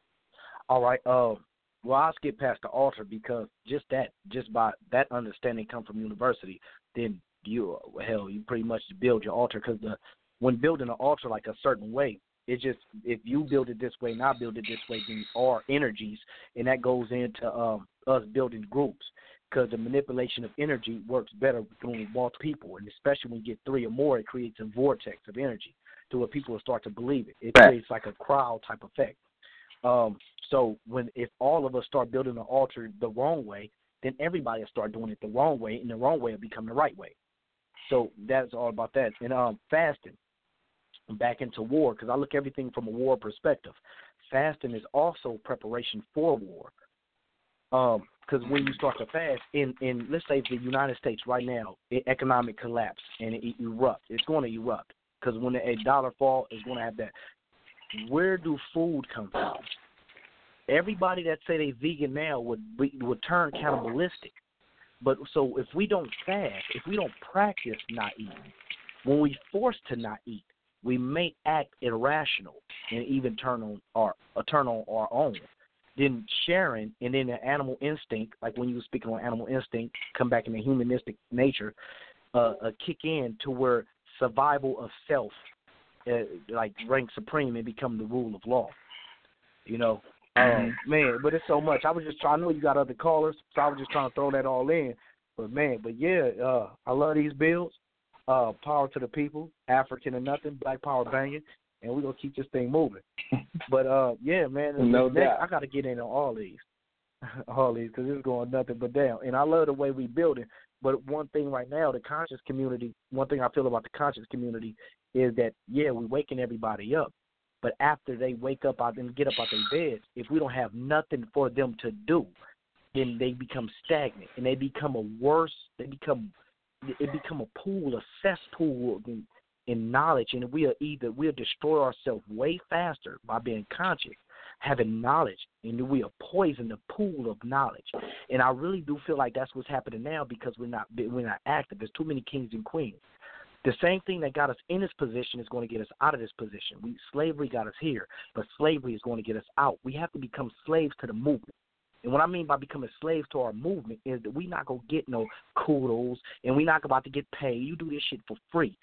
All right. Uh, well, I'll skip past the altar because just that, just by that understanding come from university, then you, hell, you pretty much build your altar because the when building an altar like a certain way, it just if you build it this way and I build it this way, these are energies, and that goes into um, us building groups because the manipulation of energy works better when we multiple people, and especially when you get three or more, it creates a vortex of energy to where people will start to believe it. It Right. creates like a crowd type effect. Um, so when if all of us start building an altar the wrong way, then everybody will start doing it the wrong way, and the wrong way will become the right way. So that's all about that. And um, fasting, back into war, because I look everything from a war perspective. Fasting is also preparation for war. Um, Because when you start to fast, in in let's say the United States right now, it, economic collapse and it, erupts. It's going to erupt because when a dollar fall, it's going to have that. Where do food come from? Everybody that say they vegan now would be, would turn cannibalistic. But so if we don't fast, if we don't practice not eating, when we force to not eat, we may act irrational and even turn on our uh, turn on our own. Then sharing and then the animal instinct, like when you were speaking on animal instinct, come back in the humanistic nature, uh, uh kick in to where survival of self, uh, like rank supreme and become the rule of law. You know, um, man, but it's so much. I was just trying. I know you got other callers, so I was just trying to throw that all in. But man, but yeah, uh, I love these bills. Uh, power to the people, African or nothing, Black Power banging, and we're gonna keep this thing moving. [laughs] but uh, yeah, man, no next, doubt. I got to get in on all these, [laughs] all these, because it's going nothing but down. And I love the way we building. But one thing right now, the conscious community, one thing I feel about the conscious community is that yeah, we're waking everybody up. But after they wake up out and get up out their beds, if we don't have nothing for them to do, then they become stagnant and they become a worse. They become it become a pool, a cesspool in, knowledge, and we'll either we'll destroy ourselves way faster by being conscious, having knowledge, and we'll poison the pool of knowledge. And I really do feel like that's what's happening now because we're not we're not active. There's too many kings and queens. The same thing that got us in this position is going to get us out of this position. We slavery got us here, but slavery is going to get us out. We have to become slaves to the movement. And what I mean by becoming slaves to our movement is that we not gonna get no kudos and we not about to get paid. You do this shit for free.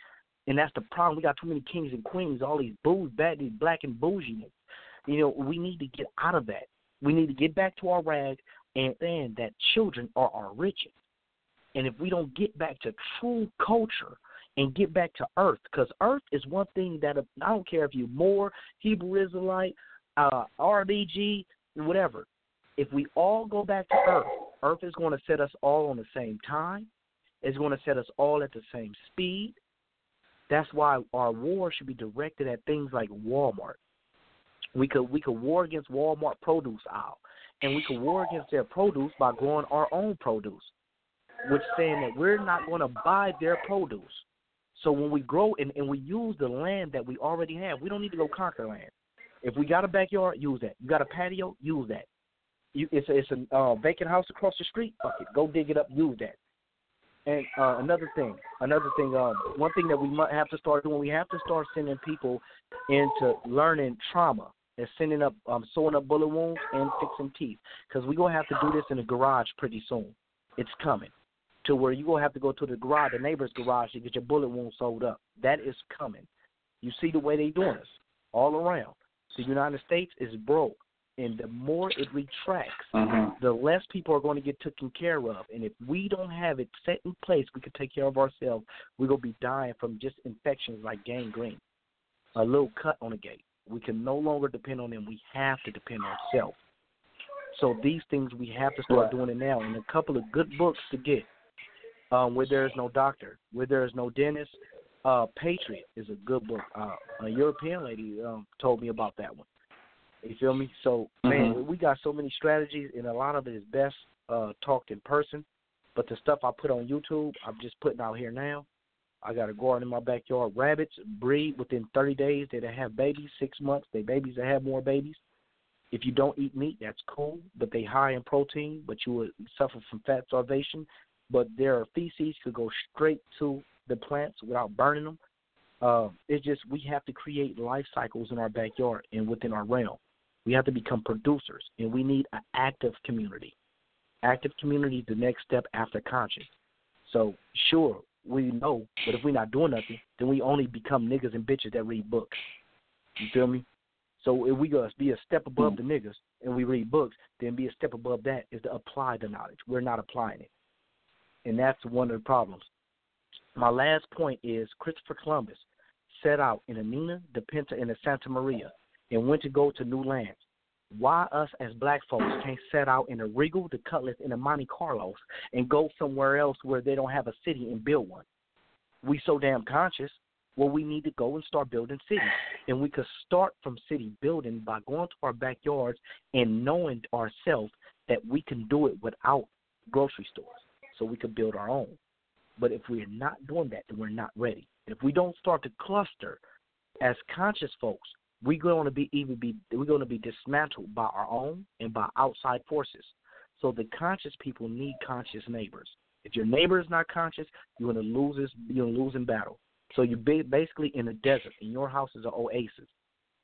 And that's the problem. We got too many kings and queens, all these booze, bad, these black and bougie. You know, we need to get out of that. We need to get back to our rag and then that children are our riches. And if we don't get back to true culture and get back to earth, because earth is one thing that I don't care if you're more Hebrew Israelite, uh, RBG, whatever. If we all go back to earth, earth is going to set us all on the same time. It's going to set us all at the same speed. That's why our war should be directed at things like Walmart. We could we could war against Walmart produce aisle, and we could war against their produce by growing our own produce, which saying that we're not going to buy their produce. So when we grow and, and we use the land that we already have, we don't need to go conquer land. If we got a backyard, use that. You got a patio, use that. You, it's a, it's a uh, vacant house across the street. Fuck it, go dig it up, use that. And uh, another thing, another thing, um, one thing that we might have to start doing, we have to start sending people into learning trauma and sending up, um, sewing up bullet wounds and fixing teeth, because we're gonna have to do this in the garage pretty soon. It's coming to where you're gonna have to go to the garage, the neighbor's garage, to get your bullet wound sewed up. That is coming. You see the way they're doing us all around. The United States is broke and the more it retracts, Mhm. the less people are going to get taken care of. And if we don't have it set in place, we can take care of ourselves. We're going to be dying from just infections like gangrene, a little cut on the gate. We can no longer depend on them. We have to depend on self. So these things we have to start Right. doing it now. And a couple of good books to get. Um, where there is no doctor, where there is no dentist. Uh, Patriot is a good book. Uh, a European lady um, told me about that one. You feel me? So man, Mhm. we got so many strategies, and a lot of it is best uh, talked in person. But the stuff I put on YouTube, I'm just putting out here now. I got a garden in my backyard. Rabbits breed within 30 days. They have babies, six months. They babies that have more babies. If you don't eat meat, that's cool, but they high in protein, but you would suffer from fat starvation. But their feces could go straight to the plants without burning them. Uh, it's just we have to create life cycles in our backyard and within our realm. We have to become producers, and we need an active community. Active community is the next step after conscious. So, sure, we know, but if we're not doing nothing, then we only become niggas and bitches that read books. You feel me? So if we gonna be a step above the niggas and we read books, then be a step above that is to apply the knowledge. We're not applying it, and that's one of the problems. My last point is Christopher Columbus set out in a Niña, the Pinta, and the Santa Maria, and went to go to new lands. Why us as black folks can't set out in a Regal, the Cutlass, and a Monte Carlos and go somewhere else where they don't have a city and build one? We so damn conscious. Well, we need to go and start building cities, and we could start from city building by going to our backyards and knowing ourselves that we can do it without grocery stores, so we could build our own. But if we're not doing that, then we're not ready. If we don't start to cluster as conscious folks, we're going to be even be we're going to be dismantled by our own and by outside forces. So the conscious people need conscious neighbors. If your neighbor is not conscious, you're going to lose this. You're going to lose in battle. So you're basically in a desert, and your house is an oasis.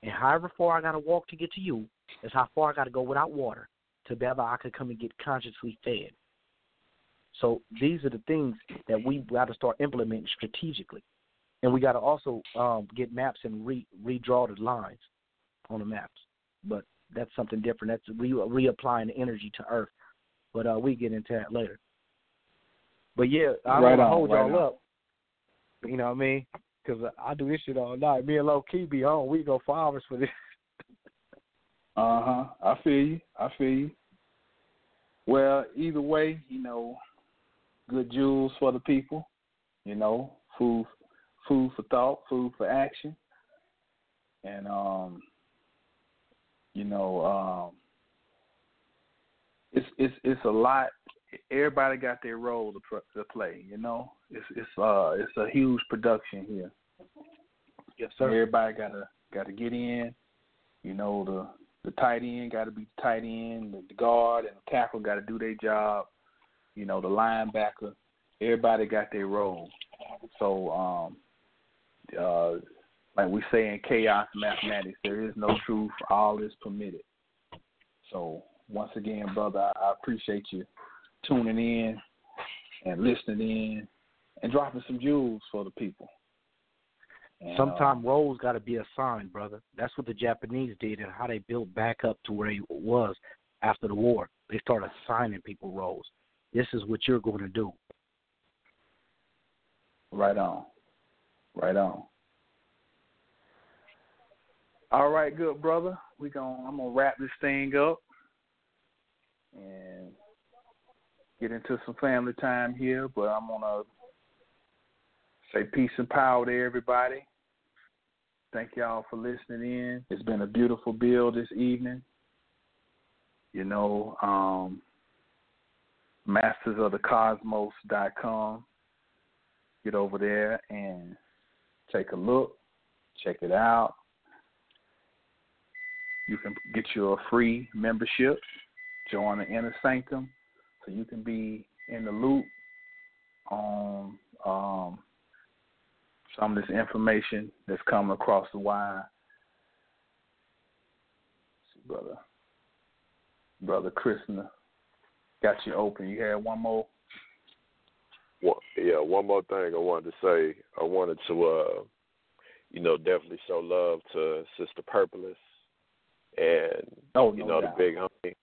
And however far I got to walk to get to you is how far I got to go without water to be able I could come and get consciously fed. So these are the things that we got to start implementing strategically, and we got to also um, get maps and re- redraw the lines on the maps. But that's something different. That's re- reapplying the energy to Earth. But uh, we get into that later. But yeah, I right to on, hold right y'all on. up. You know what I mean? Because I do this shit all night. Me and Low Key be on. We go for hours for this. [laughs] Uh huh. I feel you. I feel you. Well, either way, you know, good jewels for the people. You know, food, food for thought, food for action, and um, you know, um, it's it's it's a lot. Everybody got their role to, to play. You know, it's it's uh it's a huge production here. Yes, sir. Everybody gotta gotta get in. You know, the the tight end got to be the tight end. The, the guard and the tackle got to do their job. You know, the linebacker. Everybody got their role. So, um, uh, like we say in chaos mathematics, there is no truth. All is permitted. So, once again, brother, I, appreciate you tuning in and listening in and dropping some jewels for the people. And, uh, Sometimes roles got to be assigned, brother. That's what the Japanese did and how they built back up to where it was after the war. They started assigning people roles. This is what you're going to do. Right on. Right on. All right, good brother. We going I'm gonna wrap this thing up and get into some family time here, but I'm gonna say peace and power to everybody. Thank y'all for listening in. It's been a beautiful bill this evening. You know, um mastersofthecosmos.com. Get over there and take a look, check it out. You can get you a free membership, join the inner sanctum, so you can be in the loop on um, some of this information that's coming across the wire. Brother, brother Krishna, got you open. You had one more. Yeah, one more thing I wanted to say. I wanted to, uh, you know, definitely show love to Sister Purpolis and Oh, you know doubt. the big homie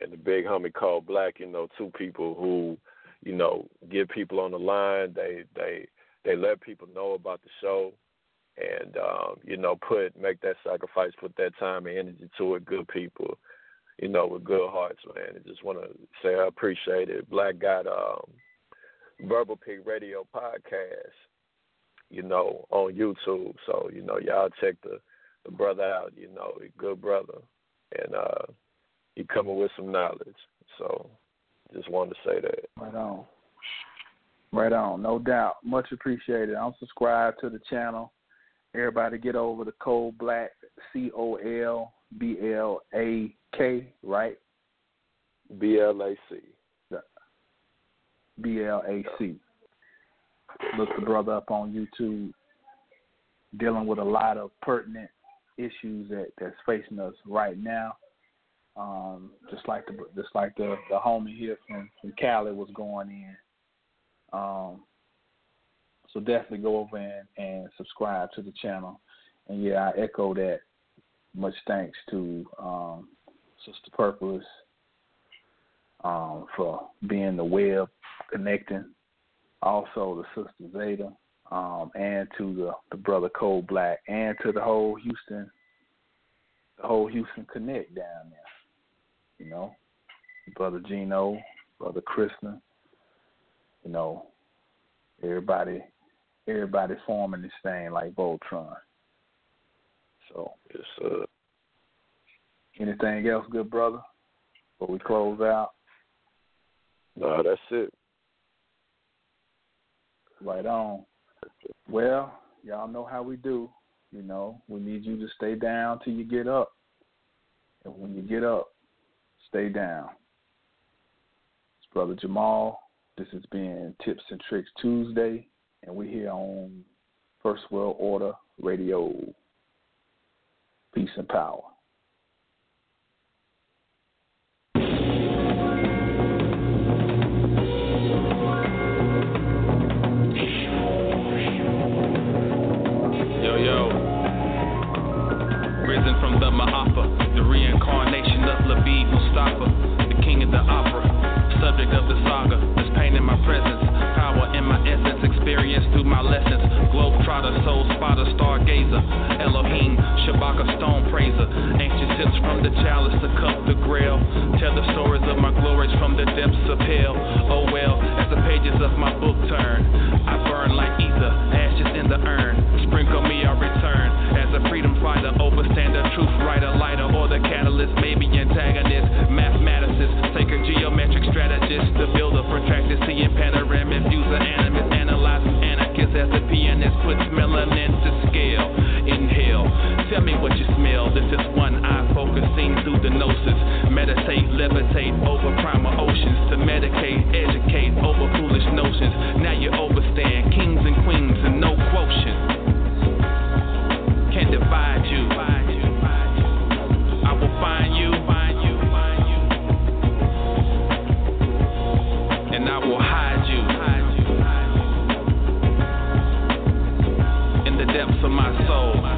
and the big homie called Black. You know, two people who, you know, get people on the line. They they they let people know about the show, and um, you know, put make that sacrifice, put that time and energy to it. Good people, you know, with good hearts, man. I just want to say I appreciate it. Black got um, Verbal Pig Radio podcast, you know, on YouTube. So you know, y'all check the the brother out. You know, he good brother, and uh, he coming with some knowledge. So just wanted to say that. Right on. Right on, no doubt. Much appreciated. I'm subscribed to the channel. Everybody get over to Cold Black, C O L B L A K, right? B L A C. B L A C. Look the brother up on YouTube, dealing with a lot of pertinent issues that that's facing us right now. Um, just like the just like the the homie here from from Cali was going in. Um, so definitely go over and, and subscribe to the channel. And yeah, I echo that. Much thanks to um, Sister Purpose um, for being the web connecting. Also the Sister Zeta, um, and to the, the brother Cold Black, and to the whole Houston, the whole Houston Connect down there. You know, brother Gino, brother Krishna. You know, everybody, everybody forming this thing like Voltron. So, yes, uh, anything else, good brother? Before we close out. No, that's it. Right on. Well, y'all know how we do. You know, we need you to stay down till you get up. And when you get up, stay down. It's Brother Jamal. This has been Tips and Tricks Tuesday, and we're here on First World Order Radio. Peace and power. The Ma'afa, the reincarnation of Labib Mustafa, the king of the opera, subject of the saga. There's pain in my presence, power in my essence, experience through my lessons. Globetrotter, soul spotter, stargazer, Elohim, Shabaka, stone praiser. Ancient sips from the chalice, the cup, the grail. Tell the stories of my glories from the depths of hell. Oh well, as the pages of my book turn, I burn like ether, ashes in the urn. Sprinkle me, I return. A freedom fighter, overstander, truth writer, lighter, or the catalyst, maybe antagonist, mathematicist, sacred geometric strategist, the builder, protracted, seeing panoramic views of animus, analyzing anarchists as the pianist puts melanin to scale. Inhale, tell me what you smell. This is one eye focusing through the gnosis. Meditate, levitate over primal oceans. To medicate, educate over foolish notions. Now you overstand kings and queens and no quotient can divide you. I will find you, and I will hide you in the depths of my soul.